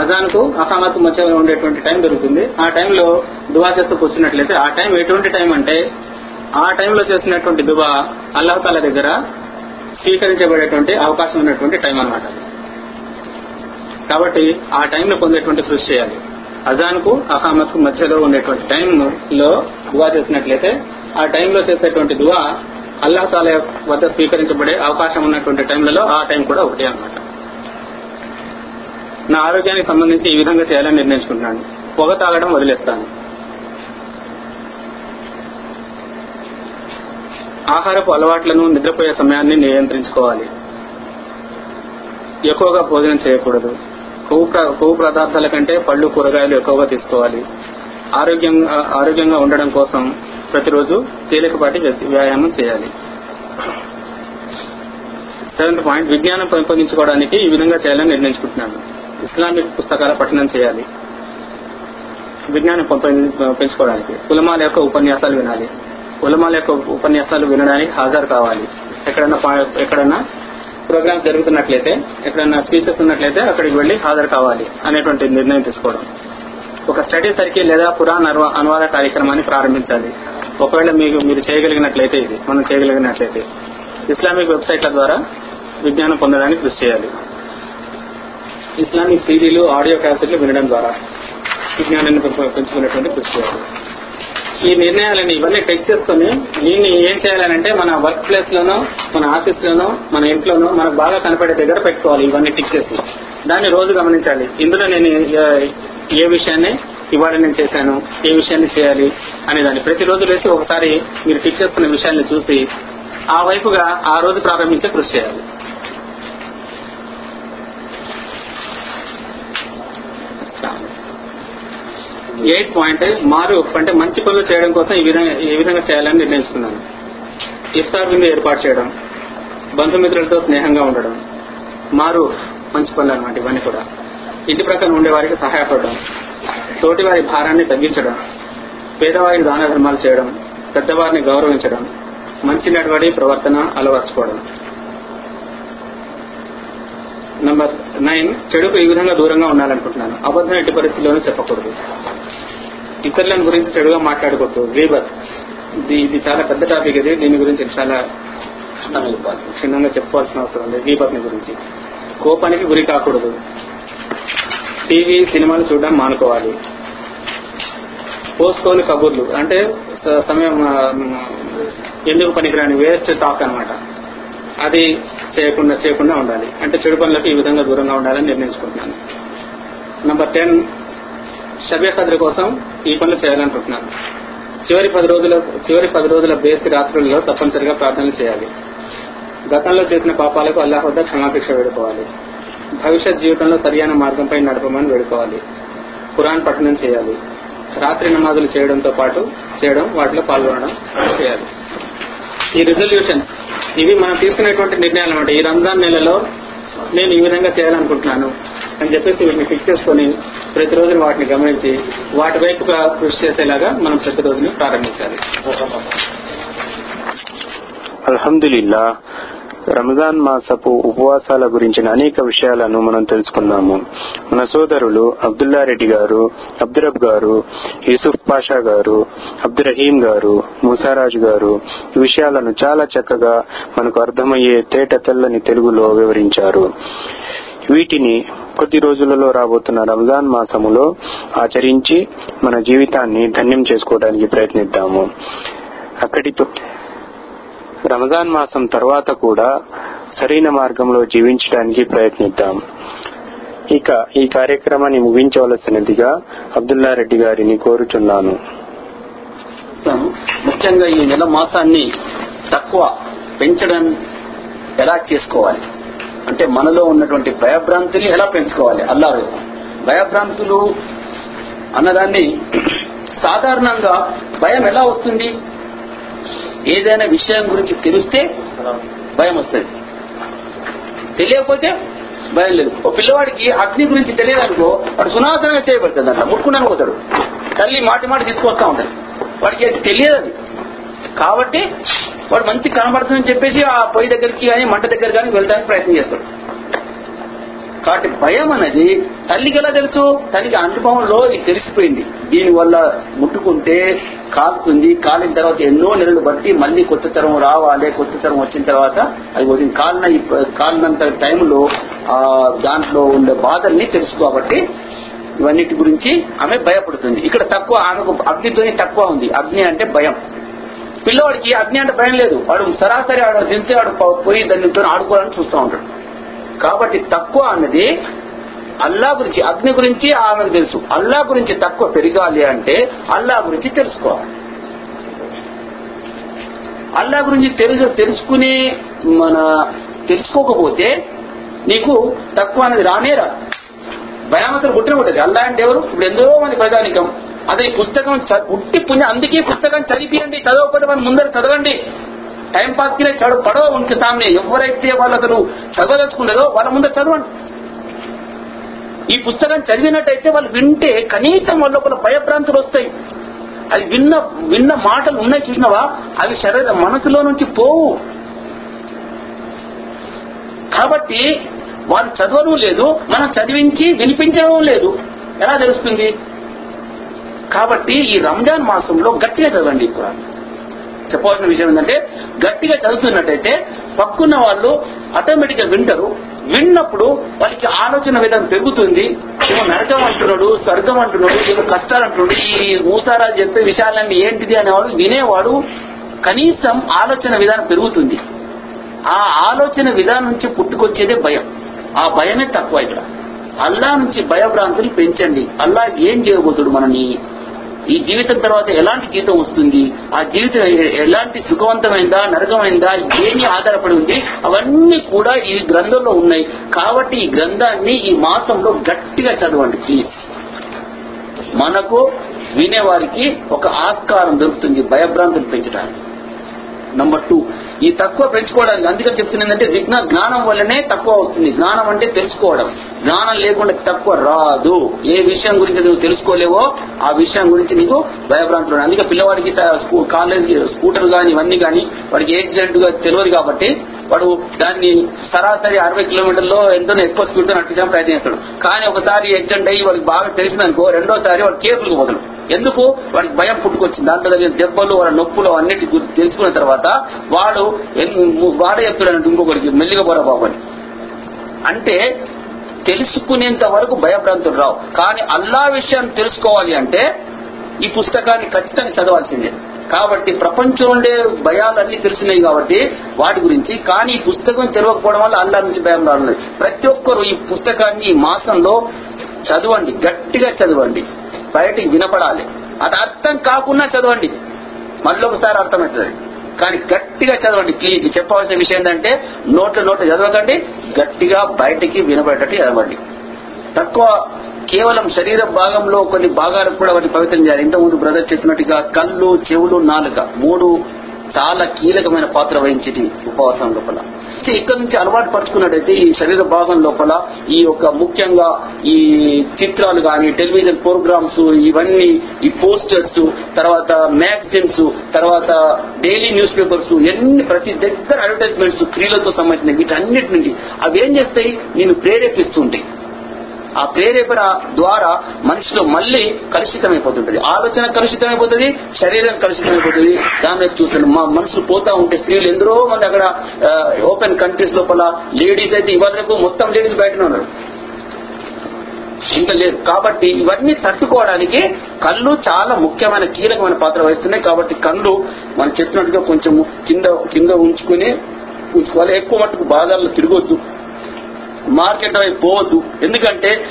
అజాన్కు అసామత్ మధ్యలో ఉండేటువంటి టైం దొరుకుతుంది. ఆ టైంలో దువా చేస్తూ కూర్చున్నట్లయితే ఆ టైం ఎటువంటి టైం అంటే ఆ టైంలో చేసినటువంటి దువా అల్లాహ్ దగ్గర స్వీకరించబడేటువంటి అవకాశం ఉన్నటువంటి టైం అన్నమాట. కాబట్టి ఆ టైంలో పొందేటువంటి కృషి చేయాలి. అజాన్కు అహామత్కు మధ్యలో ఉండేటువంటి టైంలో దువా చేసినట్లయితే ఆ టైంలో చేసేటువంటి దువా అల్లాహ్ తాలా వద్ద స్వీకరించబడే అవకాశం ఉన్నటువంటి టైంలలో ఆ టైం కూడా ఒకటి అనమాట నా ఆరోగ్యానికి సంబంధించి ఈ విధంగా చేయాలని నిర్ణయించుకుంటున్నాను. పొగ తాగడం వదిలేస్తాను. ఆహారపు అలవాట్లను నిద్రపోయే సమయాన్ని నియంత్రించుకోవాలి. ఎక్కువగా భోజనం చేయకూడదు. కొవ్వు కొవ్వు పదార్థాల కంటే పళ్ళు కూరగాయలు ఎక్కువగా తీసుకోవాలి. ఆరోగ్యంగా ఆరోగ్యంగా ఉండడం కోసం ప్రతిరోజు తేలికపాటి వ్యాయామం చేయాలి. సెవెంత్ పాయింట్ విజ్ఞానం పెంపొందించుకోవడానికి ఈ విధంగా చేయాలని నిర్ణయించుకుంటున్నాను. ఇస్లామిక్ పుస్తకాల పఠనం చేయాలి. విజ్ఞానం పెంచుకోవడానికి. ఉలమాల యొక్క ఉపన్యాసాలు వినాలి. ఉలమాల యొక్క ఉపన్యాసాలు వినడానికి హాజరు కావాలి. ఎక్కడన్నా ఎక్కడన్నా ప్రోగ్రామ్స్ జరుగుతున్నట్లయితే ఎక్కడన్నా స్పీచెస్ ఉన్నట్లయితే అక్కడికి వెళ్ళి హాజరు కావాలి అనేటువంటి నిర్ణయం తీసుకోవడం. ఒక స్టడీ సర్కిల్ లేదా పురాణ అనువాద కార్యక్రమాన్ని ప్రారంభించాలి. ఒకవేళ మీకు మీరు చేయగలిగినట్లయితే ఇది మనం చేయగలిగినట్లయితే. ఇస్లామిక్ వెబ్సైట్ల ద్వారా విజ్ఞానం పొందడానికి కృషి చేయాలి. ఇస్లామిక్ సీడీలు ఆడియో క్యాసెట్లు వినడం ద్వారా విజ్ఞానాన్ని పెంచుకునేటువంటి కృషి చేయాలి ఈ నిర్ణయాలని ఇవన్నీ టెక్ చేసుకుని దీన్ని ఏం చేయాలనంటే మన వర్క్ ప్లేస్ లోనో మన ఆఫీస్ లోనో మన ఇంట్లోనో మనకు బాగా కనపడే దగ్గర పెట్టుకోవాలి ఇవన్నీ టిక్ చేసి. దాన్ని రోజు గమనించాలి. ఇందులో నేను ఏ- విషయాన్ని ఇవాళ నేను చేశాను ఏ విషయాన్ని చేయాలి అనే దాన్ని ప్రతిరోజు వేసి ఒకసారి మీరు టిక్ చేసుకున్న విషయాన్ని చూసి ఆ వైపుగా ఆ రోజు ప్రారంభించే కృషి చేయాలి. ఎయిట్ పాయింట్ మారు అంటే మంచి పనులు చేయడం కోసం ఈ విధంగా ఏ విధంగా చేయాలని నిర్ణయించుకున్నాను. ఇఫ్తార్ విందు ఏర్పాటు చేయడం బంధుమిత్రులతో స్నేహంగా ఉండడం మారు మంచి పనులు అనమాట ఇవన్నీ కూడా. ఇంటి ప్రక్కన ఉండే వారికి సహాయపడడం తోటి వారి భారాన్ని తగ్గించడం పేదవారికి దాన ధర్మాలు చేయడం పెద్దవారిని గౌరవించడం మంచి నడవడి ప్రవర్తన అలవర్చుకోవడం. నంబర్ నైన్ చెడుకు ఈ విధంగా దూరంగా ఉండాలనుకుంటున్నాను. అబద్ధం ఎట్టి పరిస్థితుల్లోనూ చెప్పకూడదు. ఇతరులను గురించి చెడుగా మాట్లాడకూడదు. గీబత్ ఇది ఇది చాలా పెద్ద టాపిక్ ఇది. దీని గురించి చాలా క్షుణ్ణంగా చెప్పుకోవాల్సిన అవసరం ఉంది గీబత్ని గురించి. కోపానికి గురి కాకూడదు. టీవీ సినిమాలు చూడడం మానుకోవాలి. పోస్కోలు కబుర్లు. అంటే సమయం ఎందుకు పనికిరాని? వేస్ట్ టాక్ అన్నమాట. అది చేయకుండా చేయకుండా ఉండాలి. అంటే చెడు పనులకు ఈ విధంగా దూరంగా ఉండాలని నిర్ణయించుకుంటున్నాను. నంబర్ టెన్ షబే కోసం ఈ పనులు చేయాలనుకుంటున్నాను. చివరి పది రోజుల చివరి పది రోజుల బేసి రాత్రులలో తప్పనిసరిగా ప్రార్థనలు చేయాలి. గతంలో చేసిన పాపాలకు అల్లాహ్ వద్ద క్షమాపేక్ష వేడుకోవాలి. భవిష్యత్ జీవితంలో సరియైన మార్గంపై నడపమని వేడుకోవాలి. ఖురాన్ పఠనం చేయాలి. రాత్రి నమాజులు చేయడంతో పాటు చేయడం వాటిలో పాల్గొనడం చేయాలి. ఈ రిజల్యూషన్ ఇవి మనం తీసుకునేటువంటి నిర్ణయాలు అనమాట ఈ రంజాన్ నెలలో నేను ఈ విధంగా చేయాలనుకుంటున్నాను అని చెప్పేసి వీటిని ఫిక్స్ చేసుకొని ప్రతిరోజు వాటిని గమనించి వాటి వైపు కృషి చేసేలాగా మనం ప్రతిరోజుని ప్రారంభించాలి. అల్హమ్దుల్లా రంజాన్ మాసపు ఉపవాసాల గురించిన అనేక విషయాలను మనం తెలుసుకున్నాము మన సోదరులు అబ్దుల్లా రెడ్డి గారు అబ్దురబ్ గారు యూసుఫ్ పాషా గారు అబ్దురహీం గారు మూసారాజు గారు ఈ విషయాలను చాలా చక్కగా మనకు అర్థమయ్యే తేట తెల్లని తెలుగులో వివరించారు. వీటిని కొద్ది రోజులలో రాబోతున్న రంజాన్ మాసములో ఆచరించి మన జీవితాన్ని ధన్యం చేసుకోవడానికి ప్రయత్నిద్దాము. అక్కడితో రమదాన్ మాసం తర్వాత కూడా సరైన మార్గంలో జీవించడానికి ప్రయత్నిద్దాం. ఇక ఈ కార్యక్రమాన్ని ముగించవలసినదిగా అబ్దుల్లా రెడ్డి గారిని కోరుచున్నాను. ముఖ్యంగా ఈ నెల మాసాన్ని తక్కువ పెంచడం ఎలా చేసుకోవాలి? అంటే మనలో ఉన్నటువంటి భయభ్రాంతుల్ని ఎలా పెంచుకోవాలి? అల్లా భయభ్రాంతులు అన్నదాన్ని సాధారణంగా భయం ఎలా వస్తుంది? ఏదైనా విషయం గురించి తెలిస్తే భయం వస్తుంది. తెలియకపోతే భయం లేదు. ఓ పిల్లవాడికి అగ్ని గురించి తెలియదనుకో వాడు సునాసనంగా చేయబడుతుంది అట్లా ముట్టుకున్నాను పోతాడు. తల్లి మాటి మాట తీసుకొస్తా ఉంటాడు వాడికి అది తెలియదు. అది కాబట్టి వాడు మంచి కనబడుతుందని చెప్పేసి ఆ పొయ్యి దగ్గరికి కానీ మంట దగ్గర కానీ వెళ్ళడానికి ప్రయత్నం చేస్తాడు. కాబట్టి భయం అనేది తల్లికి ఎలా తెలుసు? తల్లికి అనుభవంలో ఇది తెలిసిపోయింది. దీని వల్ల ముట్టుకుంటే కాలుతుంది. కాలిన తర్వాత ఎన్నో నెలలు బట్టి మళ్ళీ కొత్త తరం రావాలి. కొత్త తరం వచ్చిన తర్వాత అది పోతుంది. కాలిన కాలినంత టైంలో ఆ దాంట్లో ఉండే బాధల్ని తెలుసు కాబట్టి ఇవన్నిటి గురించి ఆమె భయపడుతుంది. ఇక్కడ తక్కువ ఆమెకు అగ్నితోనే తక్కువ ఉంది. అగ్ని అంటే భయం. పిల్లవాడికి అగ్ని అంటే భయం లేదు. వాడు సరాసరి ఆడు దింతే ఆడు పోయి దానితో ఆడుకోవాలని చూస్తూ ఉంటాడు. కాబట్టి తక్కువ అన్నది అల్లా గురించి అగ్ని గురించి ఆమెకు తెలుసు. అల్లా గురించి తక్కువ పెరగాలి అంటే అల్లా గురించి తెలుసుకోవాలి. అల్లా గురించి తెలుసు తెలుసుకుని మన తెలుసుకోకపోతే నీకు తక్కువ అనేది రానే రా భయామతులు పుట్టిన ఉంటుంది అల్లా అంటే ఎవరు? ఇప్పుడు ఎందరో మంది ప్రజానికం. అదే పుస్తకం చ- ఉట్టి పుణ్యం అందుకే పుస్తకం చదివియండి చదవకపోతే మనం ముందర చదవండి. టైం పాస్కి చదువు పడవ ఉంటుంది తామే ఎవరైతే వాళ్ళు అతను చదవదలుచుకున్నదో వాళ్ళ ముందర చదవండి. ఈ పుస్తకం చదివినట్టయితే వాళ్ళు వింటే కనీసం వాళ్ళ లోపల భయభ్రాంతులు వస్తాయి. అది విన్న విన్న మాటలు ఉన్నాయి చూసినావా? అవి శరీర మనసులో నుంచి పోవు. కాబట్టి వాళ్ళు చదవడం లేదు మనం చదివించి వినిపించడం లేదు. ఎలా తెలుస్తుంది? కాబట్టి ఈ రంజాన్ మాసంలో గట్టిగా చదవండి ఇప్పుడు చెప్పవలసిన విషయం ఏంటంటే గట్టిగా చదువుతున్నట్టయితే పక్కున్న వాళ్ళు ఆటోమేటిక్గా వింటారు. విన్నప్పుడు వాళ్ళకి ఆలోచన విధానం పెరుగుతుంది. ఏమో నరకం అంటున్నాడు స్వర్గం అంటున్నాడు ఏమో కష్టాలు అంటున్నాడు. ఈ ఊసారాలు చెప్పే విషయాలన్నీ ఏంటిది అనేవాడు వినేవాడు కనీసం ఆలోచన విధానం పెరుగుతుంది. ఆ ఆలోచన విధానం నుంచి పుట్టుకొచ్చేదే భయం. ఆ భయమే తక్కువ ఇక్కడ. అల్లా నుంచి భయభ్రాంతులు పెంచండి. అల్లా ఏం చేయబోతుడు మనని? ఈ జీవితం తర్వాత ఎలాంటి జీవితం వస్తుంది? ఆ జీవితం ఎలాంటి సుఖవంతమైందా నరకమైందా దేని ఆధారపడి ఉంది? అవన్నీ కూడా ఈ గ్రంథంలో ఉన్నాయి. కాబట్టి ఈ గ్రంథాన్ని ఈ మాసంలో గట్టిగా చదవండి ప్లీజ్ మనకు వినేవారికి ఒక ఆస్కారం దొరుకుతుంది భయభ్రాంతులు పెంచడానికి నంబర్ టూ ఈ తక్కువ పెంచుకోవడానికి అందుకని చెప్తున్నదంటే విజ్ఞ జ్ఞానం వల్లనే తక్కువ అవుతుంది. జ్ఞానం అంటే తెలుసుకోవడం. జ్ఞానం లేకుండా తక్కువ రాదు. ఏ విషయం గురించి నువ్వు తెలుసుకోలేవో ఆ విషయం గురించి నీకు భయభ్రాంతులు అందుకే పిల్లవాడికి కాలేజీ కాలేజ్ స్కూటర్ కానీ ఇవన్నీ కానీ వాడికి యాక్సిడెంట్గా తెలియదు కాబట్టి వాడు దాన్ని సరాసరి అరవై కిలోమీటర్లో ఎంతో ఎక్కువ స్పీడ్తో నడిపించడానికి ప్రయత్నిస్తాడు కానీ ఒకసారి యాక్సిడెంట్ అయ్యి వాడికి బాగా తెలిసిందనుకో రెండోసారి వాడు కేసులకు పోతాడు. ఎందుకు? వాడికి భయం పుట్టుకొచ్చింది. దాంట్లో దగ్గర దెబ్బలు వాళ్ళ నొప్పులు అన్నిటి తెలుసుకున్న తర్వాత వాడు ఎన్- వాడే చెప్తాడంటే ఇంకొకరికి మెల్లిగా పోరా బాబు అని. అంటే తెలుసుకునేంత వరకు భయభ్రాంతులు రావు. కానీ అల్లా విషయాన్ని తెలుసుకోవాలి అంటే ఈ పుస్తకాన్ని ఖచ్చితంగా చదవాల్సిందే. కాబట్టి ప్రపంచంలో ఉండే భయాలన్నీ తెలిసినాయి కాబట్టి వాటి గురించి కానీ ఈ పుస్తకం తెరవకపోవడం వల్ల అల్లా నుంచి భయం రాలేదు. ప్రతి ఒక్కరు ఈ పుస్తకాన్ని ఈ మాసంలో చదవండి గట్టిగా చదవండి. బయటికి వినపడాలి. అది అర్థం కాకుండా చదవండి. మళ్ళీ ఒకసారి అర్థమవుతుంది. కానీ గట్టిగా చదవండి ప్లీజ్ చెప్పవలసిన విషయం ఏంటంటే నోట్ల నోట్లు చదవకండి గట్టిగా బయటికి వినబడేటట్టు చదవండి. తక్కువ కేవలం శరీర భాగంలో కొన్ని భాగాలకు కూడా వాటిని పవిత్రం చేయాలి. ఇంతకుముందు బ్రదర్ చెప్పినట్టుగా కళ్ళు చెవులు నాలుక మూడు చాలా కీలకమైన పాత్ర వహించేటి ఉపవాసం లోపల. ఇక్కడ నుంచి అలవాటు పరుచుకున్నట్టయితే ఈ శరీర భాగం లోపల ఈ యొక్క ముఖ్యంగా ఈ చిత్రాలు కానీ టెలివిజన్ ప్రోగ్రామ్స్ ఇవన్నీ ఈ పోస్టర్స్ తర్వాత మ్యాగజైన్స్ తర్వాత డైలీ న్యూస్ పేపర్స్ ఎన్ని ప్రతి దగ్గర అడ్వర్టైజ్మెంట్స్ స్త్రీలతో సంబంధించిన వీటన్నిటి నుండి అవి ఏం చేస్తాయి? నేను ప్రేరేపిస్తుంటాయి. ఆ ప్రేరేపణ ద్వారా మనిషిలో మళ్ళీ కలుషితమైపోతుంటది. ఆలోచన కలుషితమైపోతుంది శరీరం కలుషితమైపోతుంది. దాని వైపు చూస్తుంది మా మనుషులు పోతా ఉంటే స్త్రీలు ఎందరో మంది అక్కడ ఓపెన్ కంట్రీస్ లోపల లేడీస్ అయితే ఇవాళ మొత్తం లేడీస్ బయటనే ఉన్నారు. ఇంకా లేదు. కాబట్టి ఇవన్నీ తట్టుకోవడానికి కళ్ళు చాలా ముఖ్యమైన కీలకమైన పాత్ర వహిస్తున్నాయి. కాబట్టి కళ్ళు మనం చెప్పినట్టుగా కొంచెం కింద కింద ఉంచుకుని ఉంచుకోవాలి. ఎక్కువ మట్టుకు బాధల్లో తిరగొద్దు. మార్కెట్ వైపు పోవద్దు. ఎందుకంటే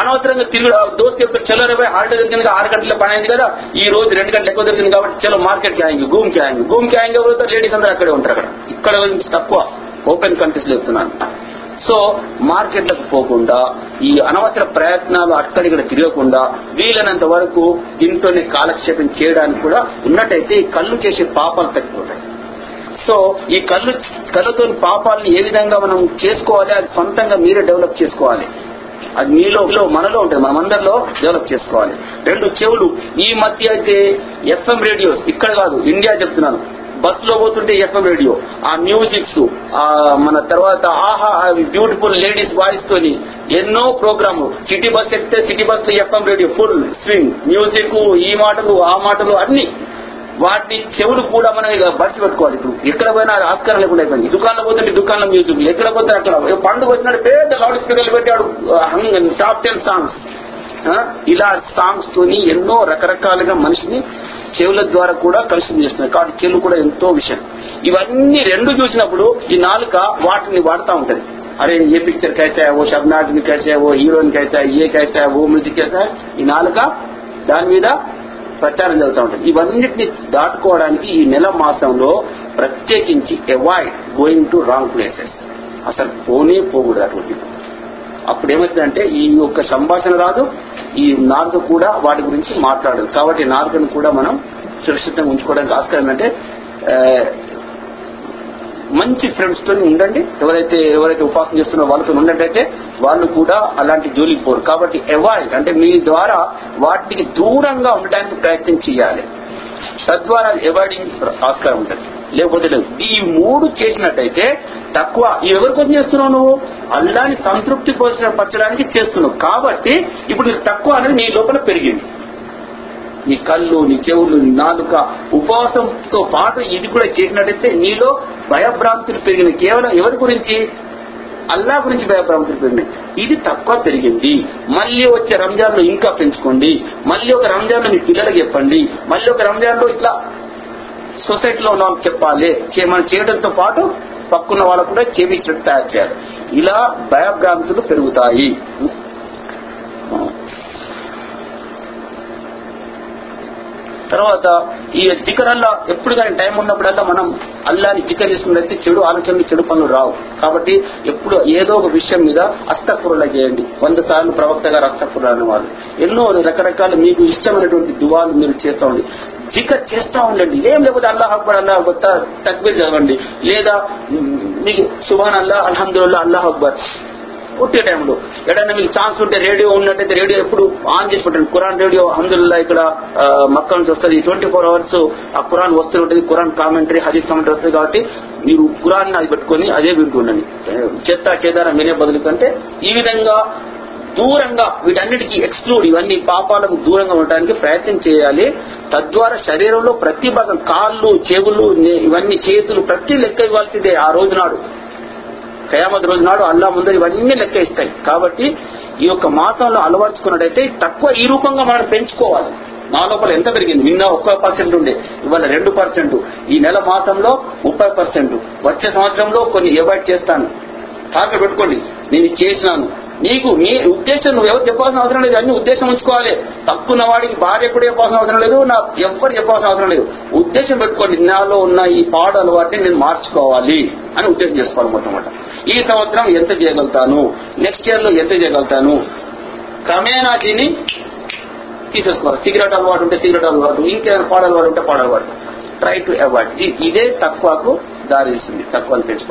అనవసరంగా తిరుగు దోస్త్ చెప్తే చలో రే హాలిడే దొరికింది ఆరు గంటల పని అయింది కదా ఈ రోజు రెండు గంటలు ఎక్కువ దొరికింది కాబట్టి చలో మార్కెట్కి ఆయంగి గూమ్కి ఆయంగి గూమ్ ఆయంగి ఎవరు లేడీస్ అందరూ అక్కడే ఉంటారు అక్కడ. ఇక్కడ గురించి తక్కువ ఓపెన్ కంట్రీస్లో చెప్తున్నాను. సో మార్కెట్లకు పోకుండా ఈ అనవసర ప్రయత్నాలు అక్కడిక్కడ తిరగకుండా వీలైనంత వరకు ఇంట్లోనే కాలక్షేపం చేయడానికి కూడా ఉన్నట్టయితే ఈ కళ్ళు చేసే పాపాలు తగ్గిపోతాయి. సో ఈ కళ్ళు కళ్ళతో పాపాలని ఏ విధంగా మనం చేసుకోవాలి అది సొంతంగా మీరే డెవలప్ చేసుకోవాలి. అది మీలో మనలో ఉంటుంది మనమందరిలో డెవలప్ చేసుకోవాలి. రెండు చెవులు ఈ మధ్య అయితే ఎఫ్ఎం రేడియోస్ ఇక్కడ కాదు ఇండియా చెప్తున్నాను. బస్లో పోతుంటే ఎఫ్ఎం రేడియో ఆ మ్యూజిక్స్ ఆ మన తర్వాత ఆహా బ్యూటిఫుల్ లేడీస్ వాయిస్ తోని ఎన్నో ప్రోగ్రాములు. సిటీ బస్ ఎక్కితే city bus FM radio full swing. Music ఈ మాటలు ఆ మాటలు అన్ని. వాటి చెవులు కూడా మనం ఇక బడిసి పెట్టుకోవాలి. ఇప్పుడు ఎక్కడ పోయినా ఆస్కారం లేకుండా అయిపోయింది. దుకాణంలో పోతుంటే దుకాణంలో మ్యూజిక్ ఎక్కడ పోతే అక్కడ. పండుగ వచ్చినట్టు పెద్ద లౌడ్ స్పీకర్లు పెట్టాడు. టాప్ టెన్ సాంగ్స్ ఇలా సాంగ్స్ తోని ఎన్నో రకరకాలుగా మనిషిని చెవుల ద్వారా కూడా కలుషితం చేస్తున్నాయి కాబట్టి చెవులు కూడా ఎంతో విషయం. ఇవన్నీ రెండు చూసినప్పుడు ఈ నాలుక వాటిని వాడుతూ ఉంటది. అరే ఏ పిక్చర్ కైసా ఓ షబ్నాజ్ని కైసా ఓ హీరోయిన్ కైసా ఏ కైసా ఓ మ్యూజిక్ కైసా ఈ నాలుక దాని మీద ప్రచారం జరుగుతూ ఉంటుంది. ఇవన్నిటిని దాటుకోవడానికి ఈ నెల మాసంలో ప్రత్యేకించి avoid going to wrong places అసలు పోనే పోకూడదు అటువంటి అప్పుడు ఏమవుతుందంటే ఈ యొక్క సంభాషణ రాదు ఈ నాలుక కూడా వాటి గురించి మాట్లాడదు. కాబట్టి నాలుకను కూడా మనం సురక్షితంగా ఉంచుకోవడానికి ఆస్కారం ఏంటంటే మంచి ఫ్రెండ్స్తో ఉండండి. ఎవరైతే ఎవరైతే ఉపాసన చేస్తున్నారో వాళ్ళతో ఉన్నట్టయితే వాళ్ళు కూడా అలాంటి జోలికి పోరు. కాబట్టి అవాయిడ్ అంటే మీ ద్వారా వాటికి దూరంగా ఉండడానికి ప్రయత్నం చేయాలి. తద్వారా అవాయిడింగ్ ఆస్కారం ఉంటుంది. లేకపోతే లేదు. ఈ మూడు చేసినట్టయితే తక్కువ. ఎవరి కోసం చేస్తున్నావు నువ్వు? అల్లాని సంతృప్తి పరిచ- పరచడానికి చేస్తున్నావు. కాబట్టి ఇప్పుడు తక్కువ అనేది నీ లోపల పెరిగింది. నీ కళ్ళు నీ చెవులు నీ నాలుక ఉపవాసంతో పాటు ఇది కూడా చేసినట్టయితే నీలో భయభ్రాంతులు పెరిగిన కేవలం ఎవరి గురించి? అల్లా గురించి భయభ్రాంతులు పెరిగినాయి. ఇది తక్కువ పెరిగింది. మళ్ళీ వచ్చే రంజాన్లో ఇంకా పెంచుకోండి. మళ్ళీ ఒక రంజాన్లో మీ పిల్లలకు చెప్పండి. మళ్ళీ ఒక రంజాన్లో ఇట్లా సొసైటీలో ఉన్న వాళ్ళకి చెప్పాలి. మనం చేయడంతో పాటు పక్కున్న వాళ్ళకు కూడా చేపించినట్టు తయారు చేయాలి. ఇలా భయభ్రాంతులు పెరుగుతాయి. తర్వాత ఈ జికరల్లా ఎప్పుడు కానీ టైం ఉన్నప్పుడల్లా మనం అల్లాని జికర్ చేసుకున్నట్టు చెడు ఆలోచనలు చెడు పనులు రావు. కాబట్టి ఎప్పుడు ఏదో ఒక విషయం మీద అస్తపురులా చేయండి. వంద సార్లు ప్రవక్త గారు అస్తపురులు అనేవాళ్ళు. ఎన్నో రకరకాల మీకు ఇష్టమైనటువంటి దువాలు మీరు చేస్తూ ఉండి జికర్ చేస్తూ ఉండండి. ఏం లేకపోతే అల్లాహ్ అక్బర్ అల్లాహ్ అక్బర్ తక్బీర్ చదవండి. లేదా మీకు సుభాన్ అల్లాహ్ అల్హమ్దుల్లా అల్లాహ్ అక్బర్. పుట్టే టైంలో ఎక్కడైనా మీకు ఛాన్స్ ఉంటే రేడియో ఉన్నట్టయితే రేడియో ఎప్పుడు ఆన్ చేసి పెట్టండి. కురాన్ రేడియో అందులో ఇక్కడ మక్క నుంచి వస్తుంది. ట్వంటీ ఫోర్ అవర్స్ ఆ కురాన్ వస్తూ ఉంటుంది కురాన్ కామెంటరీ హరీస్ కామెంటరీ వస్తుంది కాబట్టి మీరు కురాన్ అది పెట్టుకొని అదే వింటుండండి చెత్త చేదారం వినే బదులు కంటే ఈ విధంగా దూరంగా వీటన్నిటికీ ఎక్స్క్లూడ్ ఇవన్నీ పాపాలకు దూరంగా ఉండడానికి ప్రయత్నం చేయాలి. తద్వారా శరీరంలో ప్రతి భాగం కాళ్ళు చెవులు ఇవన్నీ చేతులు ప్రతి లెక్క ఇవ్వాల్సిందే ఆ రోజు నాడు. కయామత్ రోజు నాడు అల్లా ముందు ఇవన్నీ లెక్క ఇస్తాయి కాబట్టి ఈ యొక్క మాసంలో అలవర్చుకున్నట్టయితే తక్కువ ఈ రూపంగా మనం పెంచుకోవాలి. నా లోపల ఎంత పెరిగింది? నిన్న ఒక్క పర్సెంట్ ఉండే ఇవాళ రెండు పర్సెంట్. ఈ నెల మాసంలో ముప్పై పర్సెంట్. వచ్చే సంవత్సరంలో కొన్ని ఎవాయిడ్ చేస్తాను. టార్గెట్ పెట్టుకోండి. నేను చేసినాను. నీకు నీ ఉద్దేశం నువ్వు ఎవరు చెప్పాల్సిన అవసరం లేదు. అన్ని ఉద్దేశం ఉంచుకోవాలి. తక్కువ వాడికి భార్య కూడా చెప్పాల్సిన అవసరం లేదు. నా ఎవ్వరు చెప్పాల్సిన అవసరం లేదు. ఉద్దేశం పెట్టుకోండి. నాలో ఉన్న ఈ పాడు అలవాటిని నేను మార్చుకోవాలి అని ఉద్దేశం చేసుకోవాలి మొట్టమొదట. ఈ సంవత్సరం ఎంత చేయగలుగుతాను? నెక్స్ట్ ఇయర్లో ఎంత చేయగలుగుతాను? క్రమేణా దీన్ని తీసేసుకోవాలి. సిగరెట్ అలవాటు ఉంటే సిగరెట్ అలవాటు ఇంకేమైనా పాడలవాటు ఉంటే పాడలవాటు ట్రై టు అవాయిడ్ ఇదే తక్కువకు దారిస్తుంది తక్కువ పెంచుకోవాలి